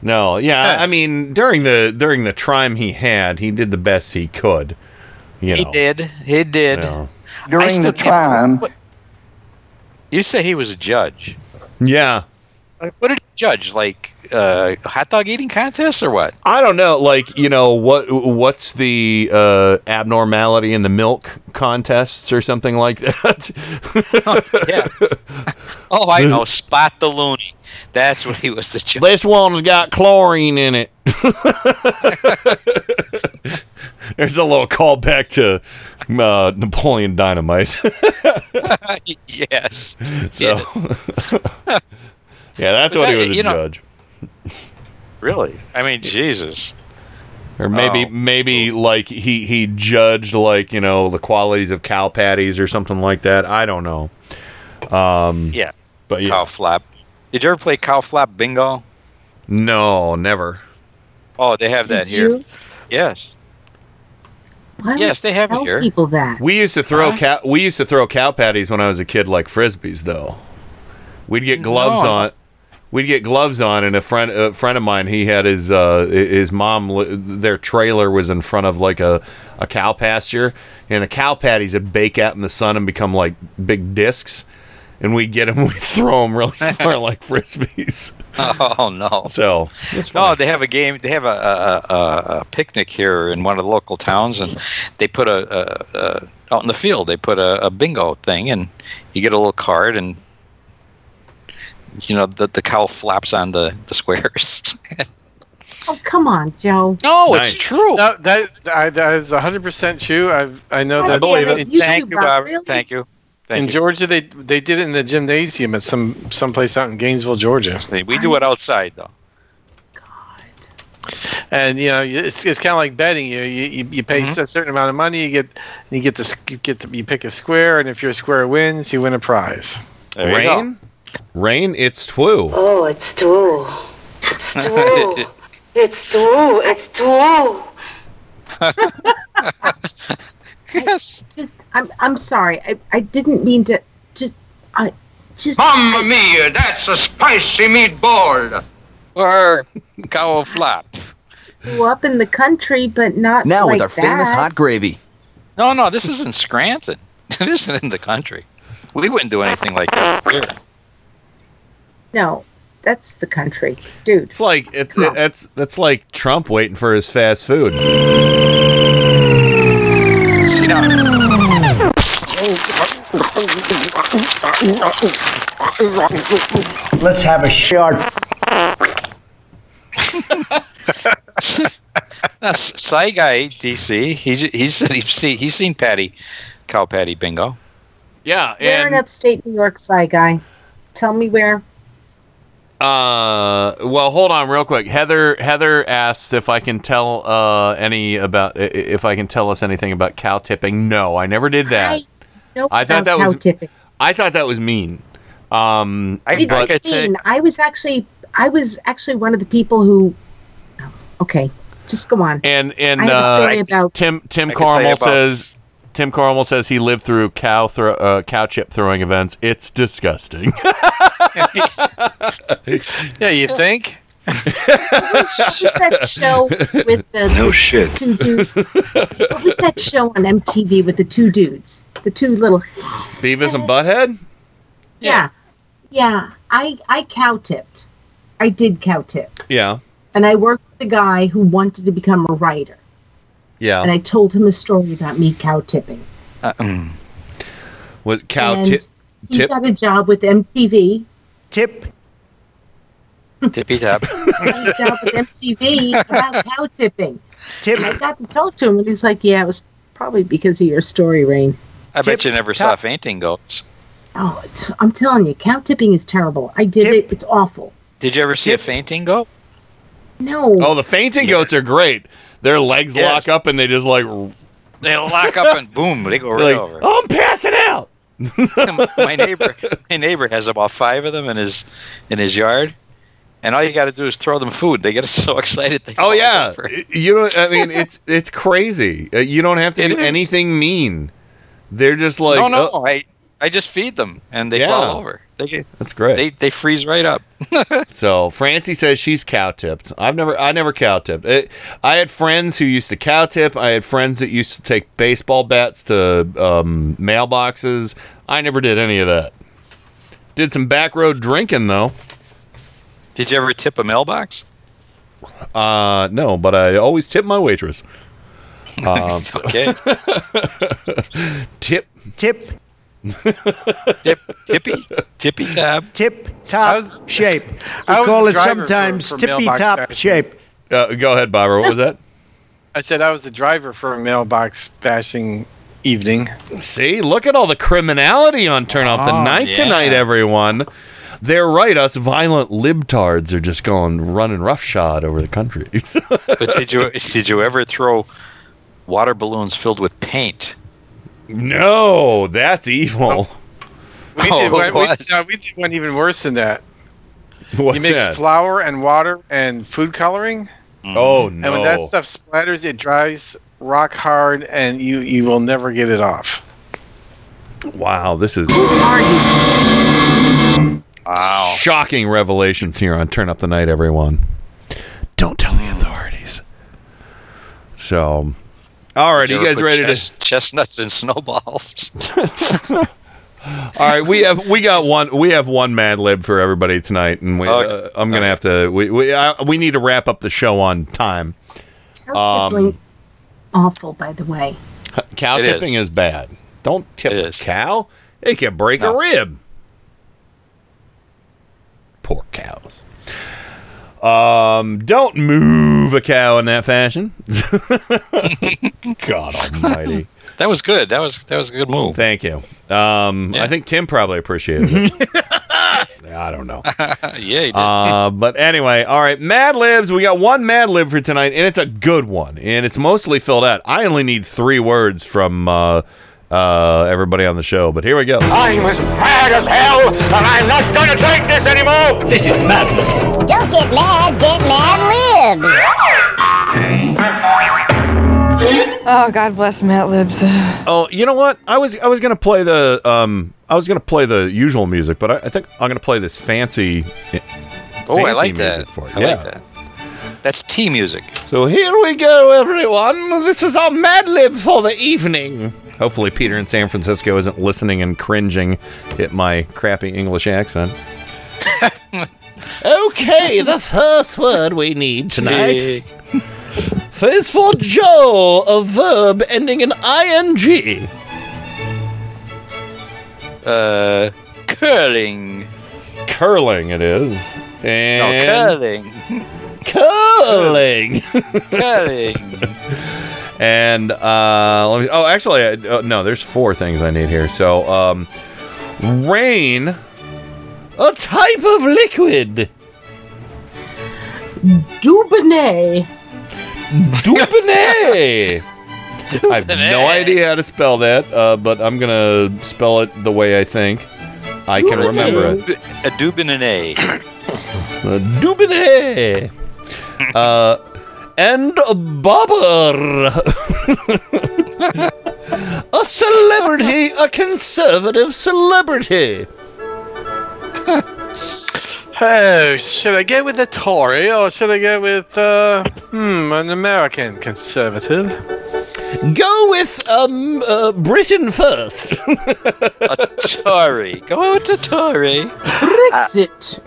No, yeah, I mean during the during the time he had, he did the best he could. You He know. did. He did. Yeah. During the time. You say he was a judge. Yeah. Like, What did he judge? Like uh, hot dog eating contest or what? I don't know, like you know what what's the uh, abnormality in the milk contests or something like that. yeah. Oh, I know. Spot the loony. That's what he was the judge. this one's got chlorine in it. There's a little callback to uh, Napoleon Dynamite. yes. So, Yes. Yeah, that's But what he was a know- judge. Really? I mean, Jesus. Or maybe Oh. maybe like he he judged like you know the qualities of cow patties or something like that. I don't know. Um, Yeah. but yeah, Cow flap. Did you ever play cow flap bingo? no, never. Oh, they have that Did here. you? Yes. Why Yes, they have it here. people that. We used to throw Huh? cow we used to throw cow patties when I was a kid like frisbees though. We'd get gloves No. on. We'd get gloves on, and a friend a friend of mine he had his uh, his mom their trailer was in front of like a, a cow pasture, and the cow patties would bake out in the sun and become like big discs. and we'd get them, we'd throw them really far like frisbees. Oh no! So no, they have a game. They have a, a, a, a picnic here in one of the local towns, and they put a, out in the field. They put a, a bingo thing, and you get a little card, and you know the the cow flaps on the the squares. Oh, come on, Joe. No, it's true. No, that I, that is hundred percent true. I I know I that. believe it. in- Thank you, Bob, Bob. really? Thank you. Thank in you. Georgia, they they did it in the gymnasium at some someplace out in Gainesville, Georgia. We do it outside though. God. And you know, it's, it's kind of like betting. You you, you, you pay Mm-hmm. a certain amount of money, you get you get the you get the, you pick a square, and if your square wins, you win a prize. There you go. Rain, rain, it's twoo. Oh, it's true. It's true. it's true. It's true. Yes. Just, I'm, I'm sorry. I, I didn't mean to. Just, I, just. Mamma mia, that's a spicy meatball. Or cow flap. grew up in the country, but not Now with like our famous hot gravy. No, no, this is in Scranton. this isn't in the country. We wouldn't do anything like that here. No, that's the country, dude. It's like it's that's that's like Trump waiting for his fast food. See now. Let's have a short. That's Psy guy DC. He he's he's seen he's seen Patty, cow patty bingo. Yeah, Where in and upstate New York, side guy? Tell me where. Uh, well, hold on real quick. Heather Heather asks if I can tell uh any about i- i- if I can tell us anything about cow tipping. No, I never did that. Nope, I thought that cow was tipping. I thought that was mean. Um, I, It I was could mean. I was actually, I was actually one of the people who. Okay, just go on. And and I have a uh, story about- Tim Tim I can tell you Carmel says Tim Carmel says he lived through cow throw, uh, cow chip throwing events. It's disgusting. Yeah, you think? What was that show with the No shit. two dudes? What was that show on MTV with the two dudes? The two little. Beavis and Butthead. Yeah, yeah. I I cow tipped. I did cow tip, Yeah, and I worked with a guy who wanted to become a writer, yeah. and I told him a story about me cow tipping. uh. What cow and tip? he Tip. got a job with MTV. Tip. tippy tap. got a job with MTV about cow tipping. Tip. And I got to talk to him, and he's like, "Yeah, it was probably because of your story, Rain." I bet you never saw fainting goats. Oh, it's, I'm telling you, cow tipping is terrible. I did Tip. it; it's awful. Did you ever see Tip. a fainting goat? No, Oh, the fainting goats are great. Their legs Yes. lock up and they just like They lock up and boom, they go right like over. oh, I'm passing out. my neighbor, my neighbor has about five of them in his in his yard, and all you got to do is throw them food. They get so excited. They Oh yeah, over. you don't. I mean, it's it's crazy. Uh, You don't have to It do is. anything mean. They're just like no, no, oh, I I just feed them and they Yeah. fall over. They that's great. they they freeze right up. So Francie says she's cow tipped. I've never, I never cow tipped. It, I had friends who used to cow tip. I had friends that used to take baseball bats to um, mailboxes. I never did any of that. Did some back road drinking though. Did you ever tip a mailbox? Uh, no, but I always tip my waitress. Um, Okay, tip, Tip. Tip tippy tippy tab. Tip top shape. I We call it sometimes for- for tippy top bashing. shape. uh, go ahead, Bobber. What was that? I said I was the driver for a mailbox bashing evening. See, look at all the criminality on Turn Off the Oh, Night yeah. tonight, everyone. They're right. Us violent libtards are just going running roughshod over the country. But did you did you ever throw water balloons filled with paint? No, that's evil. Oh. We Oh, did one, we, what? no, we did one even worse than that. What's you mix that? flour and water and food coloring, mm-hmm. oh no! and when that stuff splatters, it dries rock hard, and you you will never get it off. Wow, this is who are you? Wow. shocking revelations here on Turn Up the Night, everyone. Don't tell the authorities. So, all right, Did you guys ready chest- chestnuts and snowballs? All right, we have we got one we have one Mad Lib for everybody tonight, and we, uh, I'm gonna have to we we uh, we need to wrap up the show on time. Cow tippling, Um, awful, by the way. cow It tipping is. is. bad. Don't tip a cow; it can break a rib. Poor cows. Um, don't move a cow in that fashion. God Almighty. That was good. That was that was a good move. Thank you. Um, I think Tim probably appreciated it. I don't know. yeah, did. Uh, but anyway, all right, Mad Libs. We got one Mad Lib for tonight, and it's a good one, and it's mostly filled out. I only need three words from uh, uh, everybody on the show, but here we go. I'm as mad as hell, and I'm not gonna take this anymore. This is madness. Don't get mad, get mad libs. Oh, God bless Mad Libs. Oh, you know what? I was I was gonna play the um I was gonna play the usual music, but I, I think I'm gonna play this fancy. oh, I like music that. For you. I yeah. like that. That's tea music. So here we go, everyone. This is our Mad Lib for the evening. Hopefully, Peter in San Francisco isn't listening and cringing at my crappy English accent. okay, the first word we need tonight is for Joe, a verb ending in ing. Uh, curling. Curling, it is. No, And curling. curling. curling. And uh, let me. Oh, actually, I, uh, no. There's four things I need here. So, um, rain, a type of liquid. Dubonnet. Dubonnet. I have no idea how to spell that, uh, but I'm gonna spell it the way I think I can remember it. A Dubonnet. Uh, Dubonnet. Uh, and a bobber. a celebrity, a conservative celebrity. Oh, should I go with the Tory or should I go with uh, hmm, an American conservative? Go with um uh, Britain first. a Tory. Go to Tory. Brexit.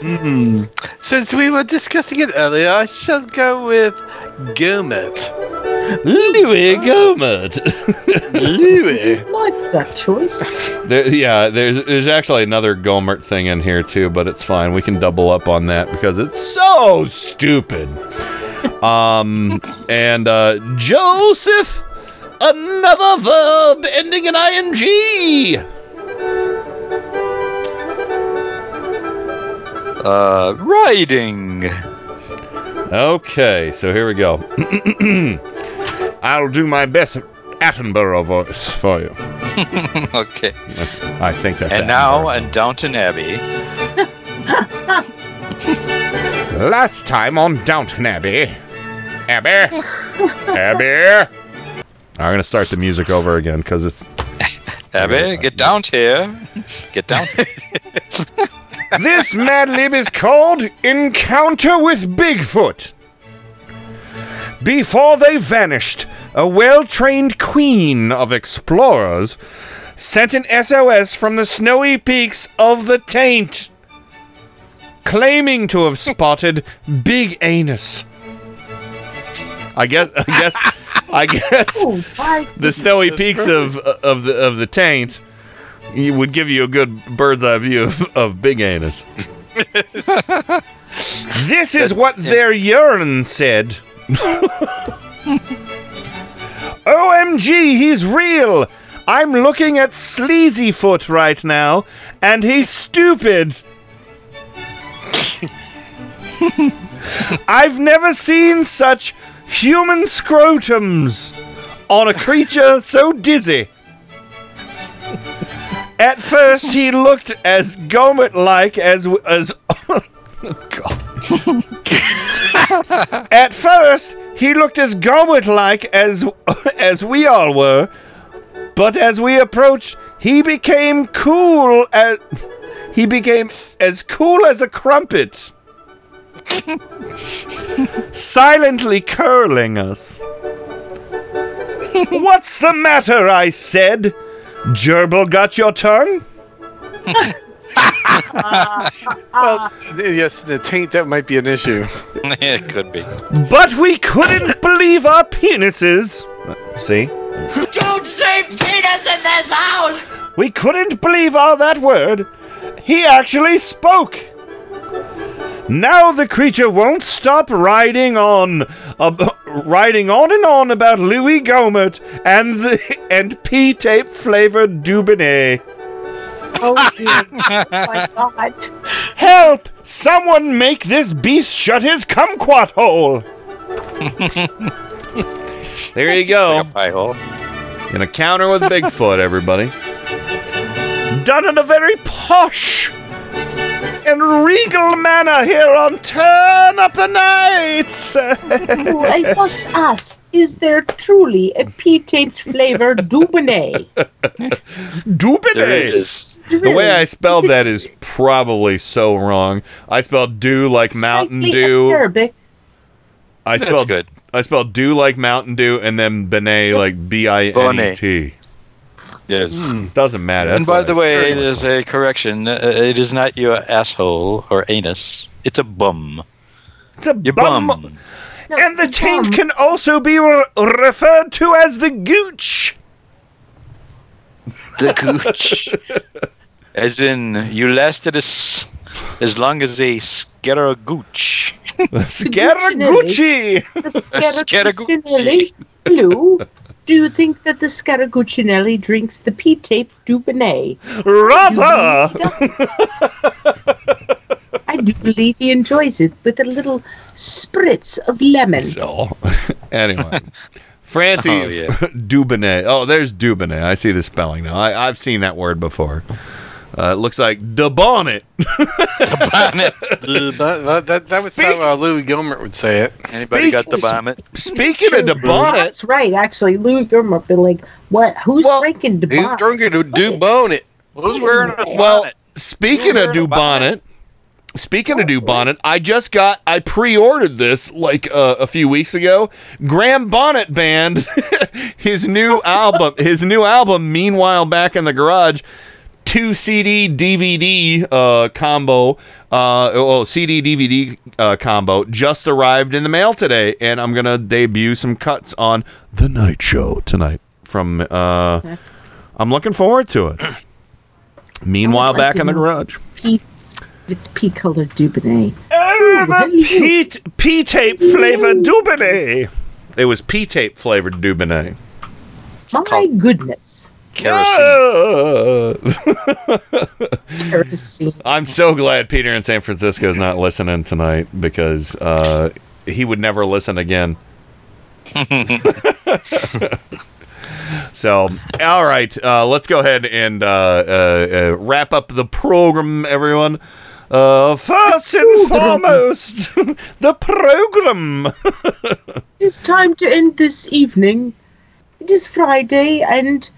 Hmm. Since we were discussing it earlier, I shall go with Gohmert. Louis Gohmert. Louis. like that choice. There, yeah, there's there's actually another Gohmert thing in here too, but it's fine. We can double up on that because it's so stupid. Um, and uh, Joseph, another verb ending in ing. Uh, riding. Okay, so here we go. I'll do my best Attenborough voice for you. okay. I think that's And now, in Downton Abbey. Last time on Downton Abbey. Abby. Abby. I'm going to start the music over again because it's. Abby, get down here. Get down. here. this Mad Lib is called Encounter with Bigfoot. Before they vanished, a well trained queen of explorers sent an SOS from the snowy peaks of the Taint, claiming to have spotted Big Anus. I guess. I guess. I guess Oh, the snowy peaks of uh, of the of the Taint would give you a good bird's eye view of, of Big Anus. this is what their urine said. OMG, he's real. I'm looking at Sleazyfoot right now, and he's stupid. I've never seen such human scrotums on a creature so dizzy. At first, he looked as Gohmert-like as as. God. At first, he looked as Gohmert-like as as we all were, but as we approached, he became cool as he became as cool as a crumpet, silently curling us. What's the matter? I said. Gerbil got your tongue? well, yes, the taint that might be an issue. it could be. But we couldn't believe our penises. See? Don't say penis in this house! We couldn't believe all that word. He actually spoke. Now the creature won't stop riding on, uh, riding on and on about Louis Gohmert and the and P-tape flavored Dubonnet. Oh dear. oh my god. Help! Someone make this beast shut his kumquat hole. there you go. Pie hole. In a counter with Bigfoot, everybody. Done in a very posh and regal manner here on Turn Up the Nights. I must ask, is there truly a P-taped flavor Dubonnet? Dubonnet. There is. The way I spelled that is probably so wrong. I spelled do like Mountain Dew. acerbic. I That's spelled good. I spelled do like Mountain Dew and then Benet like B I N E T. Yes. Doesn't matter. and by the way, it is it a correction. Uh, it is not your asshole or anus. It's a bum. It's a your bum. bum. and the taint can also be re- referred to as the gooch. The gooch. as in, you lasted as, as long as a scaragooch. Scaragucci. The Scaragucci. Scaraguccinelli. Blue. Do you think that the Scaraguccinelli drinks the P-tape Dubonnet? Rather. I do believe he enjoys it with a little spritz of lemon. So, anyway. Francie Oh, yeah. Dubonnet. Oh, there's Dubonnet. I see the spelling now. I, I've seen that word before. Uh, it looks like the bonnet. that, that, that was how uh, Louis Gilbert would say it. Anybody got the vomit? Speaking of the bonnet, That's right. Actually, Louis Gilbert been like, "What? Who's drinking the Who's drinking to do bonnet? Who's wearing a bonnet?" well, speaking of Dubonnet, speaking of Dubonnet, I just got, I pre-ordered this like uh, a few weeks ago. Graham Bonnet Band, his new album, his new album. Meanwhile, back in the garage, two CD DVD uh, combo, uh, oh CD DVD uh, combo just arrived in the mail today, and I'm gonna debut some cuts on the Night Show tonight. From, uh, I'm looking forward to it. Meanwhile, like back in the garage. P- it's pea-colored Dubonnet. Oh, the P P tape flavored Dubonnet. It was P tape flavored Dubonnet. My goodness. Kerosene. I'm so glad Peter in San Francisco is not listening tonight because uh, he would never listen again. so, all right, uh, let's go ahead and uh, uh, uh, wrap up the program, everyone. Uh, first and foremost, the program. It is time to end this evening. It is Friday, and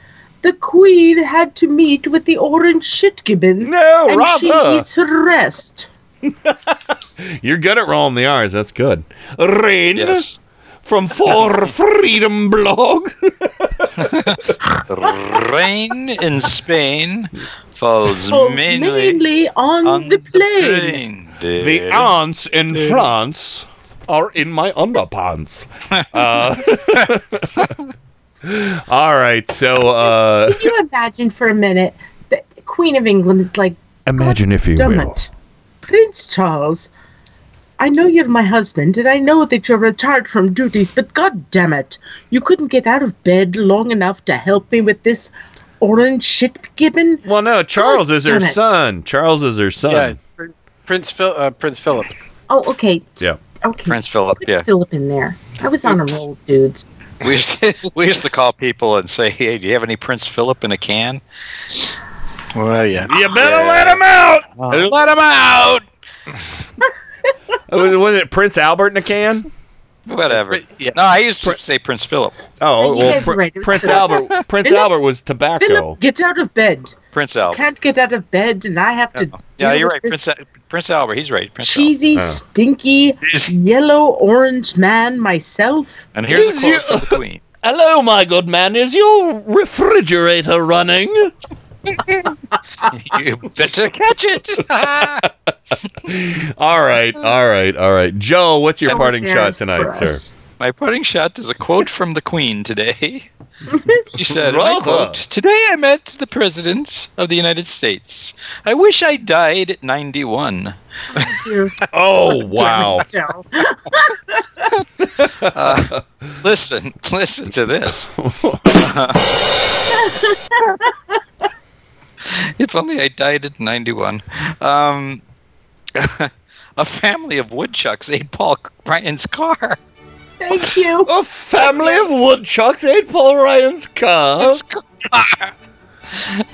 the Queen had to meet with the Orange Shit Gibbon. No, and she rather. needs her rest. You're good at rolling the R's. That's good. Rain Yes. from For Freedom blog. Rain in Spain falls Oh, mainly, mainly on, on the plane. plain. the ants in France are in my underpants. Uh, all right, so uh, Can you imagine for a minute that the Queen of England is like, imagine if you damn will. it, Prince Charles, I know you're my husband, and I know that you're retired from duties, but god damn it, you couldn't get out of bed long enough to help me with this orange shit gibbon? Well, no, Charles is her it. son. Charles is her son. Yeah, Prince Phil, uh, Prince Philip. Oh, okay. Yeah. Okay. Prince Philip, Put yeah. Philip in there. I was on a roll, dudes. We used, to, we used to call people and say, "Hey, do you have any Prince Philip in a can?" Well, yeah. You better let him out. Let him out. Oh, was, was it Prince Albert in a can? Whatever. No, I used to say Prince Philip. Oh, You well, Pr- right, Prince Philip. Albert. Prince Philip- Albert was tobacco. Philip, get out of bed. Prince Albert. Can't get out of bed, and I have to. Yeah, deal you're with right. this Prince Prince Albert. He's right. Prince cheesy, Albert. stinky, yellow orange man myself. And here's a He's quote from the Queen. Hello, my good man. Is your refrigerator running? you better catch it. all right, all right, all right. Joe, what's your parting shot tonight, sir? My parting shot is a quote from the Queen today. She said, and I quote, Today I met the President of the United States. I wish I died at 91. Oh, wow. Uh, listen, listen to this. if only I died at 91. Um, a family of woodchucks ate Paul Ryan's car. Thank you. A family of woodchucks ate Paul Ryan's car.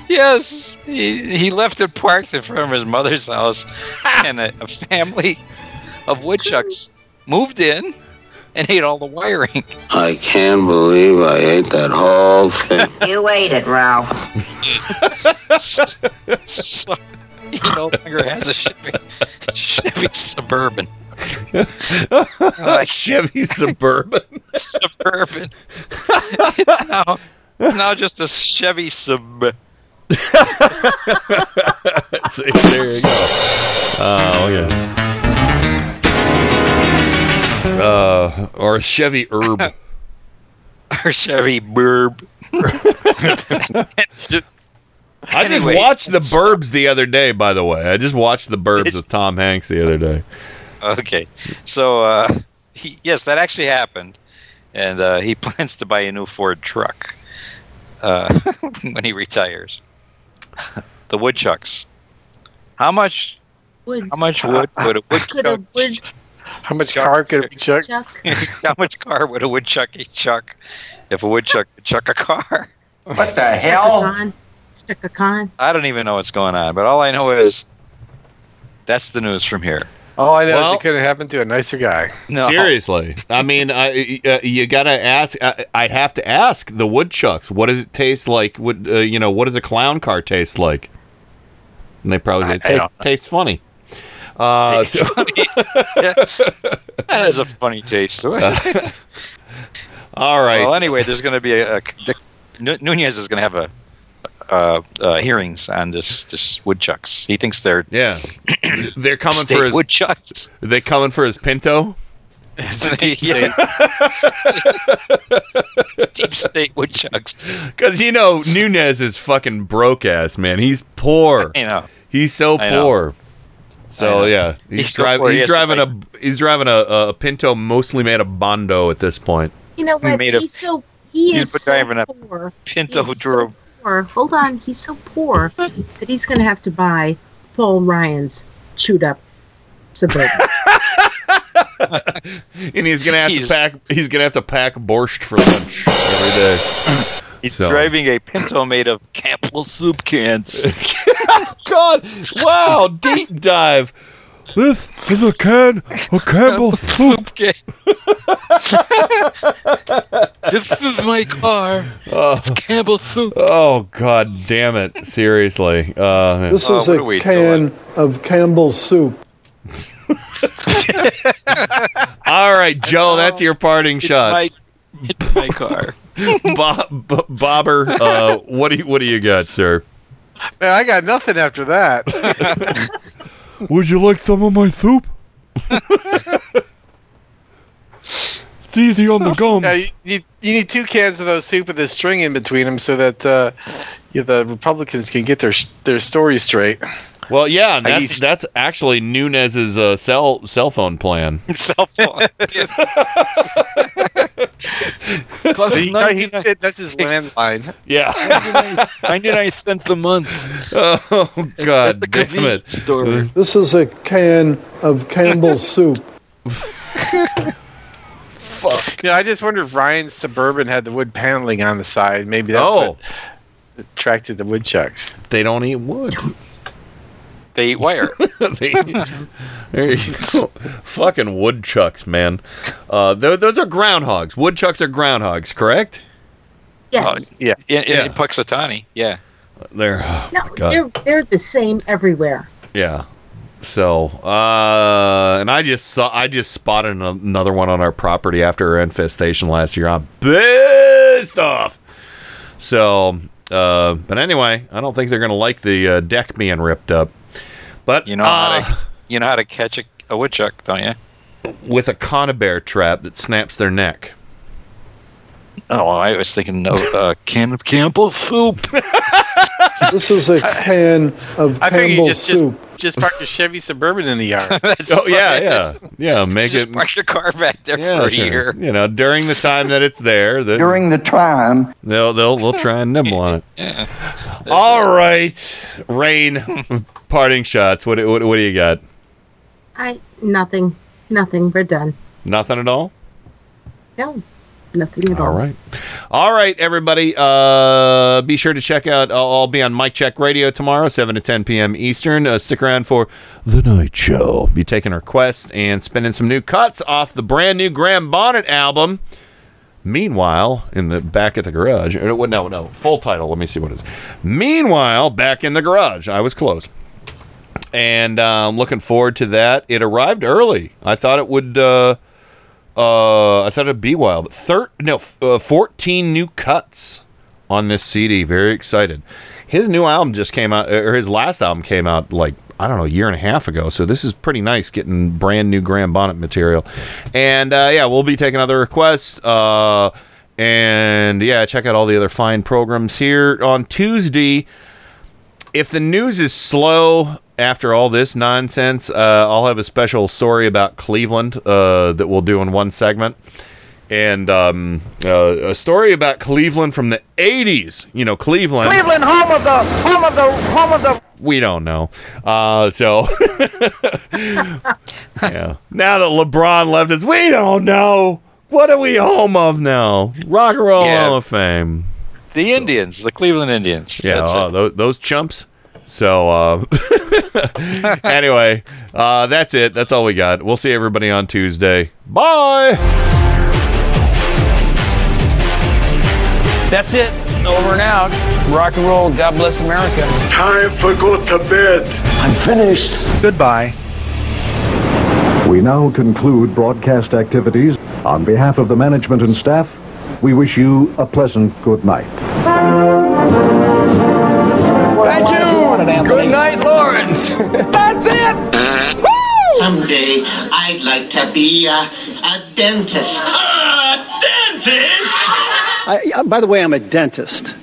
Yes, he, he left it parked in front of his mother's house, and a, a family of woodchucks moved in and ate all the wiring. I can't believe I ate that whole thing. You ate it, Ralph. so he no longer has a Chevy, Chevy Suburban. A Chevy Suburban. Suburban. it's now it's now just a Chevy Sub. See, there you go. Oh, yeah. Uh, or a Chevy Herb. Or Chevy Burb. I just Anyway, watched the Burbs the other day. By the way, I just watched the Burbs with Tom Hanks the other day. Okay, so uh, he, yes, that actually happened, and uh, he plans to buy a new Ford truck uh, when he retires. the woodchucks. How much? Wood. How much wood would a woodchuck? wood How much car could a woodchuck? chuck? how much car would a woodchuck each chuck if a woodchuck could chuck a car? What the hell? Stick a con. I don't even know what's going on, but all I know is that's the news from here. All I know Well- is it could have happened to a nicer guy. No. Seriously, I mean, I, uh, you gotta ask. I, I'd have to ask the woodchucks. What does it taste like? Would uh, you know? What does a clown car taste like? And they probably say, I- I "Tastes don't know. tastes funny." Uh, so- That is a funny taste all right. Well, anyway, there's going to be a, a the, Nunes is going to have a uh, uh, hearings on this this woodchucks. He thinks they're yeah, they're coming state for his. woodchucks. they coming for his Pinto. yeah. Deep state woodchucks. Because you know Nunes is fucking broke ass man. He's poor. You know. He's so I poor. I So yeah, he's, He's so driving. poor, he He's has to driving a. He's driving a, a Pinto mostly made of bondo at this point. You know what? Made of- he's so he he's is been so driving a poor. Pinto He's drove. So poor. Hold on, he's so poor that he's going to have to buy Paul Ryan's chewed up suburban. and he's gonna have He's- to pack. He's gonna have to pack borscht for lunch every day. He's So- driving a Pinto made of Campbell soup cans. God, wow, deep dive. This is a can of Campbell soup. can. this is my car. Oh, It's Campbell soup. oh, god damn it! Seriously. Uh, This Oh, is what a are we can of Campbell's soup. all right, Joe, that's your parting It's shot. my, it's my car. Bob, B- Bobber, uh, what do you, what do you got, sir? Man, I got nothing after that. Would you like some of my soup? it's easy on the gums. yeah, you, you, need two cans of those soup with a string in between them so that uh, yeah, the Republicans can get their their story straight. Well, yeah, and that's used- that's actually Nunes's uh, cell cell phone plan. Cell phone. Costs See, no, he's- 99 that's his landline. Yeah. 99 cents a month. Oh God, the damn convenience it! store. This is a can of Campbell's soup. Fuck. Yeah, I just wonder if Ryan's Suburban had the wood paneling on the side. Maybe that's Oh, what attracted the woodchucks. they don't eat wood. They eat wire. they, there you go. Fucking woodchucks, man. Uh, tho- those are groundhogs. Woodchucks are groundhogs, correct? Yes. Yeah. In, in, Yeah. in Punxsutawney, yeah. They're oh no, they're they're the same everywhere. Yeah. So, uh, and I just saw, I just spotted an- another one on our property after our infestation last year. I'm pissed off. So, uh, but anyway, I don't think they're gonna like the uh, deck being ripped up. But You know how uh, to you know how to catch a, a woodchuck, don't you? with a conibear trap that snaps their neck. Oh, I was thinking no uh, can of Campbell soup. This is a can of I think you Campbell's just, just soup. park a Chevy Suburban in the yard. Oh yeah, yeah, yeah. Make Just it park your car back there yeah, for a sure. year. You know, during the time that it's there, the, During the time, they'll they'll they'll try and nibble on it. All right, Rain. Parting shots. What, what what do you got? I nothing, nothing. We're done. Nothing at all. No, nothing at all. All right. All right, everybody. Uh, be sure to check out. I'll, I'll be on Mike Check Radio tomorrow, 7 to 10 p.m. Eastern. Uh, stick around for The Night Show. Be taking requests and spinning some new cuts off the brand new Graham Bonnet album. Meanwhile, in the back at the garage, what- no, no, full title. Let me see what it is. Meanwhile, back in the garage, I was close, and uh, I'm looking forward to that. It arrived early. I thought it would. Uh, uh, I thought it'd be wild. But thir- no, uh, 14 new cuts on this CD. Very excited. His new album just came out, or his last album came out like I don't know, a year and a half ago. So this is pretty nice getting brand new Graham Bonnet material. And uh, yeah, we'll be taking other requests. Uh, and yeah, check out all the other fine programs here on Tuesday. If the news is slow after all this nonsense, uh, I'll have a special story about Cleveland uh, that we'll do in one segment. And um, uh, a story about Cleveland from the 80s. You know, Cleveland. Cleveland, home of the, home of the, home of the. We don't know. Uh, so, yeah. Now that LeBron left us, we don't know. What are we home of now? Rock and Roll Yeah. Hall of Fame. The Indians, the Cleveland Indians. Yeah, That's uh, those, those chumps. So, uh, anyway, uh, that's it. That's all we got. We'll see everybody on Tuesday. Bye. That's it. Over and out. Rock and roll. God bless America. Time for go to bed. I'm finished. Goodbye. We now conclude broadcast activities. On behalf of the management and staff, we wish you a pleasant good night. Thank you. Good night, Lawrence. That's it. Someday I'd like to be a, a dentist. A dentist? I, uh, by the way, I'm a dentist.